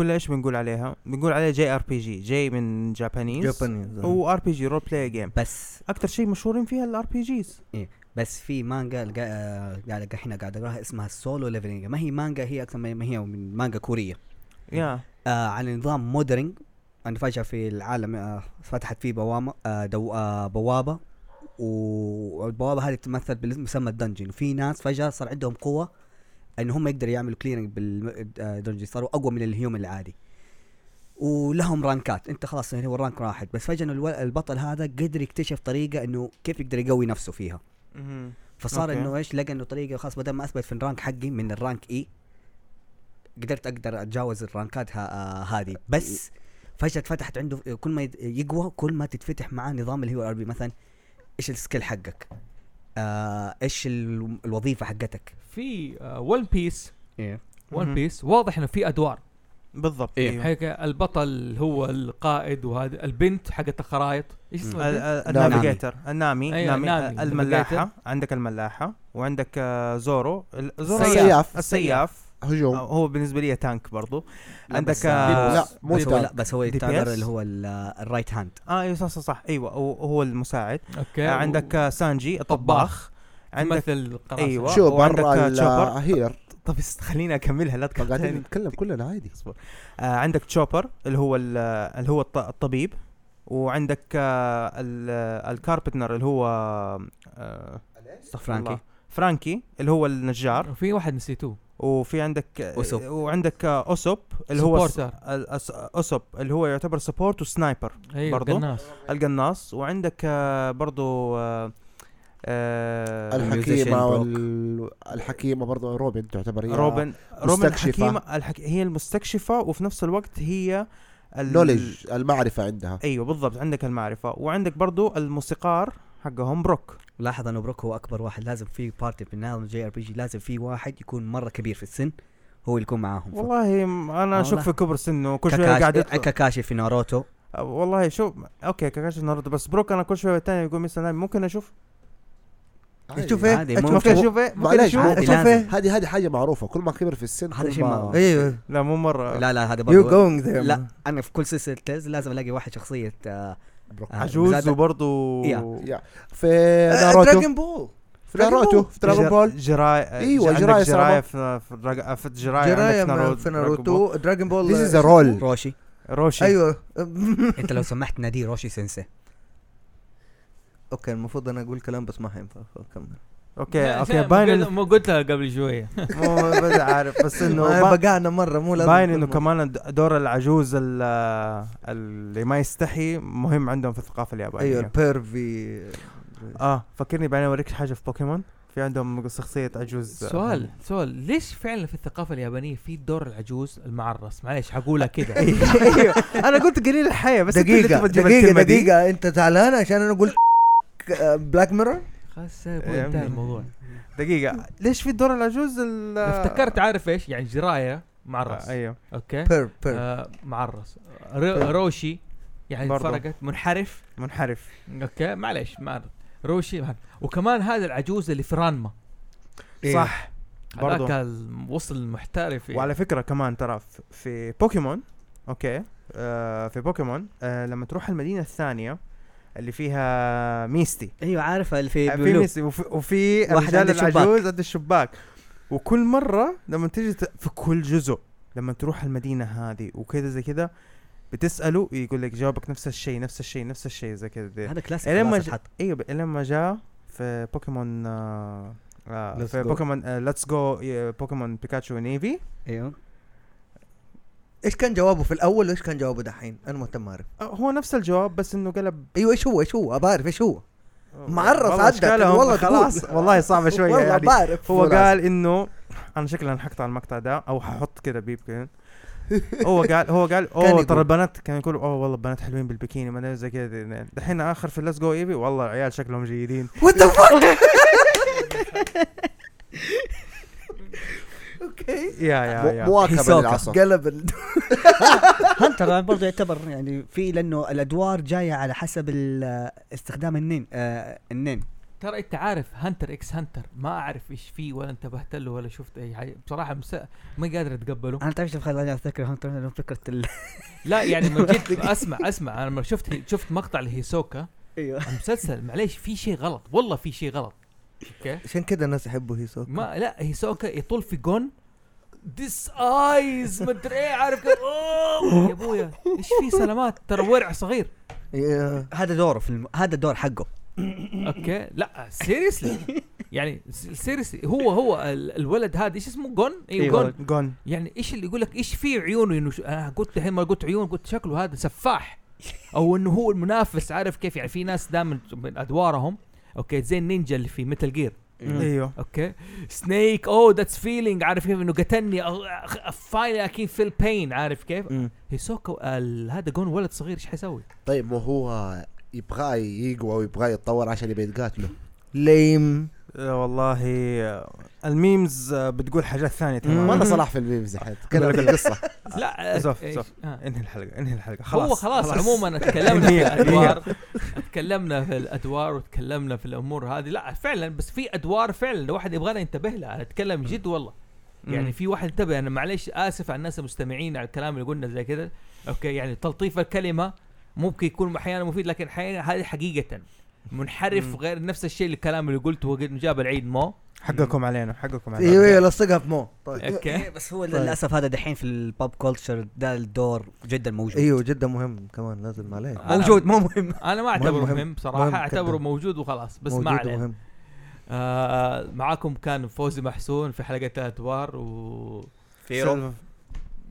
كلها إيش بنقول عليها. بنقول عليها JRPG J من Japanese Japanese و RPG role play game بس. أكثر شيء مشهورين فيها ال RPGs بس في مانجا آه، قاعد الحين قاعد اقراها اسمها Solo Leveling ما هي مانجا هي أكثر ما هي من مانجا كورية. يا آه على نظام modern أن فجأة في العالم آه فتحت فيه بوامة آه دو آه بوابة. و- والبوابة هذه تمثل بمسمى ال dungeon وفي ناس فجأة صار عندهم قوة ان هم يقدروا يعملوا clearing بال dungeon صاروا أقوى من ال human العادي. ولهم رانكات. أنت خلاص يعني هو ال rank راحت. بس الو- البطل هذا قدر يكتشف طريقة إنه كيف يقدر يقوي نفسه فيها. فصار okay. إنه إيش؟ لقى إنه طريقة خلاص بدل ما أثبت في ال rank حقي من ال rank E قدرت أقدر أتجاوز الرانكات آه هذه. بس فجأة فتحت عنده كل ما يقوى كل ما تتفتح معاه نظام اللي هو RP مثلا إيش ال skill حقك؟ آه إيش ال- الوظيفة حقتك؟ في One Piece إيه. One. Piece واضح إنه في أدوار. بالضبط. إيه. أيوه هيك البطل هو القائد وهذا البنت حقت الخرائط. إيش اسمها. ال navigator. النامي. أيوة، نامي نامي. الملاحة. عندك الملاحة. وعندك آه، زورو. زورو السياف. السياف. هجوم. آه، هو بالنسبة لي tank برضو. لا عندك بس- آه، لا مو لا tank. بس هو. يعتبر اللي هو ال- ال right hand آه أيوه صح صح صح. أيوه هو هو المساعد. okay. آه عندك آه، سانجي الطباخ عندك مثل أيوة. تشوبر. هير طب خليني أكملها لا قاعدين تقاطعني نتكلم كلنا عادي. آه عندك تشوبر اللي هو ال- اللي هو الط- الطبيب. وعندك آه ال- ال carpenter اللي هو آه فرانكي. فرانكي اللي هو النجار. وفي واحد نسيتوه. وفي عندك أوسوب. وعندك أوسوب اللي هو أوسوب اللي هو يعتبر support و sniper أيوه برضو؟ قناص القناص. وعندك آه، برضو آه، آه، الحكيمة. وال... الحكيمة برضه روبن تعتبر هي روبن. روبن. الحكيمة الحك... هي المستكشفة وفي نفس الوقت هي ال- knowledge المعرفة عندها. أيوه بالضبط عندك المعرفة. وعندك برضو الموسيقار. حقهم بروك. لاحظ أنه بروك هو أكبر واحد. لازم في party في نظام JRPG. لازم في واحد يكون مرة كبير في السن هو اللي يكون معاهم. والله أنا. أشك في كبر سنه كل شوية كاكاشي, قاعد يطلع. كاكاشي في ناروتو. أه، والله شوف okay كاكاشي ناروتو. بس بروك أنا كل شوية الثاني يقول مثلا ممكن أشوف. شوف إيه؟ أشوف ممكن أشوف إيه؟ ممكن معلش أشوف أشوف. إيه؟ هذه هذه حاجة معروفة. كل ما كبر في السن هذا شيء ما- أيوه. لا مو مرة. لا لا هذا يو برضه جوينج ذير لا أنا في كل سلسلة تيلز لازم ألاقي واحد شخصية آه بروك. عجوز وبرضو يا. في ناروتو دراجون بول. في ناروتو في دراغون بول. جراي عندك جراي جراي في في جراي نارو- في ناروتو. دراجون بول. This is a role روشي. روشي. أيوه. أنت لو سمحت ناديه روشي سensei أوكي المفروض أنا أقول كلام بس ما حينفع. فكمل أوكي أوكي باين مو قلتها قبل شوية مو بدي عارف بس إنه بقعنا مرة مو لازم باين إنه. كمان دور العجوز ال- اللي ما يستحي مهم عندهم في الثقافة اليابانية. أيوه البيرفي. آه فكرني بعدين أوريك حاجة في بوكيمون. في عندهم شخصية عجوز. سؤال سؤال ليش فعلا في الثقافة اليابانية في دور العجوز المعرس؟ معلش حقولها كده. أيوه أنا قلت قليل الحياة بس دقيقة دقيقة. دقيقة أنت زعلان عشان أنا قلت بلاك ميرور خلاص يا انتهى. الموضوع. دقيقة ليش في دور العجوز ال افتكرت عارف إيش؟ يعني جراية معرس آه، أيوه. أوكي؟ بير بير. آه معرس روشي يعني. فرقت منحرف. منحرف. أوكي؟ معلش ما روشي منحرف. وكمان هذا العجوز اللي في رانما. صح. برضو. هذاك الم- وصل محترف وعلى فكرة كمان ترى في بوكيمون okay؟ آه في بوكيمون آه لما تروح المدينة الثانية اللي فيها ميستي أيوه عارفه اللي في في Blue ميستي وفي, وفي واحد الرجال. العجوز عند الشباك وكل مرة لما تيجي في كل جزء لما تروح المدينة هذه وكذا زي كذا بتسأله يقول لك جوابك نفس الشيء نفس الشيء نفس الشيء زي كذا هذا كلاسيك الين ما خلاص ج- اتحط. إيوه لما جاء في بوكيمون آه آه في. بوكيمون Let's Go بوكيمون بيكاتشو and Eevee أيوه إيش كان جوابه في الأول وإيش كان جوابه دحين؟ أنا مهتم أعرف. آه، هو نفس الجواب بس إنه قلب أيوه إيش هو؟ إيش هو؟ ابى أعرف إيش هو؟ معرس والله عدك، والله خلاص. والله صعبة شوية والله يعني. بعرف. هو. قال إنه أنا شكلي حقطع المقطع ده أو ححط كده beep كده. هو قال هو قال أوه. ترى البنات كانوا يقولوا أوه والله البنات حلوين بالبيكيني ما أدري زي كذا دحين آخر في Let's Go Eevee والله العيال شكلهم جيدين. what the fuck okay. yeah yeah yeah. مواكبه. للعصر قلب هانتر برضه يعتبر يعني في لأنه الأدوار جاية على حسب استخدام النين آه النين. ترى أنت عارف هانتر إكس هانتر ما أعرف إيش فيه ولا انتبهت له ولا شفت أي حاجة. بصراحة مس... ما قادر أتقبله. أنا تعرف إيش خلاني افتكر هانتر لأنه فكرة ال... لا يعني من جد أسمع أسمع. أنا لما شفت شفت مقطع لهيسوكا أيوه. المسلسل معليش في شيء غلط والله في شيء غلط. okay عشان كذا الناس يحبوا هيسوك ما لا هيسوكا يطول في جون. this is ما أدري إيه عارف كيف أوه، يا أبويا إيش في سلامات؟ ترى ورع صغير. هذا دوره في الم... هذا الدور حقه. okay لا seriously يعني seriously هو هو ال- الولد هذا إيش اسمه؟ جون؟ أيوه. جون. جون. يعني إيش اللي يقول لك؟ إيش في عيونه؟ إنه ش... أنا قلت الحين ما قلت عيون قلت شكله هذا سفاح. أو إنه هو المنافس عارف كيف؟ يعني في ناس دائما من أدوارهم okay زي النينجا اللي في ميتال جير أيوه. okay. سنيك oh that's feeling عارف كيف؟ إنه قتلني. finally I can feel pain عارف كيف؟ ال- هذا جون ولد صغير إيش حيسوي؟ طيب ما هو يبغاه يقوى ويبغاه يتطور عشان يبي يتقاتله. lame والله آه، ال memes آه، بتقول حاجات ثانية مم. تماما. والله صلاح في ال memes الحين تكلم في القصة. لا زوف،؟ زوف. آه. انهي الحلقة انهي الحلقة. خلاص هو خلاص, خلاص عموما تكلمنا في الأدوار. تكلمنا في الأدوار وتكلمنا في الأمور هذه. لا فعلا بس في أدوار فعلا الواحد يبغى ينتبه لها. أنا أتكلم جد والله. يعني. في واحد انتبه أنا معلش آسف على الناس المستمعين على الكلام اللي قلنا زي كذا okay يعني تلطيف الكلمة ممكن يكون أحيانا مفيد لكن أحيانا هذه حقيقة. منحرف مم. غير نفس الشيء الكلام اللي قلته جاب العيد مو؟ حقكم علينا حقكم علينا. أيوه أيوه لصقها في مو. طيب. okay. بس هو للأسف هذا دحين في ال pop culture ده الدور جدا موجود. أيوه جدا مهم كمان لازم عليه موجود مو مهم. أنا ما أعتبره مهم، مهم, بصراحه مهم أعتبره. موجود وخلاص بس ما علينا. آه معاكم كان فوزي محسون في حلقة الادوار و سلفى.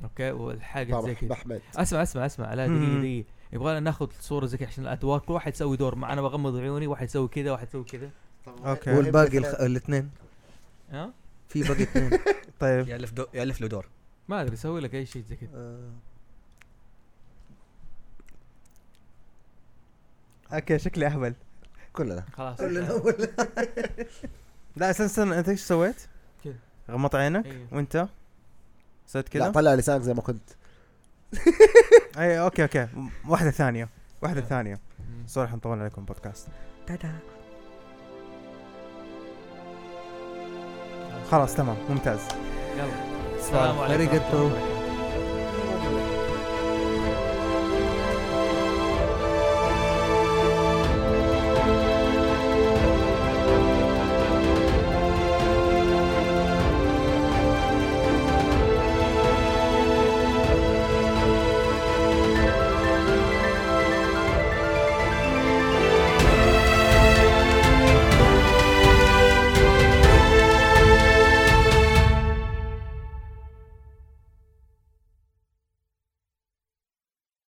okay والحلقة زي كذا أسمع أسمع أسمع لا. دقيقة دقيقة. يبغى ناخذ صورة زي كذا عشان الادوار كل واحد يسوي دور. مع أنا بغمض عيوني واحد يسوي كذا واحد يسوي كذا. okay. والباقي الخ... الاثنين ها؟ في باقي اثنين طيب. يالف دو... يالف له دور. ما أدري أسوي لك أي شيء زي كذا. آه، okay شكلي أهبل. كلنا خلاص. كلنا ولا لا استنى استنى. أنت إيش سويت؟ كذا. غمضت عينك. إيه. وأنت؟ سويت لا كذا؟ طلع لسانك زي ما كنت. اي okay okay. م- واحدة ثانية واحدة آه. ثانية. مم. sorry حنطول عليكم بودكاست. tada خلاص تمام. ممتاز. يلا. السلام عليكم.